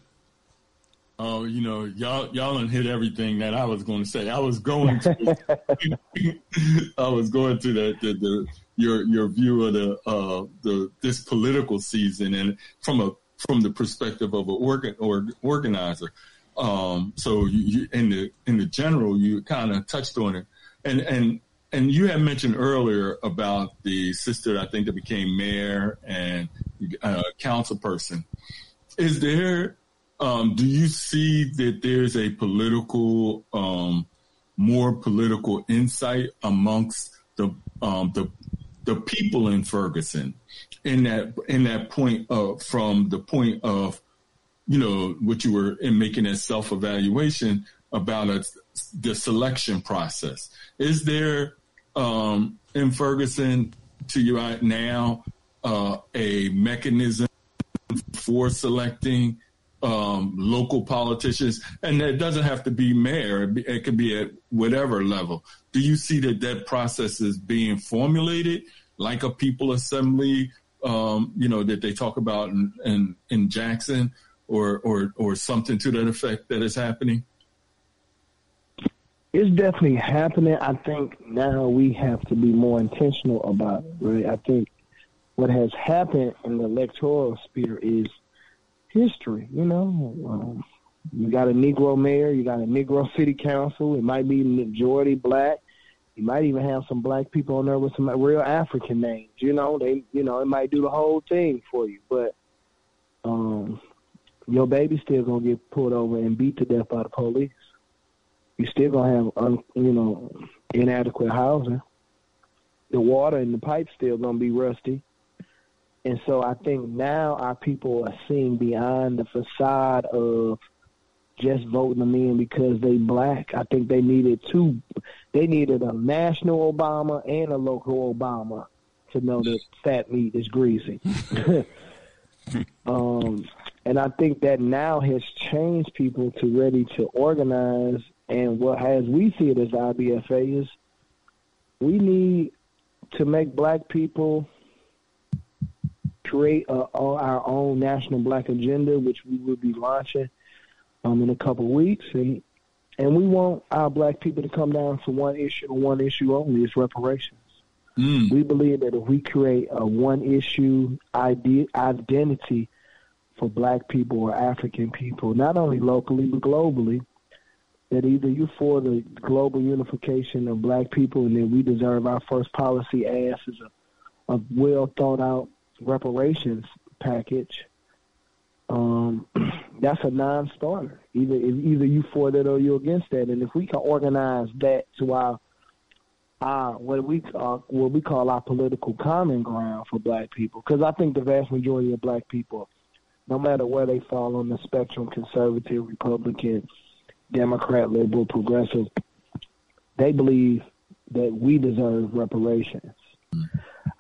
Oh, you know, y'all y'all hit everything that I was going to say. I was going to, I was going to the, the, the your your view of the uh the this political season and from a from the perspective of an organ or organizer. Um, so you, you, in the in the general, you kind of touched on it, and and and you had mentioned earlier about the sister I think that became mayor and uh, council person. Is there? Um, do you see that there's a political, um, more political insight amongst the um, the the people in Ferguson in that in that point of from the point of you know what you were in making that self evaluation about a, the selection process. Is there um, in Ferguson to you right now uh, a mechanism for selecting um, local politicians, and it doesn't have to be mayor; it could be at whatever level. Do you see that that process is being formulated like a people assembly? Um, you know that they talk about in, in, in Jackson, or or or something to that effect that is happening it's definitely happening. I think now we have to be more intentional about it, right? I think what has happened in the electoral sphere is history, you know. Um, you got a Negro mayor, you got a Negro city council, it might be majority black. You might even have some black people on there with some real African names, you know. They you know, it might do the whole thing for you. But um your baby's still gonna get pulled over and beat to death by the police you still gonna have un, you know inadequate housing. The water in the pipe still gonna be rusty. And so I think now our people are seeing beyond the facade of just voting them in because they black. I think they needed two. They needed a national Obama and a local Obama to know that fat meat is greasy. um, and I think that now has changed people to ready to organize and what as we see it as IBFA is we need to make black people create a, our own national black agenda, which we will be launching um, in a couple of weeks, and and we want our black people to come down for one issue and one issue only: is reparations. Mm. We believe that if we create a one issue idea, identity for black people or African people, not only locally but globally, that either you for the global unification of black people and then we deserve our first policy ass as a, a well thought out reparations package, um, that's a non starter. Either either you for that or you're against that. And if we can organize that to our our what we call what we call our political common ground for black people, because I think the vast majority of black people, no matter where they fall on the spectrum, conservative, Republican, Democrat, liberal, progressive, they believe that we deserve reparations.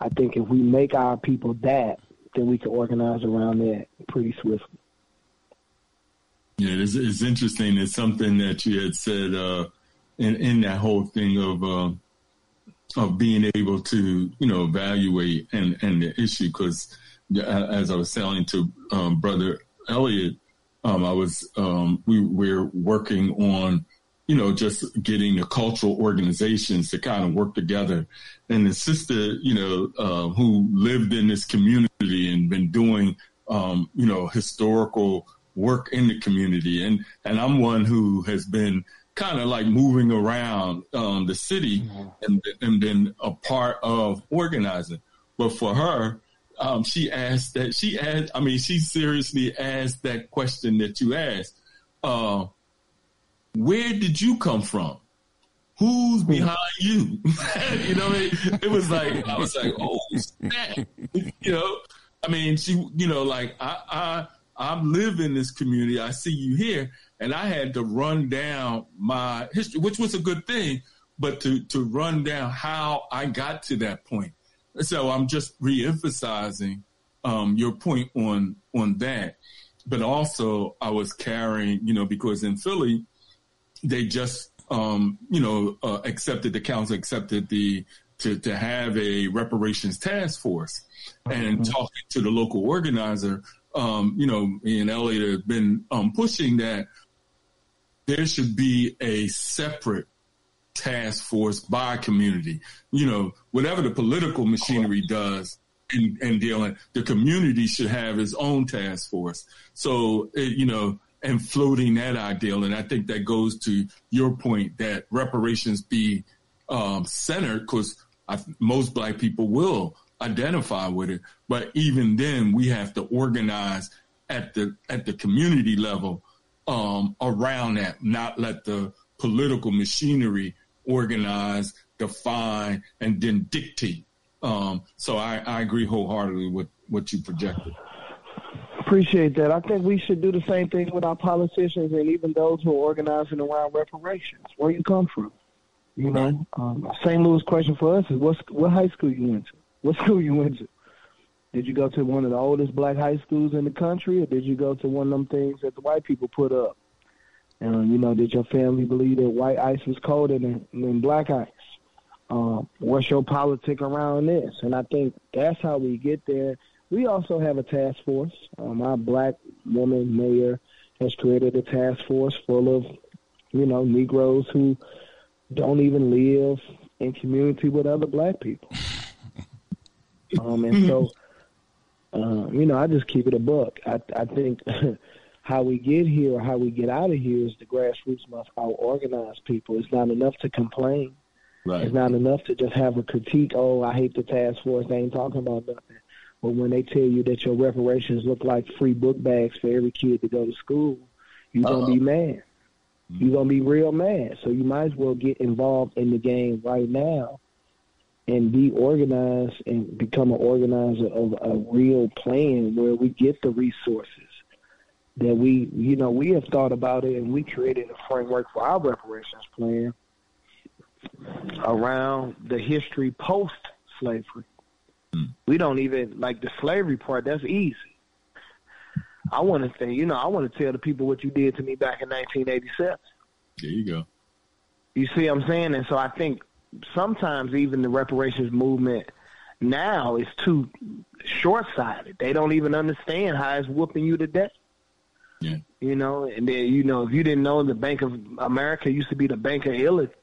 I think if we make our people that, then we can organize around that pretty swiftly. Yeah, it's, it's interesting. It's something that you had said uh, in in that whole thing of uh, of being able to you know evaluate and and the issue because as I was telling to um, brother Elliott, um, I was um, we we're working on you know just getting the cultural organizations to kind of work together. And the sister, you know, uh, who lived in this community and been doing um, you know historical work in the community, and and I'm one who has been kind of like moving around um, the city mm-hmm. and and been a part of organizing. But for her, um, she asked that she asked. I mean, she seriously asked that question that you asked. Uh, where did you come from? Who's behind you? you know, it, it, was like I was like, oh snap! You know, I mean, she, you know, like I, I, I live in this community. I see you here, and I had to run down my history, which was a good thing, but to to run down how I got to that point. So I'm just reemphasizing um, your point on on that, but also I was carrying, you know, because in Philly, they just um, you know uh, accepted the council accepted the to to have a reparations task force, and mm-hmm. talking to the local organizer, um, you know, me and Elliott have been um, pushing that there should be a separate task force by community. You know, whatever the political machinery does in, in dealing, the community should have its own task force. So, it, you know, and floating that ideal. And I think that goes to your point that reparations be um, centered because most black people will identify with it. But even then, we have to organize at the at the community level um, around that, not let the political machinery organize, define, and then dictate. Um, so I, I agree wholeheartedly with what you projected. Appreciate that. I think we should do the same thing with our politicians and even those who are organizing around reparations. Where you come from, you know. Um, St. Louis question for us is what what high school you went to? What school you went to? Did you go to one of the oldest black high schools in the country, or did you go to one of them things that the white people put up? And you know, did your family believe that white ice was colder than, than black ice? Um, what's your politic around this? And I think that's how we get there. We also have a task force. Um, our black woman mayor has created a task force full of, you know, Negroes who don't even live in community with other black people. Um, and so uh, you know, I just keep it a buck. I I think how we get here or how we get out of here is the grassroots must out organize people. It's not enough to complain. Right. It's not enough to just have a critique. Oh, I hate the task force. They ain't talking about nothing. But when they tell you that your reparations look like free book bags for every kid to go to school, you're gonna be mad. Mm-hmm. You're gonna be real mad. So you might as well get involved in the game right now and be organized and become an organizer of a real plan where we get the resources that we, you know, we have thought about it and we created a framework for our reparations plan around the history post slavery. Mm. We don't even like the slavery part. That's easy. I want to say, you know, I want to tell the people what you did to me back in 1987. There you go. You see what I'm saying? And so I think sometimes even the reparations movement now is too short sighted. They don't even understand how it's whooping you to death. Yeah. You know, and then you know if you didn't know the Bank of America used to be the Bank of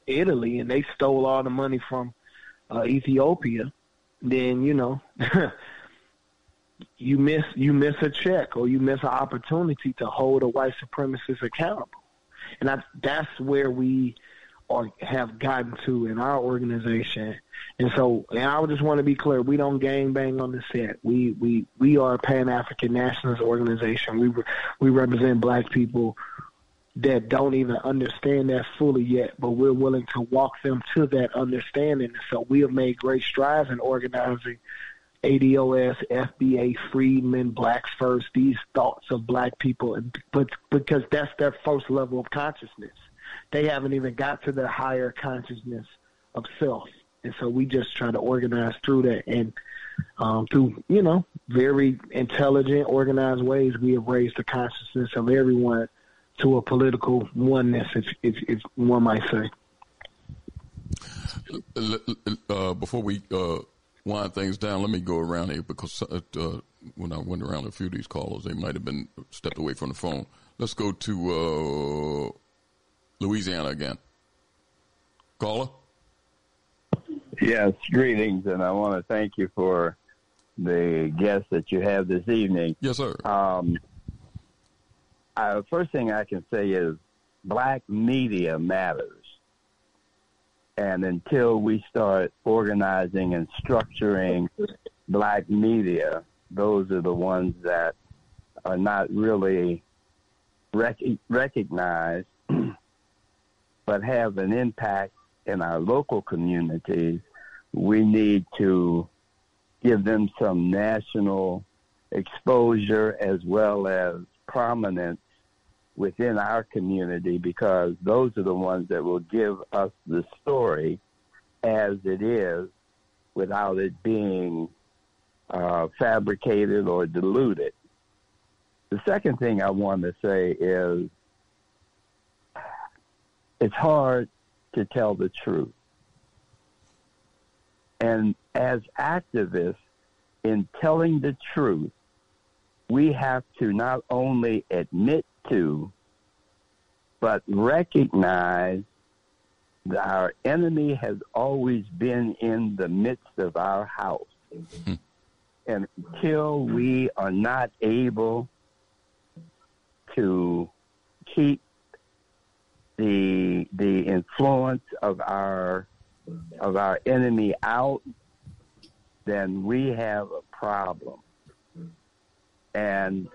Italy, and they stole all the money from uh, Ethiopia, then you know you miss you miss a check or you miss an opportunity to hold a white supremacist accountable, and I, that's where we or have gotten to in our organization. And so, and I just want to be clear: we don't gang bang on the set. We we we are a Pan African nationalist organization. We we represent Black people that don't even understand that fully yet, but we're willing to walk them to that understanding. So we have made great strides in organizing ADOS, FBA, Freedmen, Blacks First, these thoughts of black people, and but because that's their first level of consciousness they haven't even got to the higher consciousness of self. and so we just try to organize through that and um, through you know very intelligent, organized ways. We have raised the consciousness of everyone to a political oneness, if if, if one might say. Uh, before we uh, wind things down, let me go around here because uh, uh, when I went around a few of these callers, they might have been stepped away from the phone. Let's go to uh, Louisiana again. Caller? Yes, greetings, and I want to thank you for the guest that you have this evening. Yes, sir. Um, first thing I can say is black media matters. And until we start organizing and structuring black media, those are the ones that are not really rec- recognized but have an impact in our local communities. We need to give them some national exposure as well as prominence within our community because those are the ones that will give us the story as it is without it being uh, fabricated or diluted. The second thing I want to say is it's hard to tell the truth. And as activists, in telling the truth, we have to not only admit to, but recognize that our enemy has always been in the midst of our house. Hmm. and until we are not able to keep the the influence of our of our enemy out, then we have a problem. And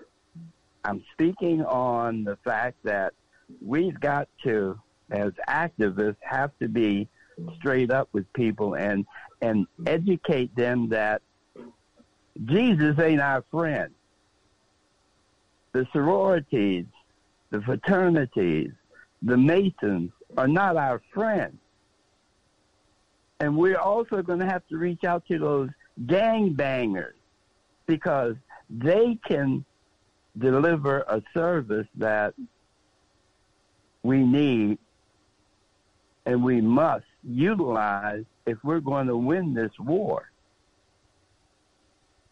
I'm speaking on the fact that we've got to, as activists, have to be straight up with people and and educate them that Jesus ain't our friend. The sororities, the fraternities, the Masons are not our friends. And we're also going to have to reach out to those gang bangers because they can deliver a service that we need and we must utilize if we're going to win this war.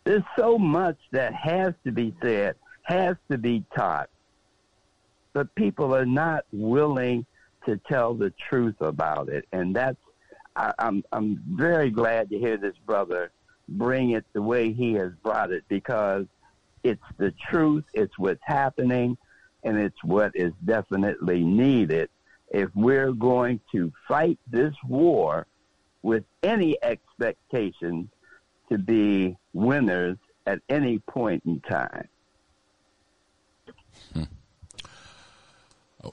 There's so much that has to be said, has to be taught, but people are not willing to tell the truth about it, and that's I, I'm I'm very glad to hear this brother bring it the way he has brought it because it's the truth, it's what's happening, and it's what is definitely needed if we're going to fight this war with any expectation to be winners at any point in time.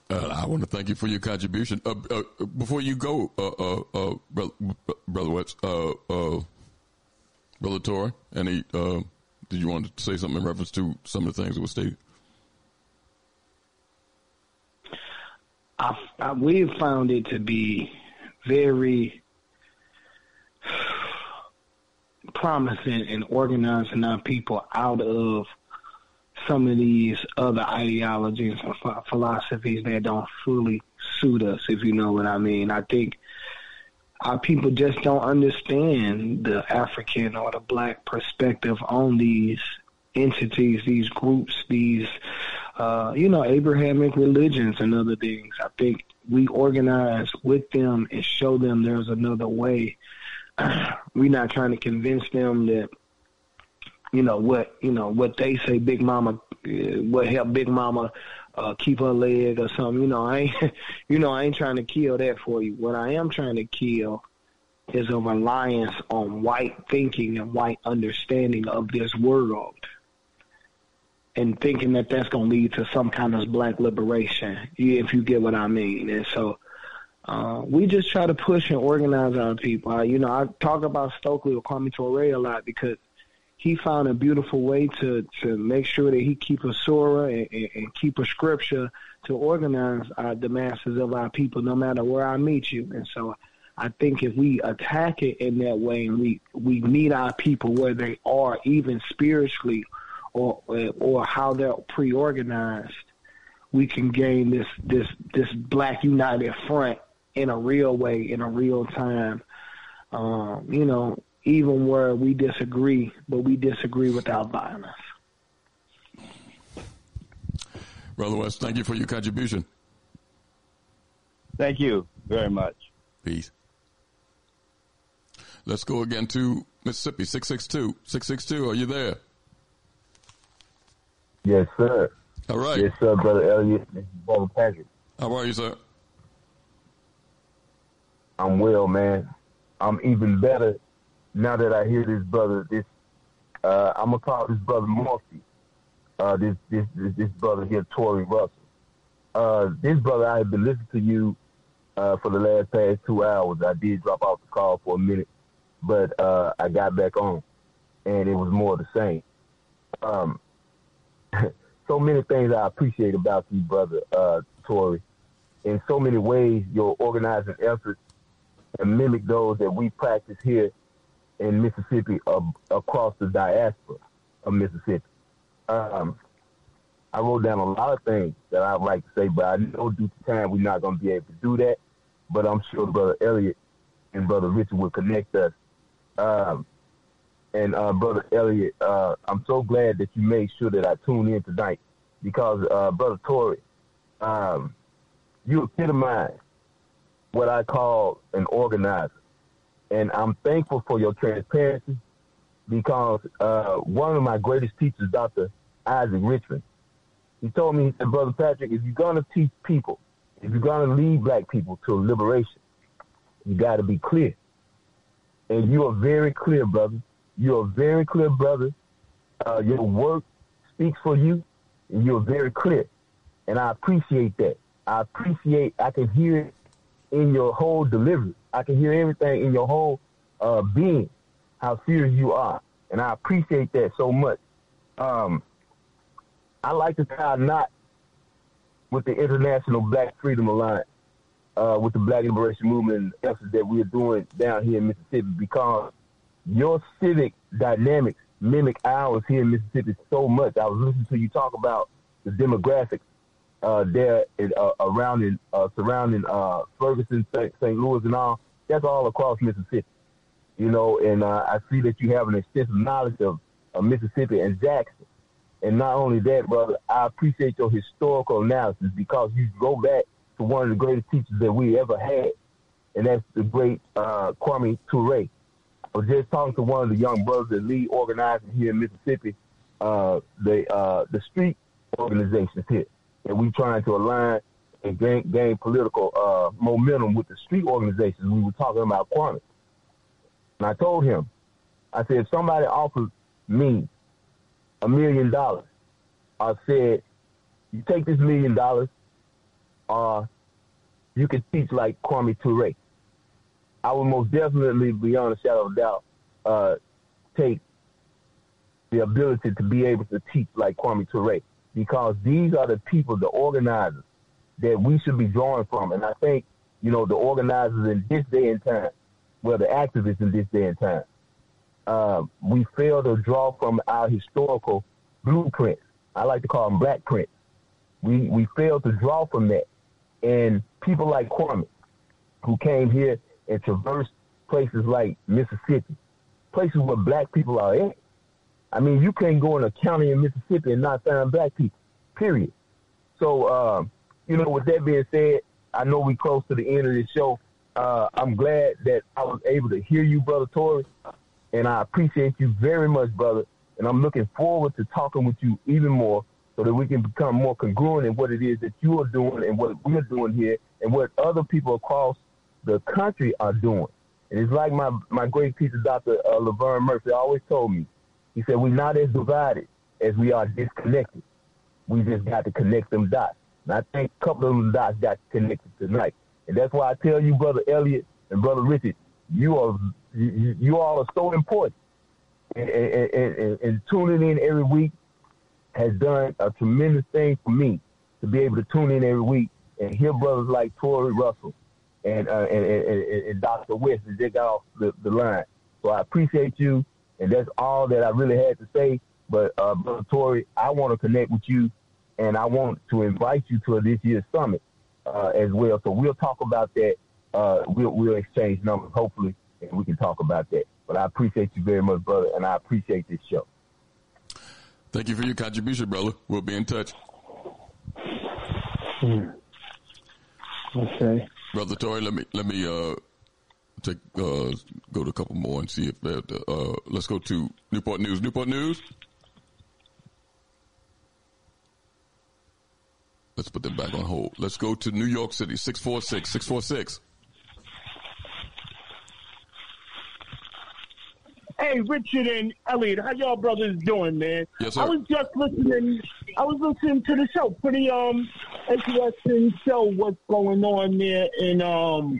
Uh, I want to thank you for your contribution. Uh, uh, before you go, uh, uh, uh, brother, brother brother Tory, any? Did you want to say something in reference to some of the things that were stated? I, I, we've found it to be very promising in organizing our people out of some of these other ideologies and philosophies that don't fully suit us, if you know what I mean. I think our people just don't understand the African or the black perspective on these entities, these groups, these, uh, you know, Abrahamic religions and other things. I think we organize with them and show them there's another way. We're not trying to convince them that you know what you know what they say big mama uh, what help big mama uh keep her leg or something. You know i ain't you know i ain't trying to kill that for you. What i am trying to kill is a reliance on white thinking and white understanding of this world and thinking that that's going to lead to some kind of black liberation if you get what i mean. And so uh, we just try to push and organize our people. Uh, you know, I talk about Stokely or Kwame Ture a lot because he found a beautiful way to to make sure that he keep a surah and, and, and keep a scripture to organize uh, the masses of our people, no matter where I meet you. And so, I think if we attack it in that way and we we meet our people where they are, even spiritually, or or how they're pre-organized, we can gain this this this black united front in a real way, in a real time. Um, you know, even where we disagree, but we disagree without violence. Brother West, thank you for your contribution. Thank you very much. Peace. Let's go again to Mississippi, 662. 662, are you there? Yes, sir. All right. Yes, sir, Brother Elliott. This is Brother Patrick. How are you, sir? I'm well, man. I'm even better now that I hear this brother. This uh, I'm gonna call this brother Murphy. Uh, this, this this this brother here, Tory Russell. Uh, this brother, I have been listening to you uh, for the last past two hours. I did drop off the call for a minute, but uh, I got back on, and it was more the same. Um, so many things I appreciate about you, brother uh, Tory. In so many ways, your organizing efforts and mimic those that we practice here in Mississippi uh, across the diaspora of Mississippi. Um, I wrote down a lot of things that I'd like to say, but I know due to time we're not going to be able to do that. But I'm sure Brother Elliott and Brother Richard will connect us. Um, and uh, Brother Elliott, uh, I'm so glad that you made sure that I tuned in tonight because, uh, Brother Tory, um, you epitomize what I call an organizer. And I'm thankful for your transparency because uh, one of my greatest teachers, Dr. Isaac Richmond, he told me, he said, Brother Patrick, if you're going to teach people, if you're going to lead black people to liberation, you got to be clear. And you are very clear, brother. You're very clear brother. Uh, your work speaks for you, and you're very clear. And I appreciate that. I appreciate, I can hear it in your whole delivery. I can hear everything in your whole uh, being, how serious you are. And I appreciate that so much. Um, I like to tie a knot with the International Black Freedom Alliance, uh, with the Black Liberation Movement and efforts that we are doing down here in Mississippi because your civic dynamics mimic ours here in Mississippi so much. I was listening to you talk about the demographics uh, there in, uh, around in uh, surrounding uh, Ferguson, St. Louis, and all. That's all across Mississippi, you know. And uh, I see that you have an extensive knowledge of, of Mississippi and Jackson. And not only that, brother, I appreciate your historical analysis because you go back to one of the greatest teachers that we ever had, and that's the great uh, Kwame Ture. I was just talking to one of the young brothers that lead organizing here in Mississippi, uh, the uh, the street organizations here, and we trying to align and gain, gain political uh, momentum with the street organizations. We were talking about Kwame, and I told him, I said, if somebody offers me a million dollars, I said, you take this million dollars, uh, you can teach like Kwame Ture. I would most definitely, beyond a shadow of a doubt, uh, take the ability to be able to teach like Kwame Ture because these are the people, the organizers that we should be drawing from. And I think, you know, the organizers in this day and time, well, the activists in this day and time, uh, we fail to draw from our historical blueprints. I like to call them black prints. We we fail to draw from that. And people like Kwame, who came here and traversed places like Mississippi, places where black people are at. I mean, you can't go in a county in Mississippi and not find black people, period. So, uh, you know, with that being said, I know we're close to the end of this show. Uh, I'm glad that I was able to hear you, Brother Tory, and I appreciate you very much, brother. And I'm looking forward to talking with you even more so that we can become more congruent in what it is that you are doing and what we're doing here and what other people across the country are doing. And it's like my, my great teacher, Dr. Uh, Laverne Murphy, always told me. He said, we're not as divided as we are disconnected. We just got to connect them dots. And I think a couple of them dots got connected tonight. And that's why I tell you, Brother Elliott and Brother Richard, you are you, you all are so important. And, and, and, and tuning in every week has done a tremendous thing for me to be able to tune in every week and hear brothers like Tory Russell and uh, and, and, and Dr. West as they got off the, the line. So I appreciate you, and that's all that I really had to say. But uh, Brother Tory, I want to connect with you, and I want to invite you to this year's summit uh, as well. So we'll talk about that. Uh, we'll we'll exchange numbers hopefully, and we can talk about that. But I appreciate you very much, brother, and I appreciate this show. Thank you for your contribution, brother. We'll be in touch. Hmm. Okay. Brother Tory, let me let me uh take uh go to a couple more and see if that uh let's go to Newport News. Newport News. Let's put them back on hold. Let's go to New York City, 646, 646. Hey, Richard and Elliott, how y'all brothers doing, man? Yes, sir. I was just listening. I was listening to the show. Pretty um interesting show. What's going on there in um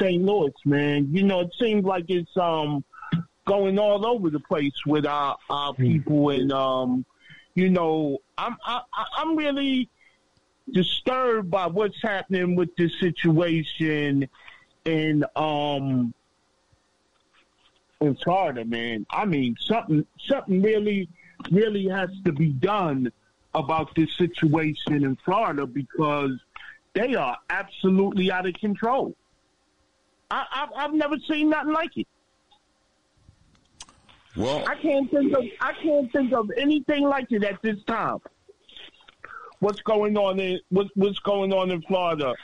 St. Louis, man? You know, it seems like it's um going all over the place with our our people, and um, you know, I'm I, I- I'm really disturbed by what's happening with this situation in um in Florida, man. I mean, something something really really has to be done about this situation in Florida because they are absolutely out of control. I, I've, I've never seen nothing like it. Well, I can't think of I can't think of anything like it at this time. What's going on in what, what's going on in Florida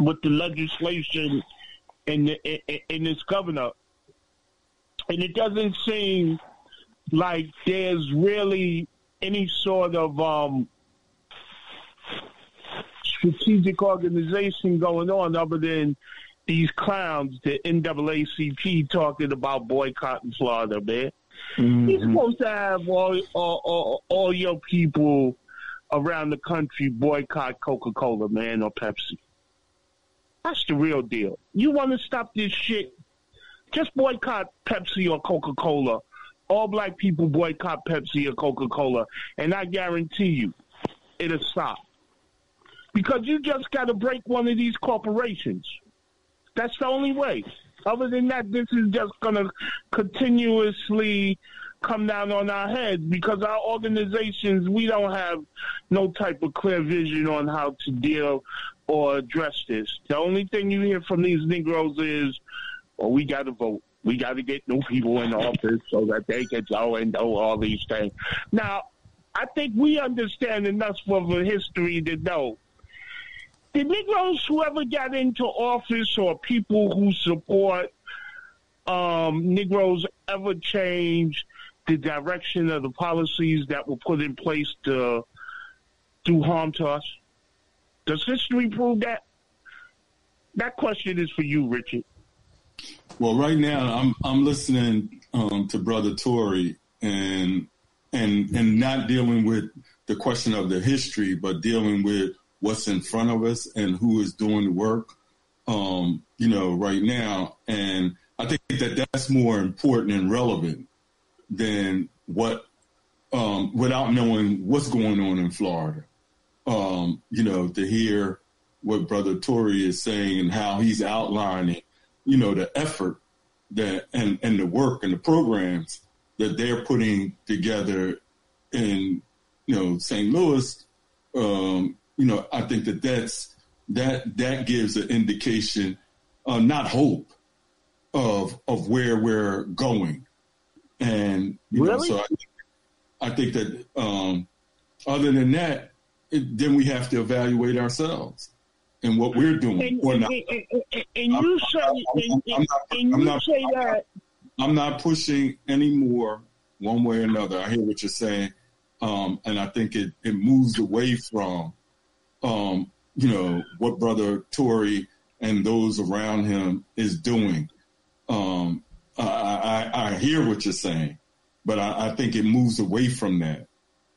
with the legislation and the, and, and this governor? And it doesn't seem like there's really any sort of um, strategic organization going on other than these clowns, the NAACP, talking about boycotting Florida, man. You're mm-hmm. supposed to have all, all, all, all your people around the country boycott Coca Cola, man, or Pepsi. That's the real deal. You want to stop this shit? Just boycott Pepsi or Coca Cola. All black people boycott Pepsi or Coca Cola, and I guarantee you, it'll stop. Because you just got to break one of these corporations. That's the only way. Other than that, this is just going to continuously come down on our heads because our organizations, we don't have no type of clear vision on how to deal or address this. The only thing you hear from these Negroes is, well, we got to vote. We got to get new people in office so that they can go and do all these things. Now, I think we understand enough of a history to know the Negroes who ever got into office or people who support um, Negroes ever change the direction of the policies that were put in place to do harm to us? Does history prove that? That question is for you, Richard. Well, right now I'm I'm listening um, to Brother Tory and and and not dealing with the question of the history, but dealing with what's in front of us and who is doing the work. Um, you know, right now, and I think that that's more important and relevant than what um, without knowing what's going on in Florida. Um, you know, to hear what Brother Tory is saying and how he's outlining, you know, the effort that and, and the work and the programs that they're putting together in, you know, St. Louis. Um, you know, I think that that's that that gives an indication, uh, not hope, of of where we're going, and you know, so I, I think that um, other than that, it, then we have to evaluate ourselves and what we're doing And, or and, not. and, and, and you say, I'm you not- say that. I'm not pushing any more one way or another. I hear what you're saying. Um, and I think it, it moves away from, um, you know, what brother Tory and those around him is doing. Um, I, I, I hear what you're saying, but I, I think it moves away from that.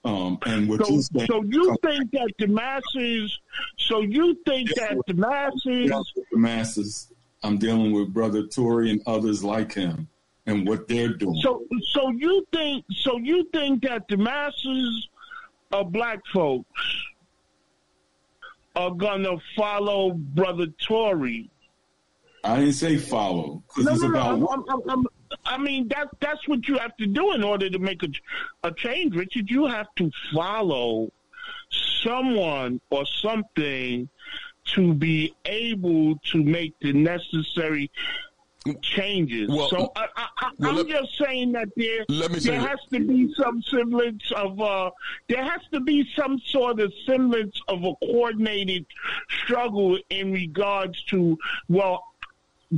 Um, and what So, you're saying, so you think that the masses? So you think that the masses? the masses, I'm dealing with brother Tory and others like him and what they're doing. So, so you think? So you think that the masses of black folks are gonna follow Brother Tory I didn't say follow because No, it's no, no. about I'm, I'm, I'm, I mean, that's that's what you have to do in order to make a, a change, Richard. You have to follow someone or something to be able to make the necessary changes. Well, so I, I, I, well, I'm let- just saying that there there has to be some semblance of uh, there has to be some sort of semblance of a coordinated struggle in regards to well,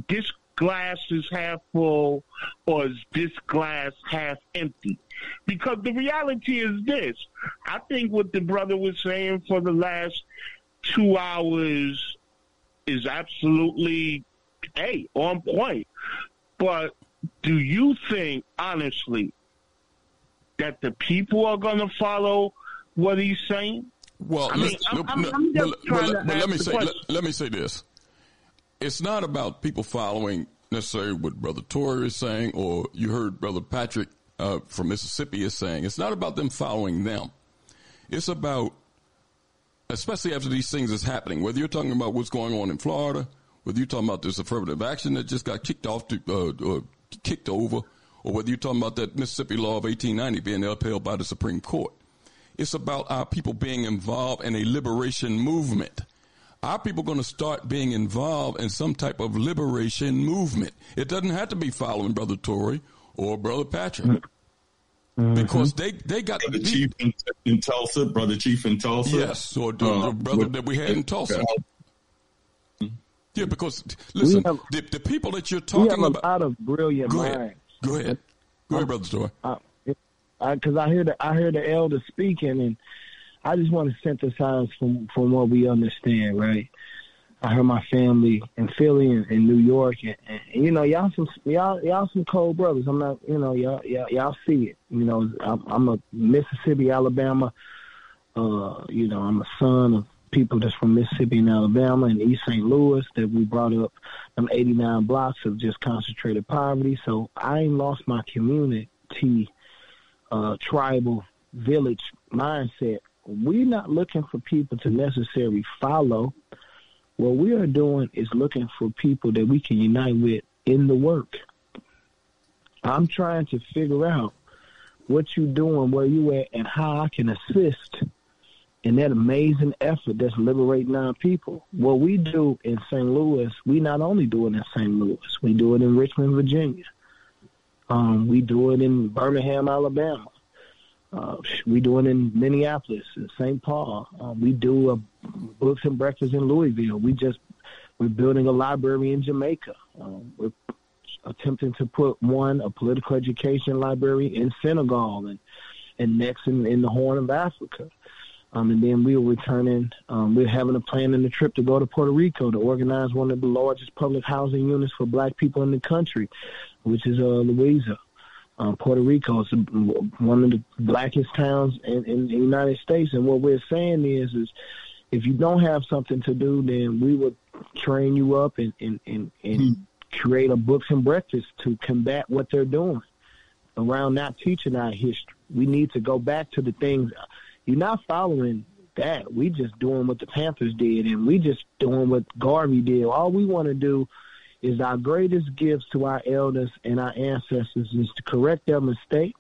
this glass is half full or is this glass half empty? Because the reality is this. I think what the brother was saying for the last two hours is absolutely hey, on point. But do you think honestly that the people are gonna follow what he's saying? Well, I mean, let's- I'm, I'm, I'm just well, trying well, to well, let me say let, let me say this. It's not about people following necessarily what Brother Tory is saying, or you heard Brother Patrick uh, from Mississippi is saying. It's not about them following them. It's about, especially after these things is happening, whether you're talking about what's going on in Florida, whether you're talking about this affirmative action that just got kicked off to, uh, or kicked over, or whether you're talking about that Mississippi law of 1890 being upheld by the Supreme Court. It's about our people being involved in a liberation movement. Our people going to start being involved in some type of liberation movement. It doesn't have to be following Brother Tory or Brother Patrick. Because they, they got Brother Chief in, in Tulsa, Brother Chief in Tulsa. Yes, or the, Uh, the brother with- that we had in Tulsa. Yeah. Because listen, have- the, the people that you're talking We have a about. lot of brilliant Go ahead. minds. Go ahead. Go ahead, Brother Tory. because I hear the I hear the elders speaking, and I just want to synthesize from from what we understand, right? I heard my family in Philly and in New York, and, and, and you know, y'all some y'all y'all some cold brothers. I'm not, you know, y'all y'all, y'all see it. You know, I'm, I'm a Mississippi, Alabama. Uh, you know, I'm a son of people that's from Mississippi and Alabama and East St. Louis that we brought up. Them 89 blocks of just concentrated poverty. So I ain't lost my community uh, tribal village mindset. We're not looking for people to necessarily follow. What we are doing is looking for people that we can unite with in the work. I'm trying to figure out what you're doing, where you at, and how I can assist in that amazing effort that's liberating our people. What we do in St. Louis, we not only do it in St. Louis, we do it in Richmond, Virginia. Um, we do it in Birmingham, Alabama. Uh, we do it in Minneapolis, in St. Paul. Um, we do a books and breakfast in Louisville. We just we're building a library in Jamaica. Um, we're attempting to put one a political education library in Senegal and and next in, in the Horn of Africa. Um, and then we are returning. Um, we're having a plan in the trip to go to Puerto Rico to organize one of the largest public housing units for Black people in the country, which is uh, Loíza. Um, Puerto Rico is one of the blackest towns in, in the United States, and what we're saying is, is if you don't have something to do, then we would train you up and and and, and create a books and breakfast to combat what they're doing around not teaching our history. We need to go back to the things. You're not following that. We just doing what the Panthers did, and we just doing what Garvey did. All we want to do is our greatest gifts to our elders and our ancestors is to correct their mistakes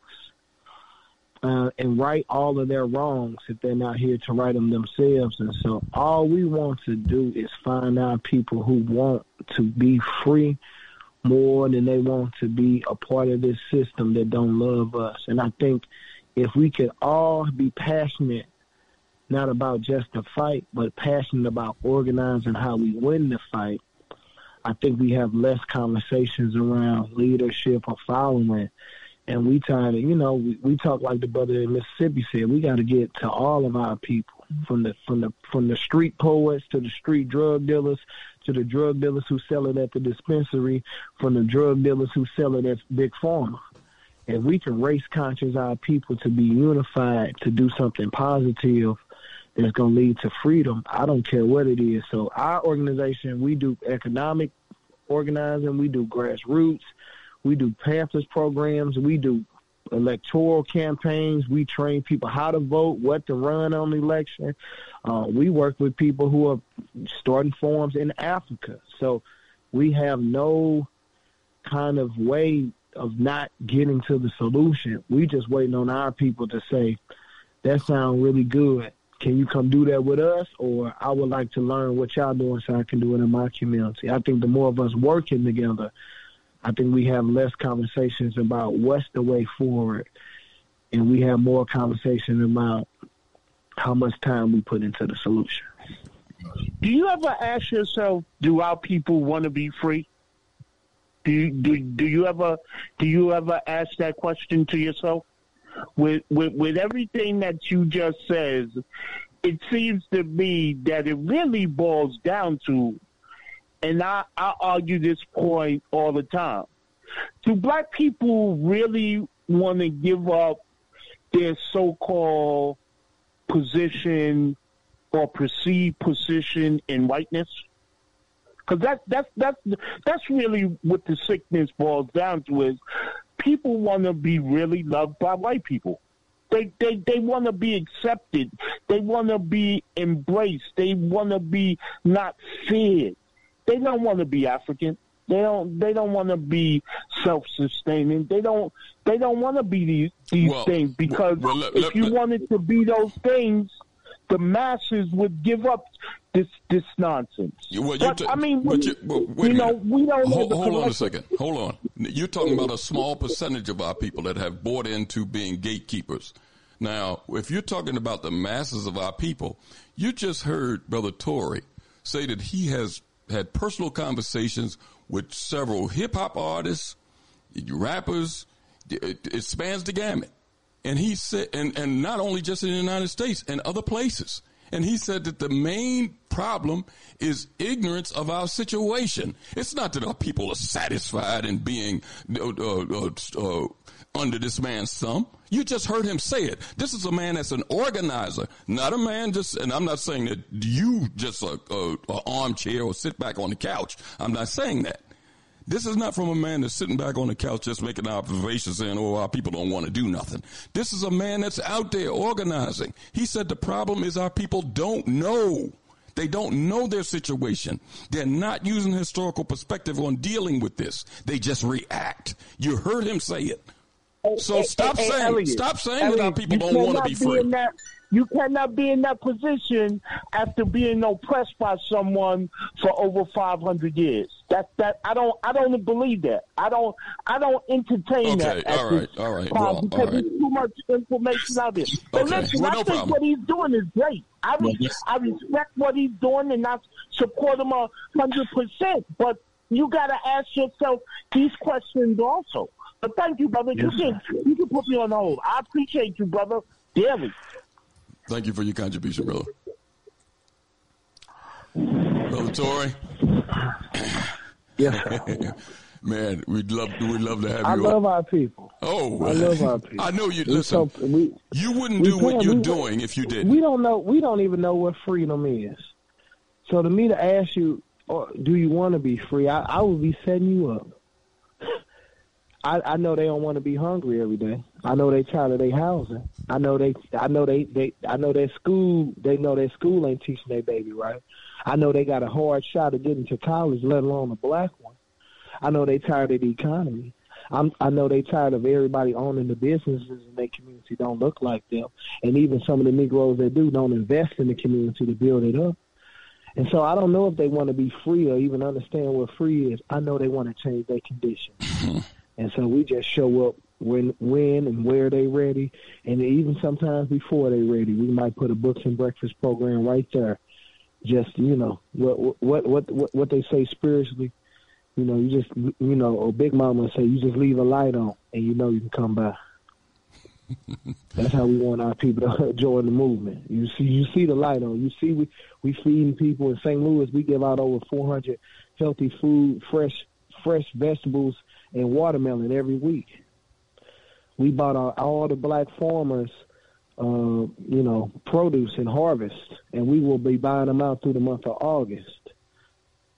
uh, and right all of their wrongs if they're not here to right them themselves. And so all we want to do is find our people who want to be free more than they want to be a part of this system that don't love us. And I think if we could all be passionate, not about just the fight, but passionate about organizing how we win the fight, I think we have less conversations around leadership or following. And we try to, you know, we, we talk like the brother in Mississippi said. We got to get to all of our people, from the from the from the street poets to the street drug dealers, to the drug dealers who sell it at the dispensary, from the drug dealers who sell it at big pharma. If we can race conscious our people to be unified to do something positive that's going to lead to freedom, I don't care what it is. So our organization, we do economic organizing, we do grassroots, we do pamphlets programs, we do electoral campaigns, we train people how to vote, what to run on the election. Uh, we work with people who are starting forums in Africa. So we have no kind of way of not getting to the solution. We just waiting on our people to say, that sounds really good. Can you come do that with us? Or I would like to learn what y'all doing so I can do it in my community. I think the more of us working together, I think we have less conversations about what's the way forward. And we have more conversations about how much time we put into the solution. Do you ever ask yourself, do our people want to be free? Do you, do, do you ever do you ever ask that question to yourself? With, with with everything that you just said, it seems to me that it really boils down to, and I, I argue this point all the time. Do black people really want to give up their so-called position or perceived position in whiteness? Because that, that's that's that's really what the sickness boils down to is people want to be really loved by white people. They they they want to be accepted. They want to be embraced. They want to be not feared. They don't want to be African. They don't. They don't want to be self-sustaining. They don't. They don't want to be these these Well, things because well, let- if let- you let- wanted to be those things, the masses would give up this this nonsense. Well, but, I mean, we, you, well, you know, we don't hold, hold on a second. Hold on. You're talking about a small percentage of our people that have bought into being gatekeepers. Now, if you're talking about the masses of our people, you just heard Brother Tory say that he has had personal conversations with several hip hop artists, rappers. It, it spans the gamut. And he said, and, and not only just in the United States and other places. And he said that the main problem is ignorance of our situation. It's not that our people are satisfied in being uh, uh, uh, under this man's thumb. You just heard him say it. This is a man that's an organizer, not a man just, and I'm not saying that you just a, a, a armchair or sit back on the couch. I'm not saying that. This is not from a man that's sitting back on the couch just making observations saying, oh, our people don't want to do nothing. This is a man that's out there organizing. He said the problem is our people don't know. They don't know their situation. They're not using historical perspective on dealing with this. They just react. You heard him say it. So Hey, stop hey, hey, saying, stop saying that our people don't want to be free. that- you cannot be in that position after being oppressed by someone for over 500 years. That that I don't I don't believe that. I don't I don't entertain Okay, that. at all right, all right, time well, because all right. there's too much information out there. But Okay, listen, well, I no think problem. what he's doing is great. I re- yes. I respect what he's doing and I support him a hundred percent. But you got to ask yourself these questions also. But thank you, brother. Yes, you can you can put me on hold. I appreciate you, brother, dearly. Thank you for your contribution, brother. Brother Tory. Yes, Man, we'd love we'd love to have I you. love on. our people. Oh, I love our people. I know you. Listen, so- we- you wouldn't do what you're we- doing if you didn't. We don't know. We don't even know what freedom is. So to me to ask you, or do you want to be free? I, I would be setting you up. I, I know they don't want to be hungry every day. I know they tired of their housing. I know they. I know they. They. I know their school. They know their school ain't teaching their baby right. I know they got a hard shot of getting to college, let alone a black one. I know they tired of the economy. I'm, I know they tired of everybody owning the businesses in their community don't look like them, and even some of the Negroes that do don't invest in the community to build it up. And so I don't know if they want to be free or even understand what free is. I know they want to change their conditions, and so we just show up when, when, and where they ready, and even sometimes before they ready. We might put a books and breakfast program right there. Just you know what what what what, what they say spiritually. You know, you just you know, or Big Mama say you just leave a light on, and you know you can come by. That's how we want our people to join the movement. You see, you see the light on. You see, we we feeding people in St. Louis. We give out over 400 healthy food, fresh fresh vegetables and watermelon every week. We bought our, all the black farmers, uh, you know, produce and harvest, and we will be buying them out through the month of August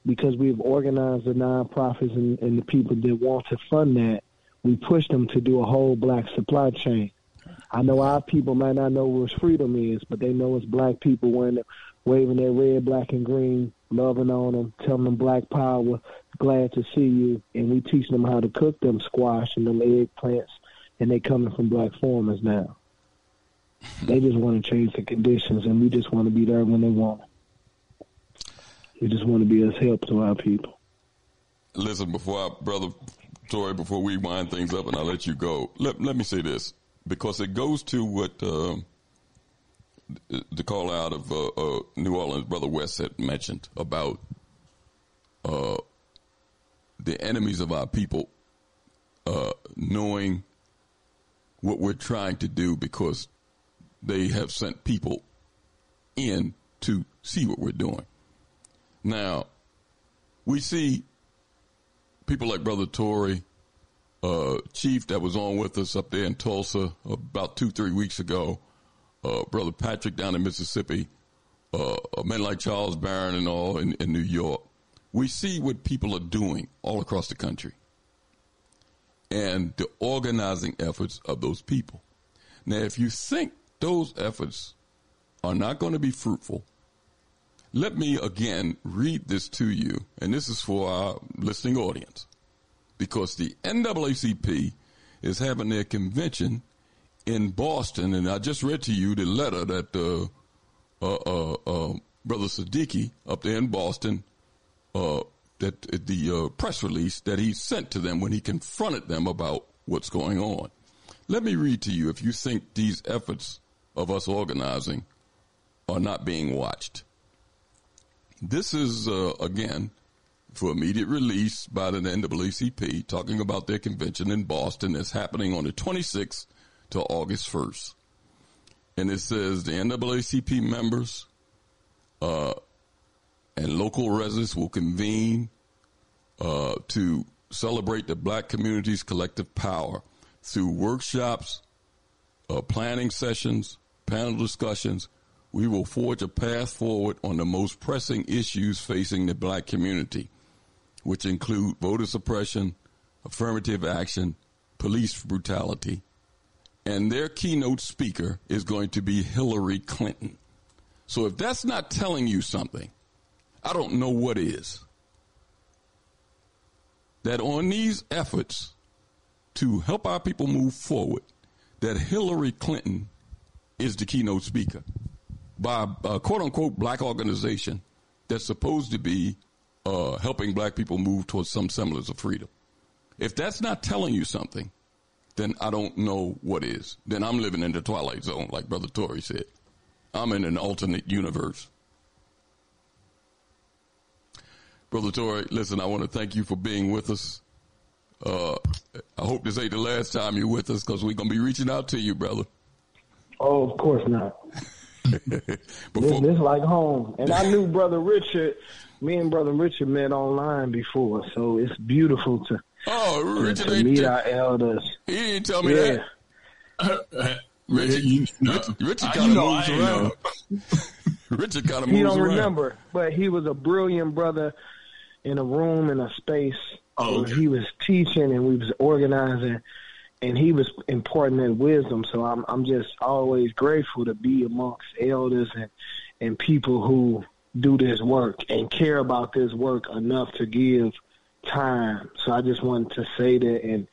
because we've organized the nonprofits and, and the people that want to fund that. We push them to do a whole black supply chain. I know our people might not know what freedom is, but they know it's black people wearing, waving their red, black, and green, loving on them, telling them black power, glad to see you, and we teach them how to cook them squash and them eggplants, and they coming from black farmers now. They just want to change the conditions, and we just want to be there when they want. We just want to be as help to our people. Listen, before I, brother Tory, before we wind things up and I let you go, let let me say this because it goes to what uh, the call out of uh, uh, New Orleans, brother West had mentioned about uh, the enemies of our people uh, knowing what we're trying to do because they have sent people in to see what we're doing. Now, we see people like Brother Tory, uh, Chief that was on with us up there in Tulsa about two, three weeks ago, uh, Brother Patrick down in Mississippi, uh, men like Charles Barron and all in, in New York. We see what people are doing all across the country and the organizing efforts of those people. Now, if you think those efforts are not going to be fruitful, let me again read this to you, and this is for our listening audience, because the NAACP is having their convention in Boston, and I just read to you the letter that uh, uh, uh, uh Brother Siddiqui up there in Boston, uh, that the uh, press release that he sent to them when he confronted them about what's going on. Let me read to you if you think these efforts of us organizing are not being watched. This is, uh, again, for immediate release by the NAACP, talking about their convention in Boston that's happening on the 26th to August 1st. And it says the NAACP members uh, and local residents will convene uh, to celebrate the black community's collective power through workshops, uh, planning sessions, panel discussions, we will forge a path forward on the most pressing issues facing the black community, which include voter suppression, affirmative action, police brutality. And their keynote speaker is going to be Hillary Clinton. So if that's not telling you something, I don't know what is. That on these efforts to help our people move forward, that Hillary Clinton is the keynote speaker by a quote unquote black organization that's supposed to be uh, helping black people move towards some semblance of freedom. If that's not telling you something, then I don't know what is. Then I'm living in the twilight zone, like Brother Tory said. I'm in an alternate universe. Brother Tory, listen, I want to thank you for being with us. Uh, I hope this ain't the last time you're with us because we're going to be reaching out to you, brother. Oh, of course not. Before, this, this like home. And I knew Brother Richard. Me and Brother Richard met online before, so it's beautiful to, oh, Richard to, to meet our elders. He didn't tell me yeah. that. Richard, you know, Richard kind of moves around. Richard kind of moves He don't remember, but he was a brilliant brother in a room in a space oh, okay. he was teaching and we was organizing and he was imparting that wisdom. So I'm I'm just always grateful to be amongst elders and and people who do this work and care about this work enough to give time. So I just wanted to say that and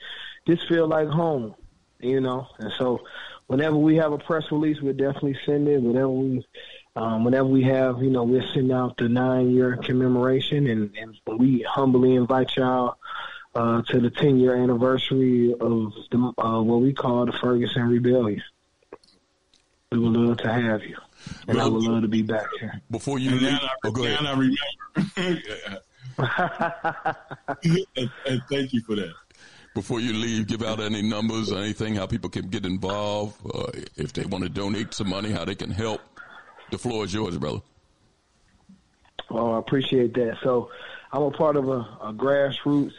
just feel like home, you know. And so whenever we have a press release, we'll definitely send it. Whenever we um, whenever we have, you know, we'll send out the nine year commemoration and, and we humbly invite y'all uh, to the 10 year anniversary of the, uh, what we call the Ferguson Rebellion. We would love to have you. And well, I would love to be back here. Before you and leave, I, oh, go ahead. I remember. and, and thank you for that. Before you leave, give out any numbers or anything, how people can get involved, uh, if they want to donate some money, how they can help. The floor is yours, brother. Oh, I appreciate that. So I'm a part of a, a grassroots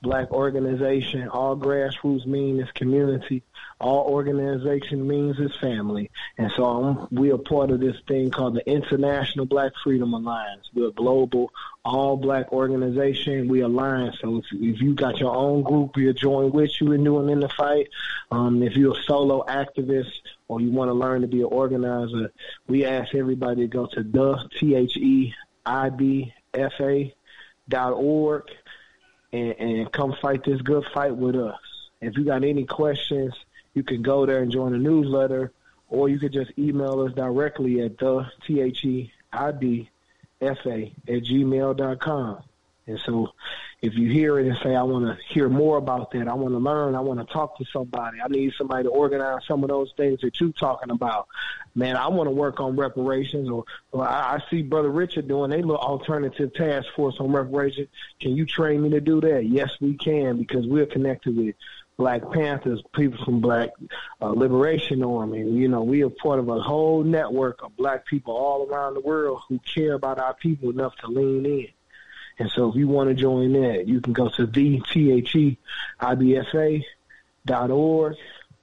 black organization. All grassroots mean is community. All organization means is family. And so um, we are part of this thing called the International Black Freedom Alliance. We're a global, all black organization. We align. So if, if you got your own group, you're joined with you and doing in the fight. Um, if you're a solo activist or you want to learn to be an organizer, we ask everybody to go to the T H E I B F A dot org and, and come fight this good fight with us. If you got any questions, you can go there and join the newsletter, or you could just email us directly at the T H E I B F A at gmail dot com. And so if you hear it and say, I want to hear more about that, I want to learn, I want to talk to somebody, I need somebody to organize some of those things that you're talking about. Man, I want to work on reparations, or, or I, I see Brother Richard doing a little alternative task force on reparations. Can you train me to do that? Yes, we can, because we're connected with Black Panthers, people from Black uh, Liberation Army. You know, we are part of a whole network of black people all around the world who care about our people enough to lean in. And so if you want to join that, you can go to org.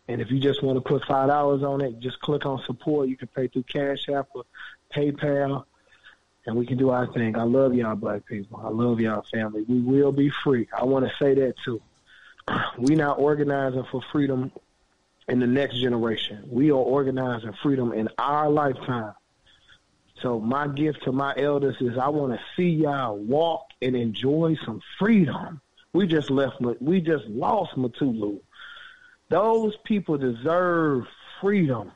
And if you just want to put five dollars on it, just click on support. You can pay through Cash App or PayPal, and we can do our thing. I love y'all, black people. I love y'all, family. We will be free. I want to say that too. We not organizing for freedom in the next generation. We are organizing freedom in our lifetime. So my gift to my elders is I want to see y'all walk and enjoy some freedom. We just left, we just lost Mutulu. Those people deserve freedom.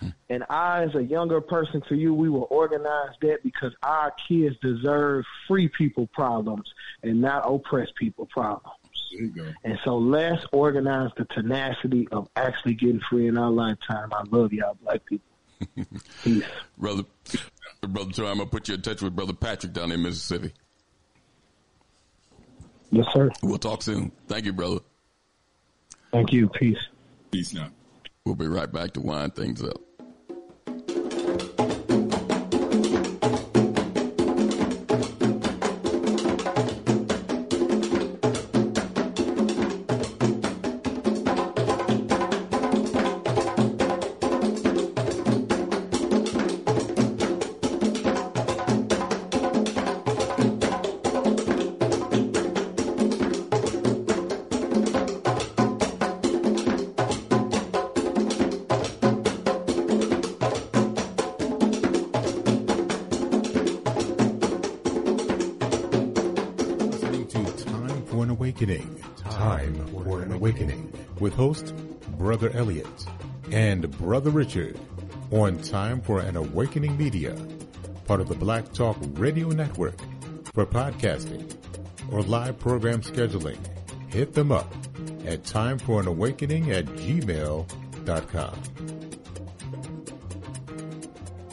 And I, as a younger person to you, we will organize that because our kids deserve free people problems and not oppressed people problems. And so let's organize the tenacity of actually getting free in our lifetime. I love y'all, black people. Peace. Brother, Brother Tory, I'm going to put you in touch with Brother Patrick down in Mississippi. Yes, sir. We'll talk soon. Thank you, brother. Thank you. Peace. Peace now. We'll be right back to wind things up. Host Brother Elliott and Brother Richard on Time for an Awakening Media, part of the Black Talk Radio Network. For podcasting or live program scheduling, hit them up at timeforanawakening at gmail.com.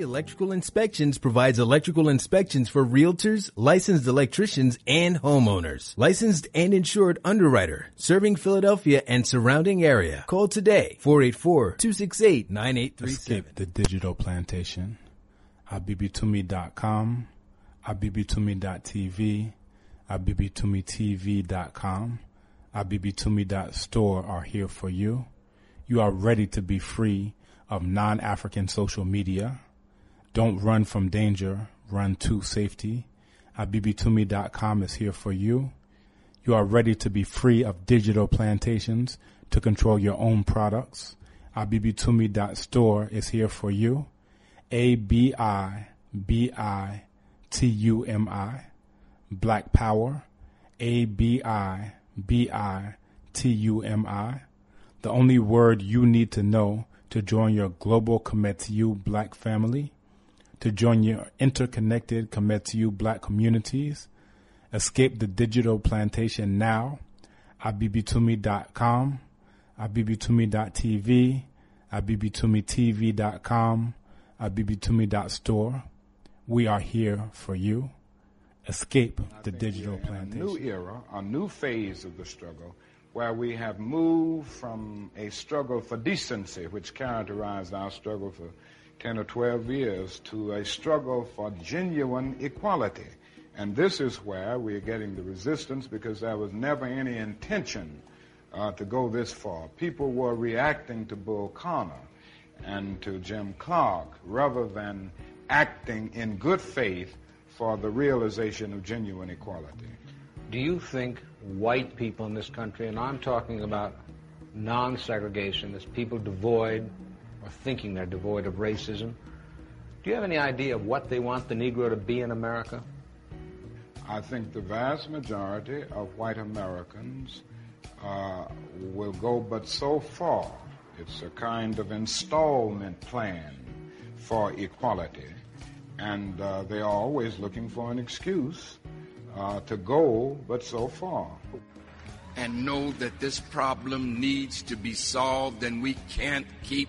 Electrical Inspections provides electrical inspections for realtors, licensed electricians, and homeowners. Licensed and insured underwriter, serving Philadelphia and surrounding area. Call today, 484-268-9837. Escape the digital plantation. abibitumi.com, abibitumi.tv, abibitumitv.com, abibitumi.store are here for you. You are ready to be free of non-African social media. Don't run from danger, run to safety. abibitumi.com is here for you. You are ready to be free of digital plantations to control your own products. abibitumi.store is here for you. A B I B I T U M I. Black Power. A B I B I T U M I. The only word you need to know to join your global Kometiu black family, to join your interconnected Kometiu black communities. Escape the digital plantation now. abibitumi.com, abibitumi.tv, abibitumitv.com, abibitumi.store. We are here for you. Escape the digital plantation. A new era, a new phase of the struggle, where we have moved from a struggle for decency, which characterized our struggle for 10 or 12 years, to a struggle for genuine equality. And this is where we're getting the resistance because there was never any intention uh, to go this far. People were reacting to Bull Connor and to Jim Clark rather than acting in good faith for the realization of genuine equality. Do you think white people in this country, and I'm talking about non segregationists, people devoid or thinking they're devoid of racism, do you have any idea of what they want the Negro to be in America? I think the vast majority of white Americans uh, will go but so far. It's a kind of installment plan for equality. And uh, they are always looking for an excuse uh, to go but so far. and know that this problem needs to be solved and we can't keep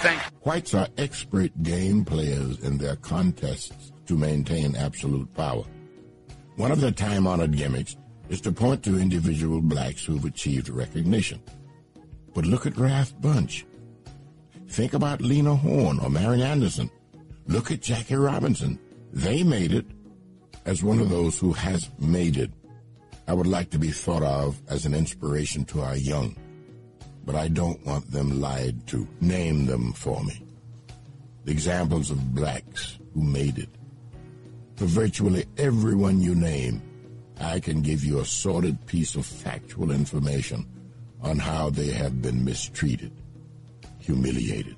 Thank you. Whites are expert game players in their contests to maintain absolute power. One of their time honored gimmicks is to point to individual blacks who've achieved recognition. But look at Ralph Bunche. Think about Lena Horne or Marian Anderson. Look at Jackie Robinson. They made it as one of those who has made it. I would like to be thought of as an inspiration to our young, but I don't want them lied to. Name them for me. The examples of blacks who made it. For virtually everyone you name, I can give you a sordid piece of factual information on how they have been mistreated, humiliated.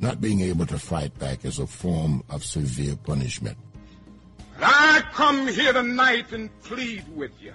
Not being able to fight back is a form of severe punishment. I come here tonight and plead with you.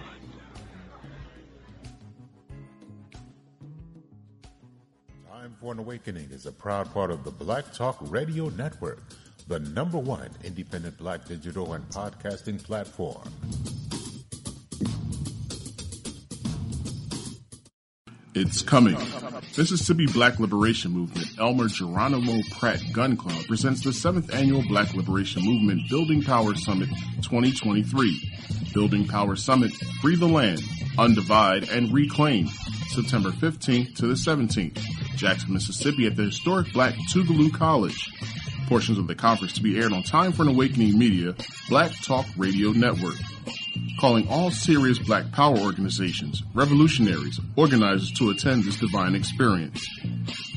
For an Awakening is a proud part of the Black Talk Radio Network, the number one independent black digital and podcasting platform. It's coming. Mississippi Black Liberation Movement Elmer Geronimo Pratt Gun Club presents the seventh annual Black Liberation Movement Building Power Summit 2023. Building Power Summit, Free the Land, Undivide, and Reclaim, September 15th to the 17th, Jackson, Mississippi at the historic Black Tougaloo College. Portions of the conference to be aired on Time for an Awakening Media, Black Talk Radio Network. Calling all serious black power organizations, revolutionaries, organizers to attend this divine experience.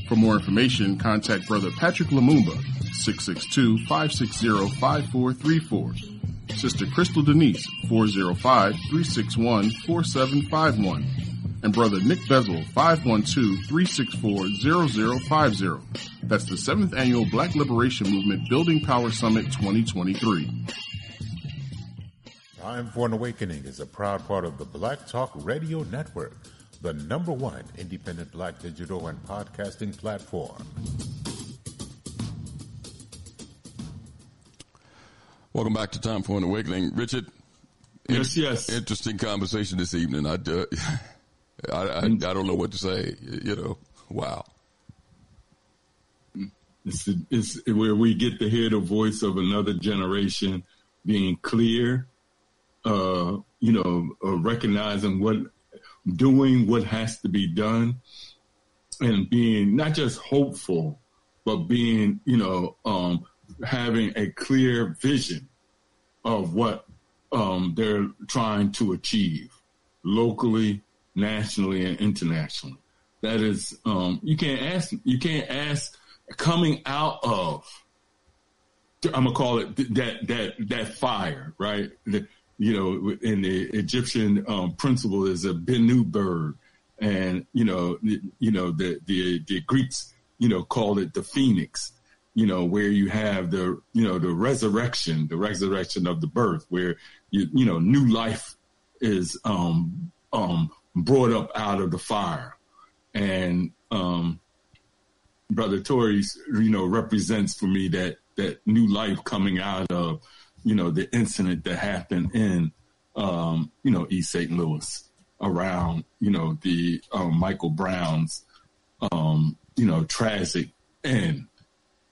For more information, contact Brother Patrick Lumumba, 662-560-5434. Sister Crystal Denise, 405-361-4751. And Brother Nick Bezel, 512-364-0050. That's the 7th Annual Black Liberation Movement Building Power Summit 2023. Time for an Awakening is a proud part of the Black Talk Radio Network, the number one independent black digital and podcasting platform. Welcome back to Time for an Awakening. Richard, yes, yes. Interesting conversation this evening. I, uh, I, I, I, don't know what to say. You know, wow. It's, it's where we get to hear the voice of another generation being clear, uh, you know, uh, recognizing what, doing what has to be done, and being not just hopeful, but being, you know, um, having a clear vision of what um, they're trying to achieve locally, nationally, and internationally. That is, um, you can't ask, you can't ask coming out of, I'm gonna call it that, that, that fire, right? The, you know, in the Egyptian um, principle is a Benu bird. And, you know, you know, the, the, the Greeks, you know, called it the phoenix you know, where you have the, you know, the resurrection, the resurrection of the birth, where you, you know, new life is um, um, brought up out of the fire, and um, Brother Tory, you know, represents for me that that new life coming out of, you know, the incident that happened in, um, you know, East St. Louis around, you know, the um, Michael Brown's, um, you know, tragic end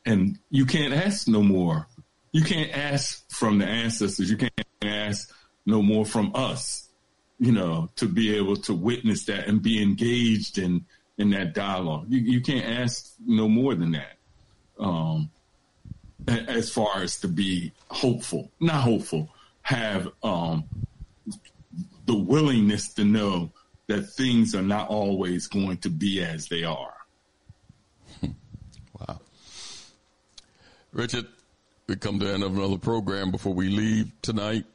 and you can't ask no more. You can't ask from the ancestors. You can't ask no more from us, you know, to be able to witness that and be engaged in, in that dialogue. You, you can't ask no more than that. Um, as far as to be hopeful, not hopeful, have, um, the willingness to know that things are not always going to be as they are. Richard, we come to the end of another program before we leave tonight.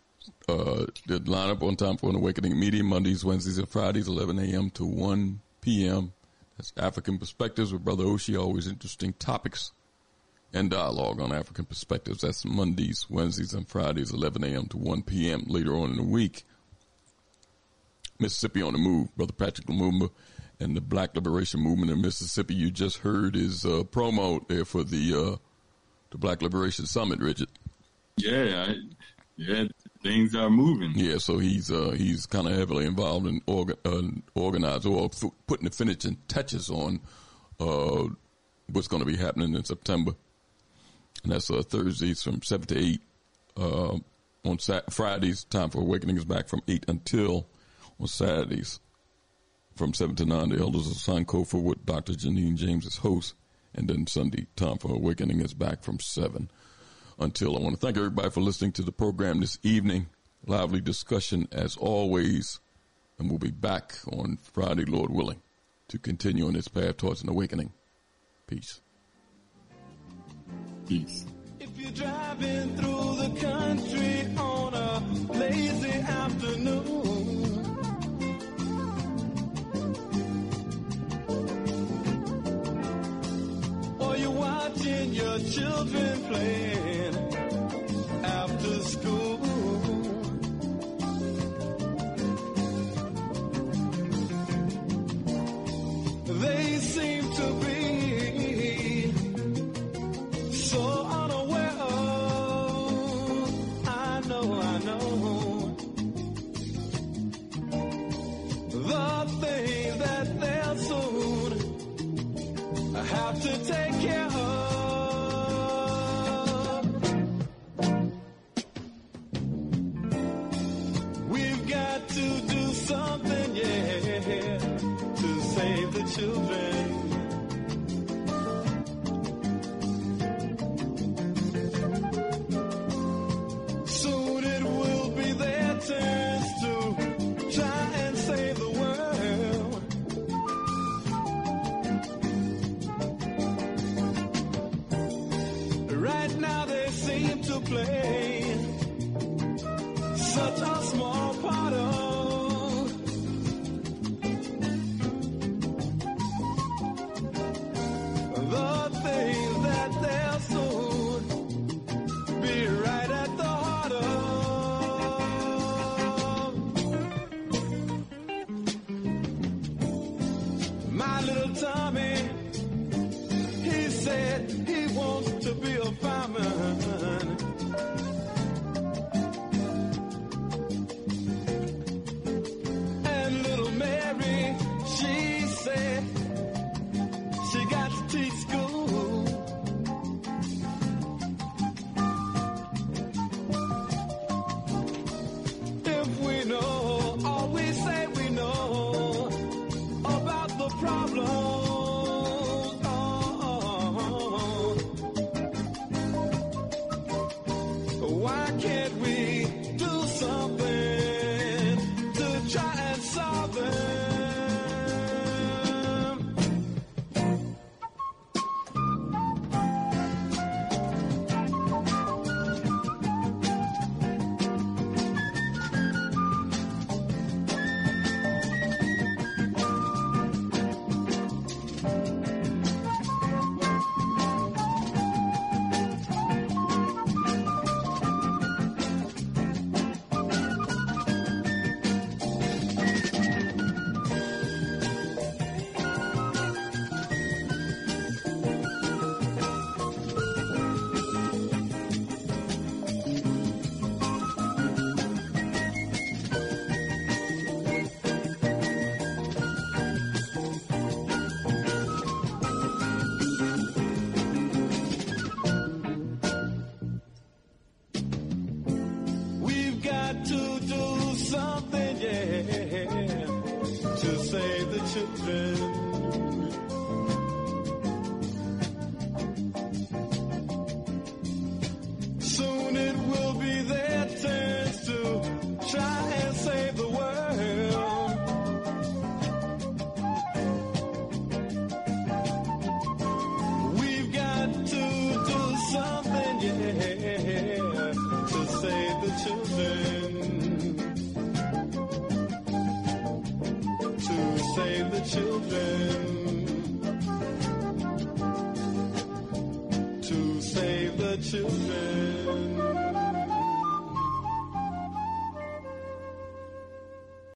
Uh, the lineup on Time for an Awakening Media, Mondays, Wednesdays, and Fridays, 11 a.m. to 1 p.m. That's African Perspectives with Brother Oshi. Always interesting topics and dialogue on African Perspectives. That's Mondays, Wednesdays, and Fridays, 11 a.m. to 1 p.m. Later on in the week, Mississippi on the Move, Brother Patrick Lumumba and the Black Liberation Movement in Mississippi. You just heard his uh, promo there for the uh, the Black Liberation Summit, Richard. Yeah, I, yeah, things are moving. Yeah, so he's uh, he's kind of heavily involved in orga- uh, organizing or f- putting the finishing touches on uh, what's going to be happening in September, and that's uh, Thursdays from seven to eight. Uh, on Sat- Fridays, time for awakening is back from eight until on Saturdays from seven to nine. The elders of Sankofa with Dr. Janine James as host. And then Sunday, Time for Awakening is back from 7 until. I want to thank everybody for listening to the program this evening. Lively discussion as always. And we'll be back on Friday, Lord willing, to continue on this path towards an awakening. Peace. Peace. If you're driving through the country on a lazy afternoon watching your children playing after school.